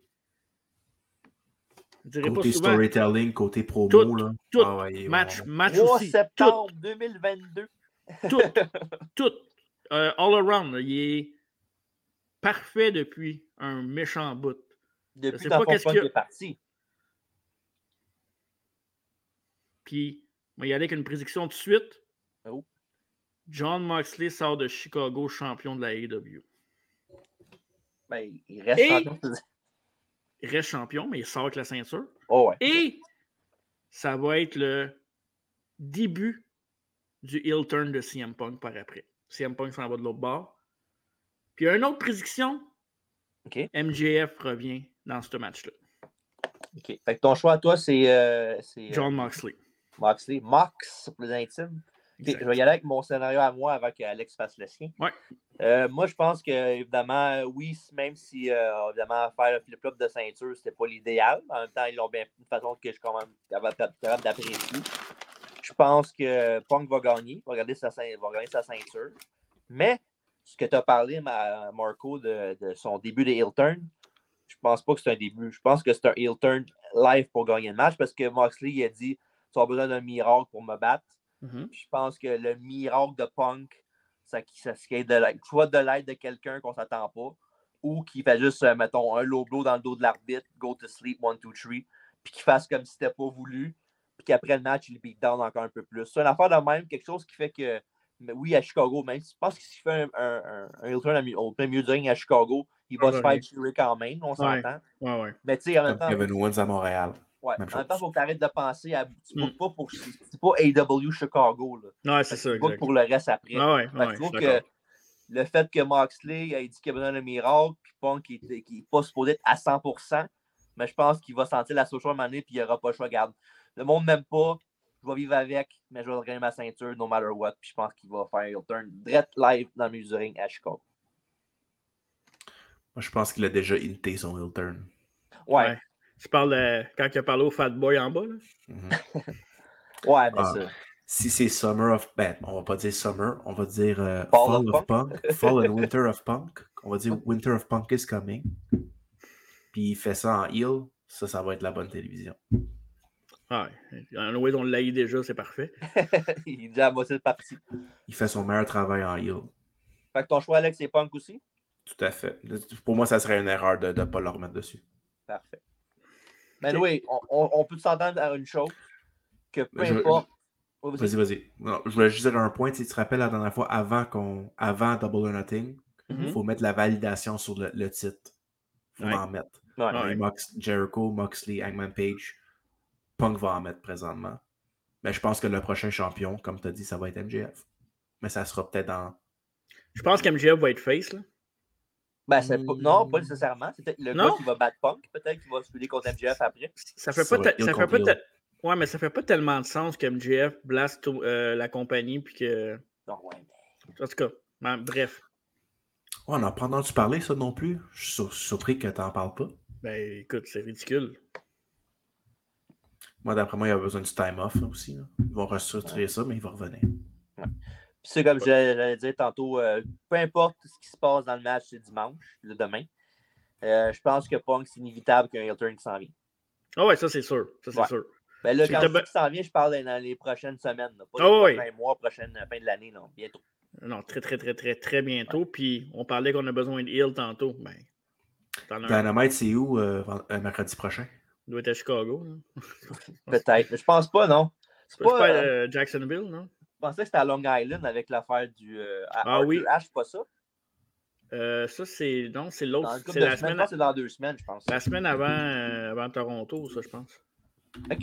Côté pas souvent. storytelling, côté promo, Tout, là. tout. Ah ouais, il match, match 3 aussi. Tout, septembre 2022. tout, <laughs> tout. Euh, all around, là, il est parfait depuis un méchant bout. Depuis pas qu'est-ce qu'il y Punk a. est parti. Puis, on va y aller avec une prédiction tout de suite. Oh. John Moxley sort de Chicago champion de la AEW. Ben, il reste Et- champion. Il reste champion, mais il sort avec la ceinture. Oh ouais. Et ça va être le début du heel turn de CM Punk par après. CM Punk s'en va de l'autre bord. Puis une autre prédiction. MJF revient dans ce match-là. OK. Fait que ton choix à toi, c'est. euh, c'est, euh, John Moxley. Moxley. Mox, pour les intimes. Exact. je vais y aller avec mon scénario à moi avant qu'Alex fasse le sien. Ouais. Euh, moi, je pense que, évidemment, oui, même si, euh, évidemment, faire le flip-flop de ceinture, c'était pas l'idéal. En même temps, ils l'ont bien fait d'une façon que je suis quand même capable, d'apprécier. Je pense que Punk va gagner, va, garder sa, va gagner sa ceinture. Mais, ce que tu as parlé, ma- Marco, de, de son début de heel turn, je pense pas que c'est un début. Je pense que c'est un heel turn live pour gagner le match parce que Moxley il a dit Tu as besoin d'un miracle pour me battre. Mhm. Puis je pense que le miracle de Punk, ça, ça serait de l'aide, soit de l'aide de quelqu'un qu'on s'attend pas, ou qui fait juste, euh, mettons, un low blow dans le dos de l'arbitre, go to sleep, one, two, three, puis qu'il fasse comme si c'était pas voulu, puis qu'après le match, il beat down encore un peu plus. C'est une affaire de même, quelque chose qui fait que, oui, à Chicago, même si je pense que s'il fait un, un, un, un heel turn à mi- au plein milieu du ring à Chicago, il va Ah, se faire tirer quand même, on s'entend. Ouais, ouais. Mais tu sais, en même temps, Kevin Owens à Montréal. Ouais, Même en même temps, il faut que tu arrêtes de penser à. Tu Mm. bookes pas pour. C'est pas AW Chicago. Là. Ouais, c'est ça, Tu bookes pour le reste après. Ah ouais, que ouais, je je trouve suis que d'accord. le fait que Moxley a dit qu'il a besoin d'un miracle, puis Punk qui n'est pas supposé être à 100%, mais je pense qu'il va sentir la social money puis il n'aura pas le choix. Regarde, le monde m'aime pas, je vais vivre avec, mais je vais gagner ma ceinture no matter what. Puis je pense qu'il va faire un heel turn direct live dans le milieu ring à Chicago. Moi, je pense qu'il a déjà hinté son heel turn. Ouais, Ouais. Tu parles euh, quand il a parlé au Fat Boy en bas, là? Mhm. ouais, mais Ah, ça. Si c'est Summer of. Ben, on va pas dire Summer, on va dire euh, Fall Fall, of of Punk. Fall and Winter of Punk. On va dire Winter of Punk is coming. Puis il fait ça en heel. Ça, ça va être la bonne télévision. Ouais. En way, on l'a eu déjà, c'est parfait. <laughs> il est déjà à moitié de partie. Il fait son meilleur travail en heel. Fait que ton choix, Alex, c'est Punk aussi? Tout à fait. Pour moi, ça serait une erreur de ne pas le remettre dessus. Parfait. Mais oui, on, peut s'entendre à une chose, que peu Je- importe Vas-y, vas-y. Je voulais juste dire un point. Tu te rappelles la dernière fois, avant, qu'on, avant Double or Nothing, il Mhm. faut mettre la validation sur le, le titre. Il faut Ouais. en mettre. Ouais. Et Mox- Jericho, Moxley, Hangman Page, Punk va en mettre présentement. Mais je pense que le prochain champion, comme tu as dit, ça va être MJF. Mais ça sera peut-être dans. Je pense qu'MJF va être face. Là. Ben, c'est pas- non, pas nécessairement. C'est peut-être le Non? gars qui va battre Punk, peut-être qu'il va se contre MJF après. Ça fait Ça pas, ça fait pas Ouais, mais ça fait pas tellement de sens que MJF blast tout- euh, la compagnie puis que. Non, ouais, En tout cas, ben, bref. Ouais, on n'a pas entendu parler, ça non plus? Je suis sur- surpris que tu n'en parles pas. Ben écoute, c'est ridicule. Moi, d'après moi, il a besoin du time off là, aussi. là. Ils vont restructurer ça, mais il va revenir. C'est comme j'allais j'allais dire tantôt, euh, peu importe ce qui se passe dans le match, c'est dimanche, le demain. Euh, je pense que Punk, c'est inévitable qu'il y ait un heel turn qui s'en vient. Ah ouais, ça c'est sûr. Ça c'est Ouais. sûr. Ben là, quand je dis s'en vient, je parle dans les prochaines semaines. là, pas Ah les prochains mois, prochaine fin de l'année, non, bientôt. Non, très, très, très, très, très bientôt. Puis on parlait qu'on a besoin de heal tantôt. Ben. Dynamite, c'est où euh, euh, mercredi prochain? Il doit être à Chicago. <laughs> Peut-être, mais je pense pas, non. C'est pas, pas euh, euh, Jacksonville, non? Je pensais que c'était à Long Island avec l'affaire du. euh, à Ah Arthur oui. Ashe, pas ça? Euh, ça, c'est. Non, c'est Dans l'autre. C'est de la semaine, c'est dans deux semaines, je pense. la semaine avant, euh, avant Toronto, ça, je pense.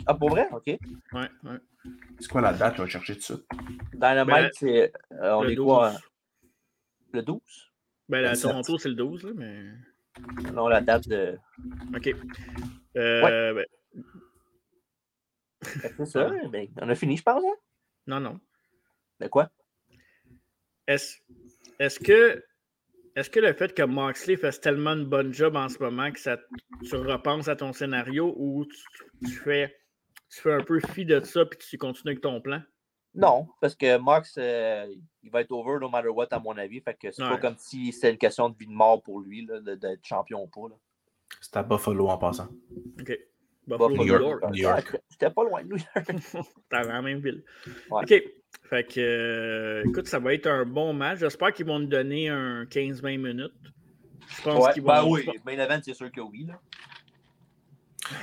Ah, pour vrai? OK. Ouais, ouais. C'est quoi la date? Je vais chercher tout de suite. Dynamite, Ben, c'est. euh, on le est quoi? 12. Le 12? Ben, la 27. Toronto, c'est le 12, là, mais. Non, la date de. OK. Euh, ben, C'est ça, ben, on a fini, je pense. Hein? non, non. De quoi? Est-ce est-ce que. Est-ce que le fait que Moxley fasse tellement une bonne job en ce moment que ça, tu repenses à ton scénario ou tu, tu fais, tu fais un peu fi de ça puis tu continues avec ton plan? Non, parce que Mox, euh, il va être over no matter what, à mon avis. Fait que c'est pas comme si c'était une question de vie de mort pour lui, là, de- d'être champion ou pas. Là. C'est à Buffalo en passant. OK. Buffalo, Buffalo, New York. York. New York. C'était pas loin de New York. T'es <laughs> dans la même ville. Ouais. OK. Fait que, euh, écoute, ça va être un bon match. J'espère qu'ils vont nous donner un 15-20 minutes. Je pense Ouais, qu'ils ben vont. oui, main event, c'est sûr que oui. Là.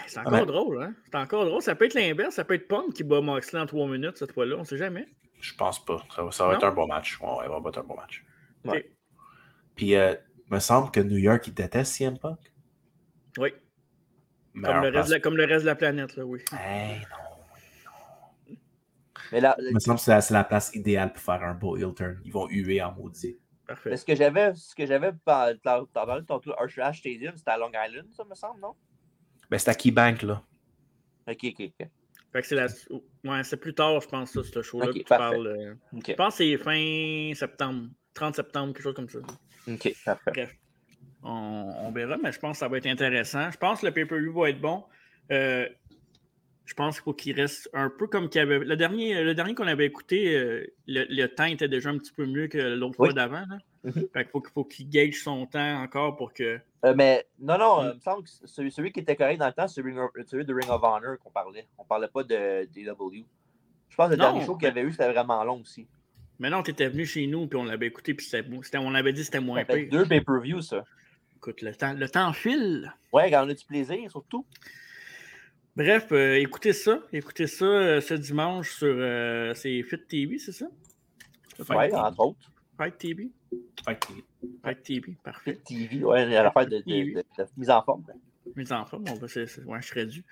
C'est encore ben. drôle, hein? C'est encore drôle. Ça peut être l'inverse. Ça peut être Punk qui bat Moxley en 3 minutes cette fois-là. On sait jamais. Je pense pas. Ça, va- ça va Non? être un bon match. Ouais, ouais, ça va être un bon match. OK. Puis, euh, me semble que New York, il déteste CM Punk. Oui. Comme le, reste place. de la, comme le reste de la planète, là, oui. Hey, non. Mais là, Il me semble que c'est la, place idéale pour faire un beau heel turn. Ils vont huer en maudit. Parfait. mais ce que j'avais, ce que j'avais, t'en parlais tantôt, Archer Ash Stadium, c'était à Long Island, ça me semble, non? Ben, c'est à Keybank, là. Ok, ok, ok. Fait que c'est la... ouais, c'est plus tard, je pense, ça, ce show-là. Que tu parfait. parles, euh, Je pense que c'est fin septembre. 30 septembre, quelque chose comme ça. ok, parfait. Bref. On, on verra, mais je pense que ça va être intéressant. Je pense que le pay-per-view va être bon. Euh, je pense qu'il faut qu'il reste un peu comme qu'il avait. Le dernier, le dernier qu'on avait écouté, euh, le, le temps était déjà un petit peu mieux que l'autre Oui. fois d'avant. là. Mhm. Fait qu'il faut, qu'il faut qu'il gage son temps encore pour que. Euh, mais non, non, Mm. euh, il me semble que celui, celui qui était correct dans le temps, c'est celui de Ring of Honor qu'on parlait. On parlait pas de DW. Je pense que le Non, dernier show qu'il y avait eu, c'était vraiment long aussi. Mais non, tu étais venu chez nous, puis on l'avait écouté, puis on avait dit que c'était moins pire. deux pay-per-views, ça. Écoute, le temps, le temps file. Ouais, quand on a du plaisir, surtout. Bref, euh, écoutez ça. Écoutez ça euh, ce dimanche sur. euh, c'est Fit TV, c'est ça? Ouais, entre autres. Fight TV? Fait que- Fight TV, parfait. Fit TV, ouais, il y a l'affaire de, de, TV. de- de mise en forme. Mes enfants, bon, ben, c'est, c'est- ouais, je serais dû.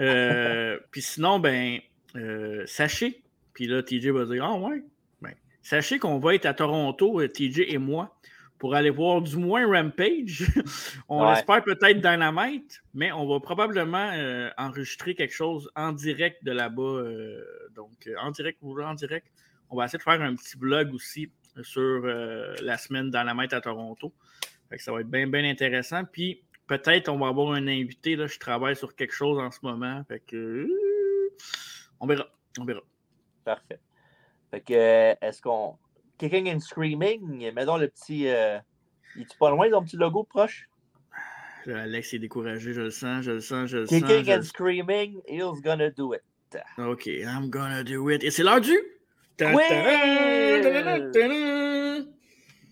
Euh, <laughs> puis sinon, ben, euh, sachez, puis là, TJ va dire, ah ouais, ben, sachez qu'on va être à Toronto, TJ et moi, pour aller voir du moins Rampage. <laughs> on Ouais. espère peut-être Dynamite, mais on va probablement euh, enregistrer quelque chose en direct de là-bas. euh, donc, euh, en direct ou en direct, on va essayer de faire un petit vlog aussi sur euh, la semaine Dynamite à Toronto. Fait que ça va être bien, bien intéressant. Puis peut-être on va avoir un invité. Là, je travaille sur quelque chose en ce moment. Fait que on verra. On verra. Parfait. Fait que, est-ce qu'on. Kicking and Screaming, mettons le petit. Euh... Il est pas loin, ton petit logo proche? Alex est découragé, je le sens, je le sens, je le Kicking sens. je and le- Screaming, he's gonna do it. Ok, I'm gonna do it. Et c'est l'heure du.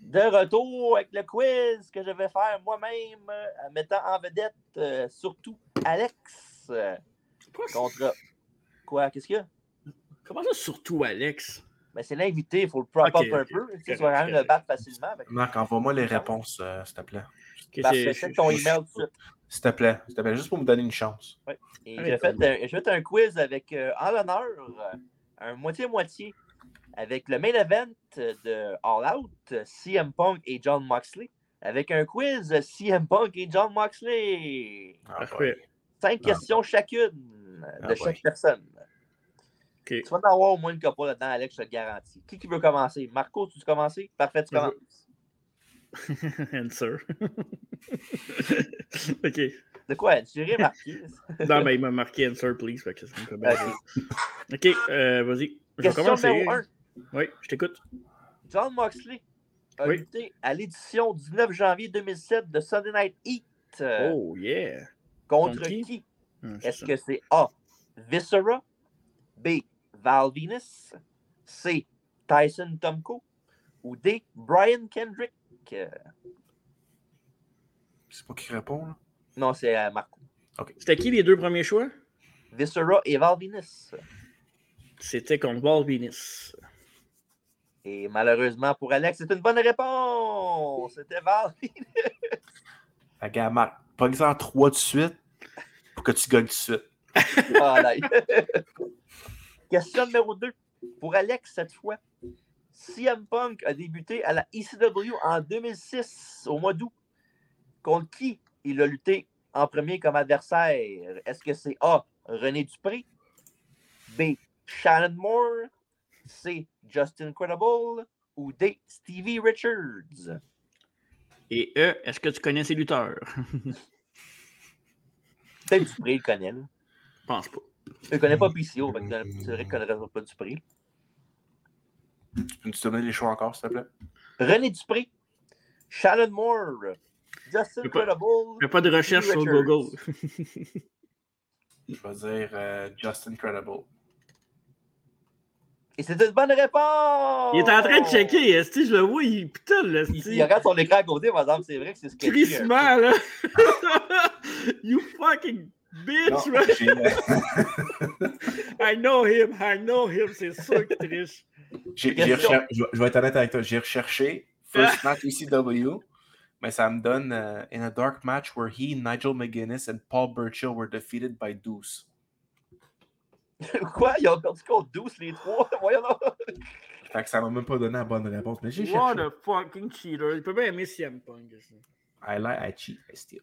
De retour avec le quiz que je vais faire moi-même, euh, en mettant en vedette euh, surtout Alex euh, contre. Quoi? Qu'est-ce qu'il y a? Comment ça, surtout Alex? Ben, c'est l'invité, il faut le prop up un peu. Tu vas quand même le battre facilement. Que- Marc, envoie-moi les réponses, euh, s'il te plaît. Ok, Parfait, c'est- ton email tout de suite. S'il te plaît, s'il te plaît, juste pour me donner une chance. Ah, j'ai oui, fait, fait un quiz avec, euh, en l'honneur, euh, un moitié-moitié, avec le main event de All Out, CM Punk et John Moxley, avec un quiz CM Punk et John Moxley. Ah, Parfait. Cinq Ah, questions chacune Ah, de chaque personne. Tu vas en avoir au moins une couple là-dedans, Alex, je te le garantis. Qui, qui veut commencer? Marco, tu veux commencer? Parfait, tu commences. <laughs> Answer. <laughs> ok. De quoi? Tu rien marqué? <laughs> Non, mais il m'a marqué answer, please. Fait que ça me Ok. euh, vas-y. Je vais commencer. numéro 1. Oui, je t'écoute. John Moxley a Oui. lutté à l'édition du 9 janvier 2007 de Sunday Night Heat. euh, Oh, yeah. contre contre qui? qui? Hum, c'est Est-ce que c'est A. Viscera, B. Val Venus, C. Tyson Tomko ou D. Brian Kendrick? Euh, C'est pas qui répond, là? Non, c'est euh, Marco. C'était qui les deux premiers choix? Viscera et Val Venus. C'était contre Walt Venus. Et malheureusement pour Alex, c'est une bonne réponse. C'était Val Venus. Regarde, Marc, pas ça en trois de suite pour que tu gagnes de suite. Voilà. Question numéro 2. Pour Alex, cette fois, CM Punk a débuté à la ECW en 2006, au mois d'août. Contre qui il a lutté en premier comme adversaire? Est-ce que c'est A. René Dupré, B. Shannon Moore, C. Justin Credible? Ou D. Stevie Richards? Et E, est-ce que tu connais ces lutteurs? <laughs> Peut-être Dupré, le connaît. Je pense pas. Il ne connaît pas PCO, fait que c'est vrai qu'il ne pas Dupré. Peux-tu donner les choix encore, s'il te plaît? René Dupré, Shannon Moore, Justin Fais pas- Credible. Fais pas de recherche sur. Google. Je vais dire euh, Justin Credible. Et c'est une bonne réponse! Il est en train de checker, esti, je le vois, il putain, le Il, il regarde son écran à côté, par exemple, c'est vrai que c'est ce qu'il Crissement, là! <laughs> you fucking bitch, Non, j'ai, euh, <laughs> I know him, I know him, c'est sûr qu'il triche. j'ai- j'ai Question. recher- je, vais- je vais être honnête avec toi. J'ai recherché First Match ECW, mais ça me donne euh, In a dark match where he, Nigel McGuinness and Paul Burchill were defeated by Deuce. <laughs> Quoi? Ils ont perdu contre 12 les trois? <laughs> Voyons. Fait que ça m'a même pas donné la bonne réponse, mais j'ai What cherché. a fucking cheater. Il peut bien aimer CM Punk. I lie, I cheat, I steal.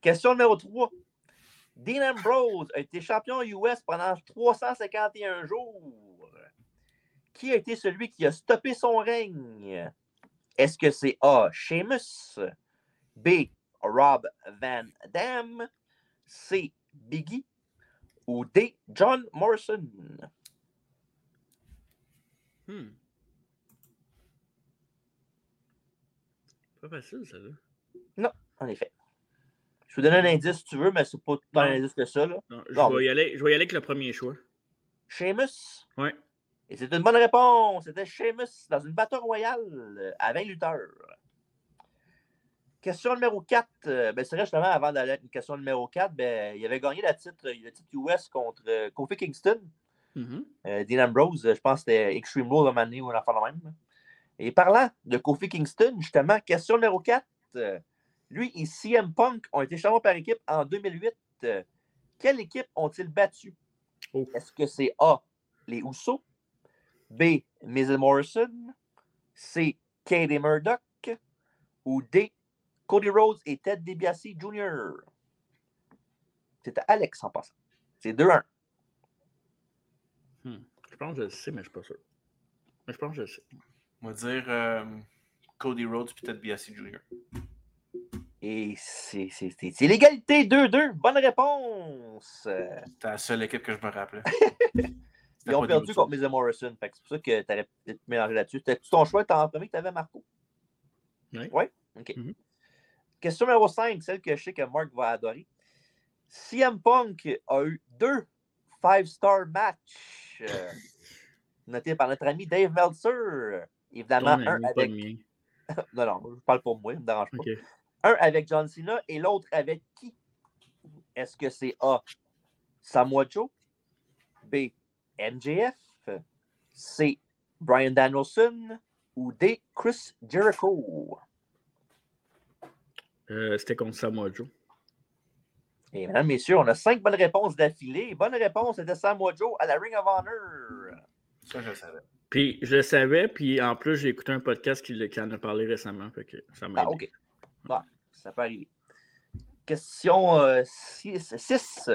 Question numéro 3. Dean Ambrose a été champion US pendant 351 jours. Qui a été celui qui a stoppé son règne? Est-ce que c'est A. Sheamus, B. Rob Van Dam, C. Biggie? Ou D. John Morrison? Hmm. Pas facile, ça, là. Non, en effet. Vous donner un indice si tu veux, mais c'est pas tant un indice que ça. Là. Non, je, Non, vais y aller, je vais y aller avec le premier choix. Sheamus? Ouais. Et c'est une bonne réponse. C'était Sheamus dans une Battle Royale à 20 lutteurs. Question numéro 4. euh, ben, c'est vrai, justement, avant d'aller à une question numéro 4, ben, il avait gagné la titre, le titre US contre euh, Kofi Kingston. Mhm. Euh, Dean Ambrose, je pense que c'était Extreme Rules de année ou un affaire de même. Et parlant de Kofi Kingston, justement, question numéro 4. euh, lui et CM Punk ont été champions par équipe en 2008. Euh, quelle équipe ont-ils battu? Oh. Est-ce que c'est A, les Usos, B, Miz and Morrison, C, Katie Murdoch ou D, Cody Rhodes et Ted DiBiase Jr.? C'était Alex en passant. C'est 2-1. Hmm. Je pense que je le sais, mais je suis pas sûr. Mais je pense que je le sais. On va dire euh, Cody Rhodes puis Ted DiBiase Jr. Et c'est l'égalité 2-2. Bonne réponse. C'était la seule équipe que je me rappelais. <laughs> Ils ont perdu contre Miz Morrison. C'est pour ça que tu aurais peut-être mélangé là-dessus. C'était ton choix? En premier que tu avais, Marco? Oui. Oui? OK. Mhm. Question numéro 5, celle que je sais que Marc va adorer. CM Punk a eu deux five-star matchs <laughs> euh, notés par notre ami Dave Meltzer. Évidemment, Ton un ami, avec. le mien. <laughs> non, non, je parle pour moi, ça ne me dérange pas. Ok. Un avec John Cena et l'autre avec qui? Est-ce que c'est A. Samoa Joe, B. MJF, C. Brian Danielson? Ou D. Chris Jericho? Euh, C'était contre Samoa Joe. Et mesdames, messieurs, on a cinq bonnes réponses d'affilée. Bonne réponse, c'était Samoa Joe à la Ring of Honor. Ça, je le savais. Puis je le savais, puis en plus, j'ai écouté un podcast qui, en a parlé récemment. Fait que ça m'a Ah, aidé. OK. Bon, ça peut arriver. Question 6.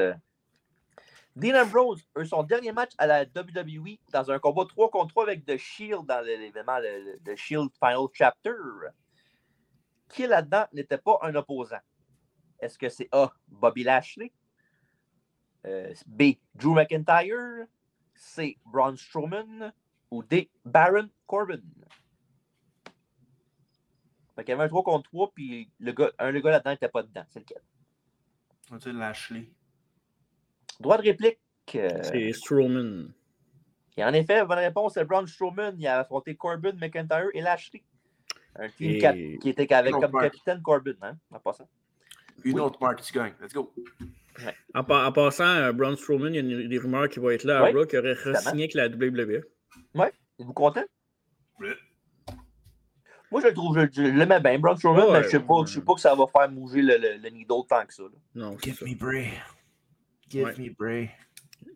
Dean Ambrose son dernier match à la WWE dans un combat 3 contre 3 avec The Shield dans l'événement The Shield Final Chapter. Qui là-dedans n'était pas un opposant? Est-ce que c'est A. Bobby Lashley? Euh, B. Drew McIntyre? C. Braun Strowman? Ou D. Baron Corbin? Fait qu'il y avait un 3 contre 3, puis le gars, un le gars là-dedans n'était pas dedans. C'est lequel? On va dire Lashley. Droit de réplique. euh, C'est Strowman. Et en effet, bonne réponse, c'est Braun Strowman. Il a affronté Corbin, McIntyre et Lashley. Un team Et- cap- qui était avec comme capitaine Corbin, hein, en passant. Une Oui. autre marque, tu gagnes. Let's go. En, pa- en passant, euh, Braun Strowman, il y a une- des rumeurs qu'il va être là à Ouais, Raw, qui aurait re-signé avec la WWE. Ouais, êtes-vous content? Ouais. Moi, je le trouve, je, je l'aimais bien, Strowman, Ouais, mais je sais pas, je sais pas que ça va faire bouger le, le, le needle tant que ça. là. Non, Give ça. me Bray. Give Ouais. me Bray.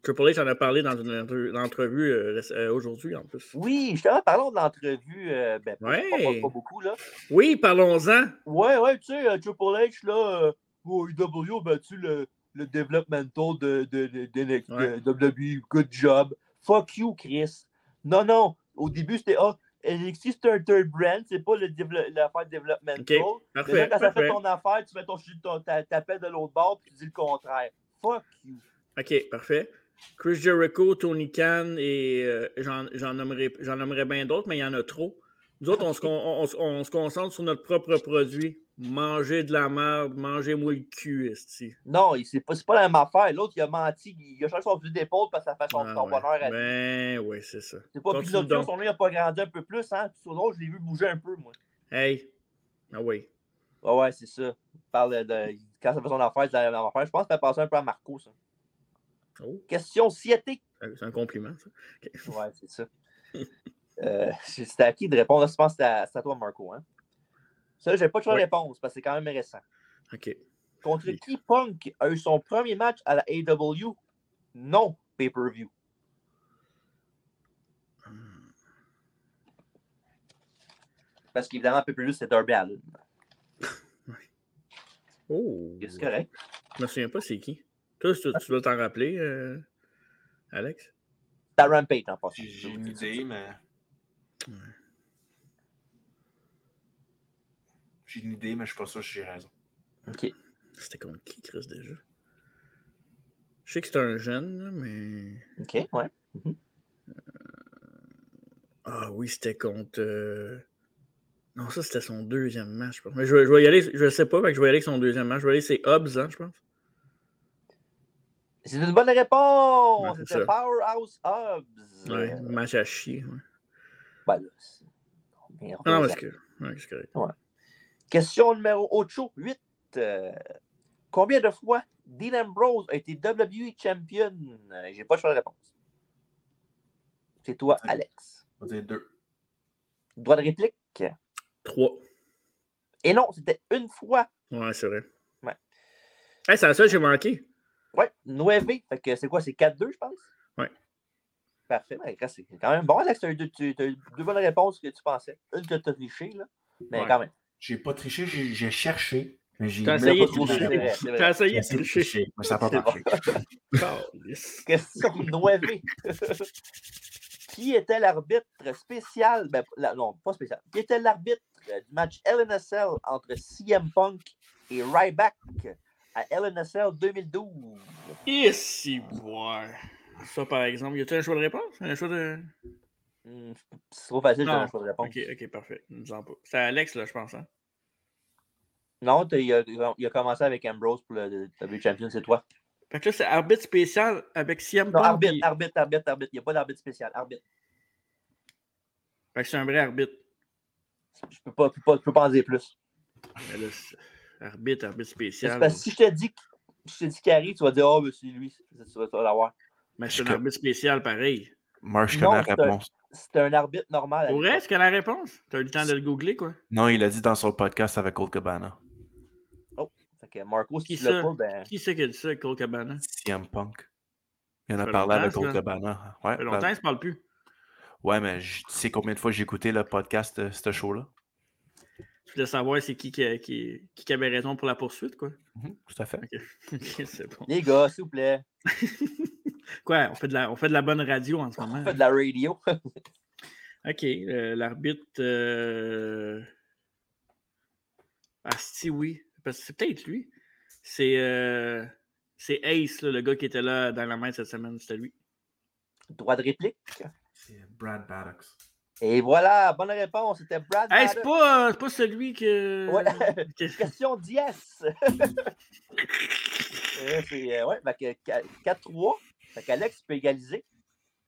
Triple H en a parlé dans une entre- entrevue euh, euh, aujourd'hui, en plus. Oui, justement, parlons de l'entrevue. euh, ben, pas- Ouais. pas, pas- pas beaucoup, là. Oui, parlons-en. Ouais, ouais, tu sais, Triple H, là, euh, au IW a battu le, le developmental de, de, de, de- de Ouais. WWE. Good job. Fuck you, Chris. Non, non. Au début, c'était Ah, NXT, c'est un third brand, c'est pas le l'affaire developmental. Ok, Mais parfait, là, quand ça fait ton affaire, tu mets ton, ton, ta, de l'autre bord puis tu dis le contraire. Fuck you. OK, parfait. Chris Jericho, Tony Khan et euh, j'en nommerai, nommerai bien d'autres, mais il y en a trop. Nous autres, on se, <laughs> con- on, on se- on se concentre sur notre propre produit. Manger de la merde, mangez-moi le cul, esti. Non, c'est pas, c'est pas la même affaire. L'autre, il a menti. Il a changé son fusil d'épaule parce que ça fait son, Ah ouais. bonheur à lui. Ben oui, c'est ça. C'est pas Pinocchio, son nez n'a pas grandi un peu plus, hein. Sur l'autre, je l'ai vu bouger un peu, moi. Hey. Ah oui. Ouais, ouais, c'est ça. Il parle de. Quand ça fait son affaire, c'est la même affaire. Je pense que ça passer un peu à Marco, ça. Oh, Question sciatique. c'est un compliment, ça. OK. Ouais, c'est ça. euh, c'était à qui de répondre? Je pense que c'était à, à toi, Marco. Hein? Ça, j'ai pas choix de réponse parce que c'est quand même récent. OK. Contre qui Punk a eu son premier match à la AW? Non, pay-per-view. Parce qu'évidemment, pay-per-view, c'est Darby Allin. <laughs> Oh. C'est correct. Je me souviens pas c'est qui. Toi, tu, tu dois t'en rappeler, euh, Alex? C'est à Rampage en passant. J'ai j'ai une idée, mais. J'ai une idée, mais je suis pas sûr si j'ai raison. OK. C'était contre qui, Chris, déjà? Je sais que c'est un jeune, là, mais. OK, ouais. Mhm. Ah oui, c'était contre. euh, Non, ça, c'était son deuxième match, je pense. Mais je vais, je vais y aller, je sais pas, que je vais y aller avec son deuxième match. Je vais aller, c'est Hobbs, hein, je pense. C'est une bonne réponse! Ouais, c'est C'était. Powerhouse Hobbs. Ouais, match à chier. Ouais. Ben là, c'est- Mais Ah, on parce que. Ouais, c'est correct. Ouais. Question numéro 8. 8. euh, combien de fois Dean Ambrose a été WWE Champion? Euh, J'ai pas le choix de réponse. C'est toi, Alex. On va deux. Droit de réplique? Trois. Et non, c'était une fois. Ouais, c'est vrai. Ouais. Hey, c'est la seule que j'ai manqué. Ouais, 9. Fait que c'est quoi? C'est 4-2, je pense? Ouais. Parfait. Ben, c'est quand même bon, Alex. Tu as eu deux, bonnes réponses que tu pensais. Une que tu as triché, là. Mais Ouais. quand même. J'ai pas triché, j'ai cherché. T'as essayé de tricher. T'as essayé J'ai de essayé de tricher. mais ça n'a pas marché. <laughs> Question 9. <laughs> Qui était l'arbitre spécial? Ben, la- non, pas spécial. Qui était l'arbitre euh, du match LNSL entre CM Punk et Ryback à LNSL 2012? Ici, boire. Ça, par exemple, y a-t-il un choix de réponse? Un choix de. Hmm, c'est trop facile, Non. de réponse. Ok, ok, parfait. Pas. C'est Alex, là, je pense. Hein? Non, il a, il a commencé avec Ambrose pour le W Champion, c'est toi. Fait que là, c'est arbitre spécial avec CM Punk. arbitre, puis- arbitre, arbitre, arbitre. Il n'y a pas d'arbitre spécial. Arbitre. Fait que c'est un vrai arbitre. Je peux pas, peux pas, peux pas en dire plus. Mais là, arbitre, arbitre spécial. parce que si je te dis, je te dis arrive, tu vas dire, oh, ben, c'est lui. Tu vas, l'avoir. Mais c'est un arbitre spécial pareil. Moi, je connais la réponse. C'est un arbitre normal. Pour est-ce que la réponse? Tu as eu le temps de le googler, quoi? Non, il a dit dans son podcast avec Cold Cabana. Fait que Marco, si Qui ça? pas, ben. Qui c'est qui a dit ça, Cole Cabana? CM Punk. Il en a parlé avec ça. Cold Cabana. Ouais, Ça fait longtemps, ben- il se parle plus. ouais, mais je- tu sais combien de fois j'ai écouté le podcast de ce show-là? Tu voulais savoir c'est qui qui, a- qui, qui avait raison pour la poursuite, quoi? Mhm, Tout à fait. <laughs> C'est bon. Les gars, s'il vous plaît, <laughs> Quoi, on fait, de la, on fait de la bonne radio en ce moment? faites de la radio. <laughs> OK, euh, l'arbitre. Euh... Ah, si oui. Parce que c'est peut-être lui. C'est euh, c'est Ace, là, le gars qui était là dans la main cette semaine. C'était lui. Droit de réplique. C'est Brad Maddox. Et voilà, bonne réponse. C'était Brad. Hey, c'est pas, euh, c'est pas celui que. Ouais. <laughs> Question 10. <laughs> Euh, c'est, euh, ouais, fait que qua- 4-3. Fait qu'Alex peut égaliser.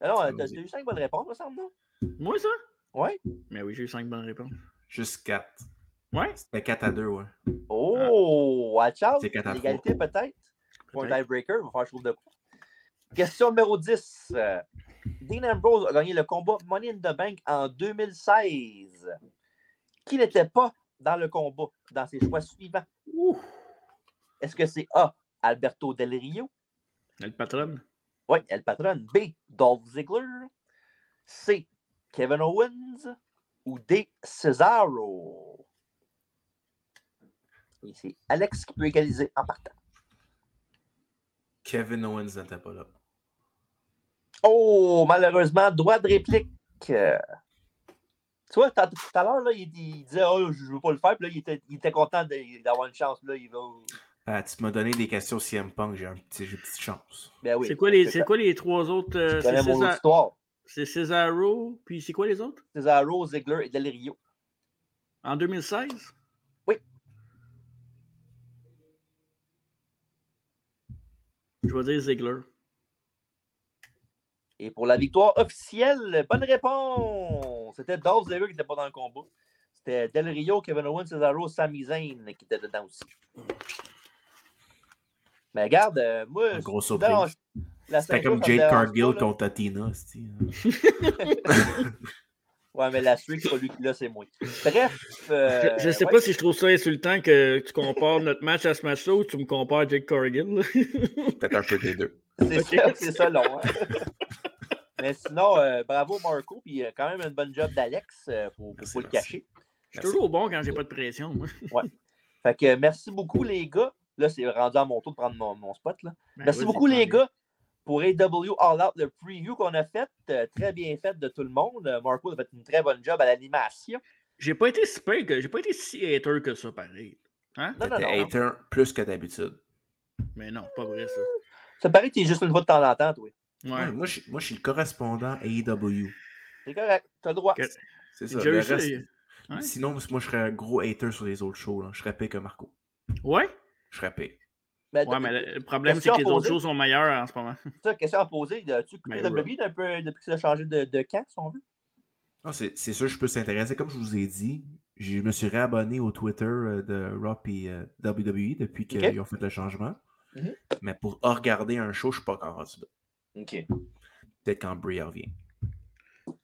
Ah non, t'as t'as eu 5 bonnes réponses, me semble, non? Moi, ça? Ouais. Mais oui, j'ai eu cinq bonnes réponses. Juste 4. Ouais? C'était 4 à 2, ouais. Oh, watch out. C'est 4 à L'égalité peut-être. Pour un tiebreaker, il va falloir que je trouve de quoi. Question numéro 10. Euh, Dean Ambrose a gagné le combat Money in the Bank en 2016. Qui n'était pas dans le combat dans ses choix suivants? Est-ce que c'est A. Alberto Del Rio? Le patron. Oui, El Patron. B. Dolph Ziggler. C. Kevin Owens. Ou D. Cesaro. Et c'est Alex qui peut égaliser en partant. Kevin Owens n'était pas là. Oh, malheureusement, droit de réplique. Tu vois, tout à l'heure, il, il disait Oh, je ne veux pas le faire. Puis là, il était, il était content d'avoir une chance. Là, il va... Ah, tu m'as donné des questions CM Punk, j'ai un petit, j'ai une petite chance. Ben oui. c'est quoi, les- c'est quoi les trois autres? euh, César-. C'est Cesaro, puis c'est quoi les autres? Cesaro, Ziggler et Del Rio. En 2016? Oui. Je vais dire Ziggler. Et pour la victoire officielle, bonne réponse! C'était Dolph Ziggler qui n'était pas dans le combat. C'était Del Rio, Kevin Owens, Cesaro, Sami Zayn qui était dedans aussi. Mais regarde, euh, moi. Surprise. non, la C'était comme Jade Cargill là. contre Tina. c'est-tu? <laughs> Ouais, mais la streak, c'est pas lui qui l'a, c'est moi. Bref. euh, je, je sais ouais. pas si je trouve ça insultant que tu compares notre match à ce match-là ou tu me compares à Jake là. <laughs> Peut-être un peu des deux. C'est Ok. ça, c'est ça, long. hein. <laughs> Mais sinon, euh, bravo Marco, puis euh, quand même une bonne job d'Alex euh, pour ne pas le cacher. Je suis toujours bon quand j'ai pas de pression. moi. Ouais. Fait que euh, merci beaucoup, les gars. Là, c'est rendu à mon tour de prendre mon, mon spot. Là. Ben, merci beaucoup, les gars, pour AW All Out, le preview qu'on a fait. euh, très bien fait de tout le monde. Euh, Marco a fait une très bonne job à l'animation. J'ai pas été si que j'ai pas été si hater que ça, pareil. Hein? Non, non, T'étais non. hater plus que d'habitude. Mais non, pas vrai ça. Ça paraît que tu es juste une fois de temps en temps, toi. Ouais. Ouais, moi, je, moi, je suis le correspondant AEW. C'est correct. Tu as le droit. Que- C'est ça. le reste- ouais. Sinon, moi, je serais un gros hater sur les autres shows. Là. Je serais pire que Marco. Ouais? Je serais pire. Ben, Ouais, mais le, problème, c'est que les autres choses sont meilleures en ce moment. Ça, question à poser. As-tu Mais WWE un peu depuis que ça a changé de, de camp, si on veut? Ah, c'est c'est sûr, je peux s'intéresser. Comme je vous ai dit, je me suis réabonné au Twitter euh, de Raw et euh, WWE depuis qu'ils ont fait le changement. Mhm. Mais pour regarder un show, je ne suis pas encore rendu là. OK. Peut-être quand Brie revient.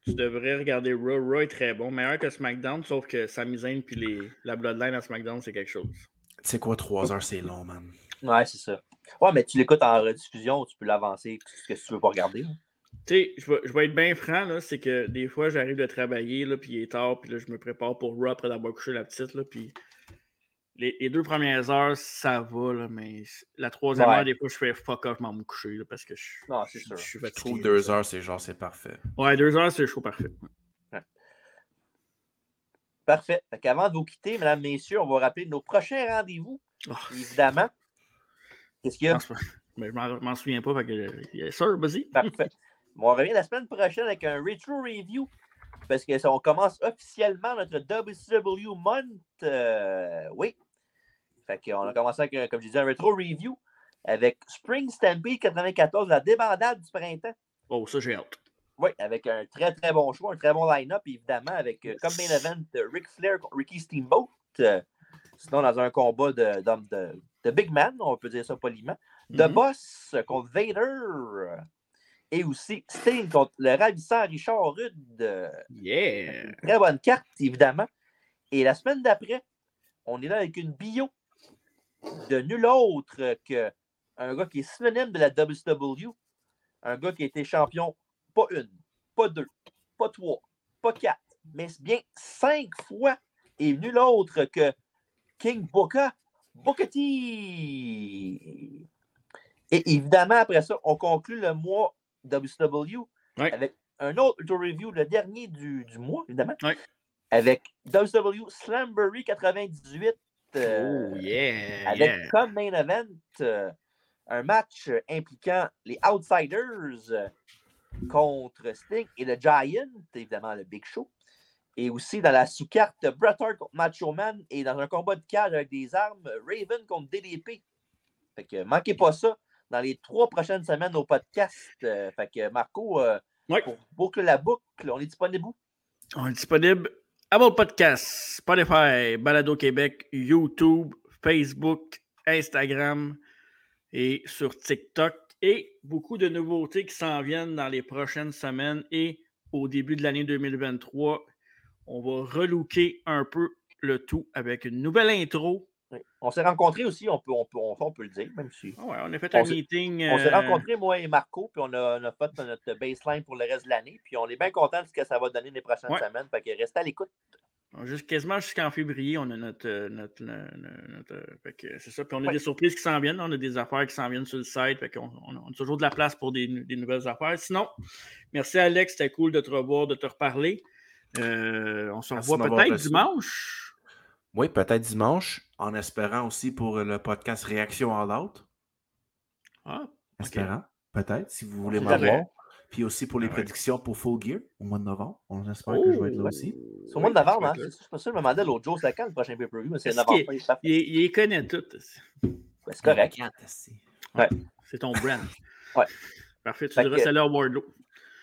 Tu devrais regarder Raw. Raw est très bon. Meilleur que SmackDown, sauf que Sami Zayn puis les, la Bloodline à SmackDown, c'est quelque chose. Tu sais quoi, 3 heures, c'est long, man. Ouais, c'est ça. Ouais, mais tu l'écoutes en rediffusion, tu peux l'avancer, ce que tu veux pas regarder. là. Tu sais, je vais, je vais être bien franc, là, c'est que des fois, j'arrive de travailler, là, puis il est tard, puis là, je me prépare pour Raw après d'avoir couché la petite, là, puis les, les deux premières heures, ça va, là, mais la troisième Ouais. heure, des fois, je fais fuck off, je m'en vais coucher, là, parce que je, Non, c'est je- sûr. je suis Je trouve 2 heures, c'est genre, c'est parfait. Ouais, deux heures, c'est show parfait. Parfait. Fait qu'avant de vous quitter, mesdames, messieurs, on va rappeler nos prochains rendez-vous, Oh, évidemment. Qu'est-ce qu'il y a? mais <laughs> je m'en- je m'en souviens pas, fait que, yes, sir, vas-y. <laughs> Parfait. Bon, on revient la semaine prochaine avec un retro review. Parce que ça, on commence officiellement notre WCW Month. euh, oui. Fait qu'on a commencé avec, comme je disais, un retro review avec Spring Stampede 94, la débandade du printemps. Oh, ça, j'ai hâte. Oui, avec un très très bon choix, un très bon line-up, évidemment, avec euh, comme main event euh, Ric Flair contre Ricky Steamboat. euh, sinon, dans un combat de, de, de Big Man, on peut dire ça poliment. The Mhm. Boss contre Vader. Et aussi Sting contre le ravissant Richard Rude. Yeah! une Très bonne carte, évidemment. Et la semaine d'après, on est là avec une bio de nul autre que un gars qui est synonyme de la WCW. Un gars qui a été champion, pas une, pas deux, pas trois, pas quatre, mais bien cinq fois. Et nul autre que King Booker, Booker T. Et évidemment, après ça, on conclut le mois WCW avec un autre review, le dernier du, du mois, évidemment. Avec WCW Slambury 98. euh, Oh, yeah! avec yeah. comme main event euh, un match impliquant les Outsiders contre Sting et le Giant, évidemment le Big Show. Et aussi dans la sous-carte Bret Hart contre Macho Man et dans un combat de cage avec des armes, Raven contre DDP. Fait que manquez pas ça dans les trois prochaines semaines au podcast. Euh, fait que Marco, euh, pour boucler la boucle, on est disponible où? On est disponible Apple Podcast, Spotify, Balado Québec, YouTube, Facebook, Instagram et sur TikTok. Et beaucoup de nouveautés qui s'en viennent dans les prochaines semaines et au début de l'année 2023. On va relooker un peu le tout avec une nouvelle intro. On s'est rencontrés aussi, on peut, on peut, on, on peut le dire, même si. Ah ouais, on a fait un s'est- meeting. On s'est euh, rencontrés, moi et Marco, puis on a, on a fait notre baseline pour le reste de l'année. Puis on est bien content de ce que ça va donner les prochaines Ouais. semaines. Fait que restez à l'écoute. Juste, quasiment jusqu'en février, on a notre. euh, notre, notre- euh, c'est ça. Puis on a Ouais. des surprises qui s'en viennent. On a des affaires qui s'en viennent sur le site. Fait qu'on on a toujours de la place pour des, des nouvelles affaires. Sinon, merci Alex. C'était cool de te revoir, de te reparler. Euh, on se revoit peut-être dimanche. Oui, peut-être dimanche, en espérant aussi pour le podcast Réaction All Out. Ah, Espérant, peut-être, si vous voulez m'avoir. Puis aussi pour les Ah ouais. prédictions pour Full Gear au mois de novembre. On espère que je vais être là ouais. aussi. C'est au mois de novembre, hein? C'est c'est pas ça, je me demandais l'autre jour, c'est quand le prochain pay-per-view? mais C'est novembre. Il, il les connaît toutes. C'est correct. Ouais. C'est ton brand. <laughs> Ouais. Parfait. Tu que- salut à Wardlow.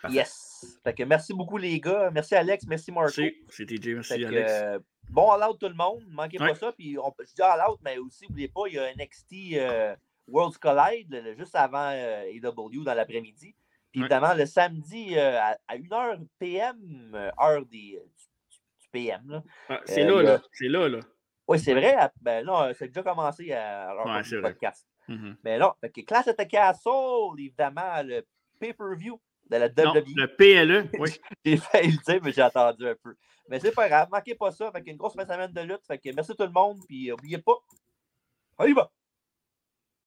Yes. Fait que merci beaucoup, les gars. Merci, Alex. Merci, Marco. Merci. C'était Jay. Merci, que, Alex. euh, bon all out tout le monde. Manquez Ouais. pas ça. Puis on, je dis all out, mais aussi, n'oubliez pas, il y a NXT euh, Worlds Collide juste avant euh, AW dans l'après-midi. Puis évidemment, le samedi euh, à, à 1h PM, euh, heure des, euh, du, du PM. Là. Ah, c'est là, là. C'est là, là. Oui, c'est vrai. à- Ben non, euh, c'est déjà commencé à, l'heure Ouais, du podcast. Mhm. Mais non, fait que Clash at the Castle, évidemment, le pay-per-view de la Non, WWE. le PLE, <laughs> oui. J'ai failli le dire, mais j'ai attendu un peu. Mais c'est pas grave, manquez pas ça. Fait qu'une grosse semaine de lutte. Fait que merci tout le monde, puis n'oubliez pas, on y va!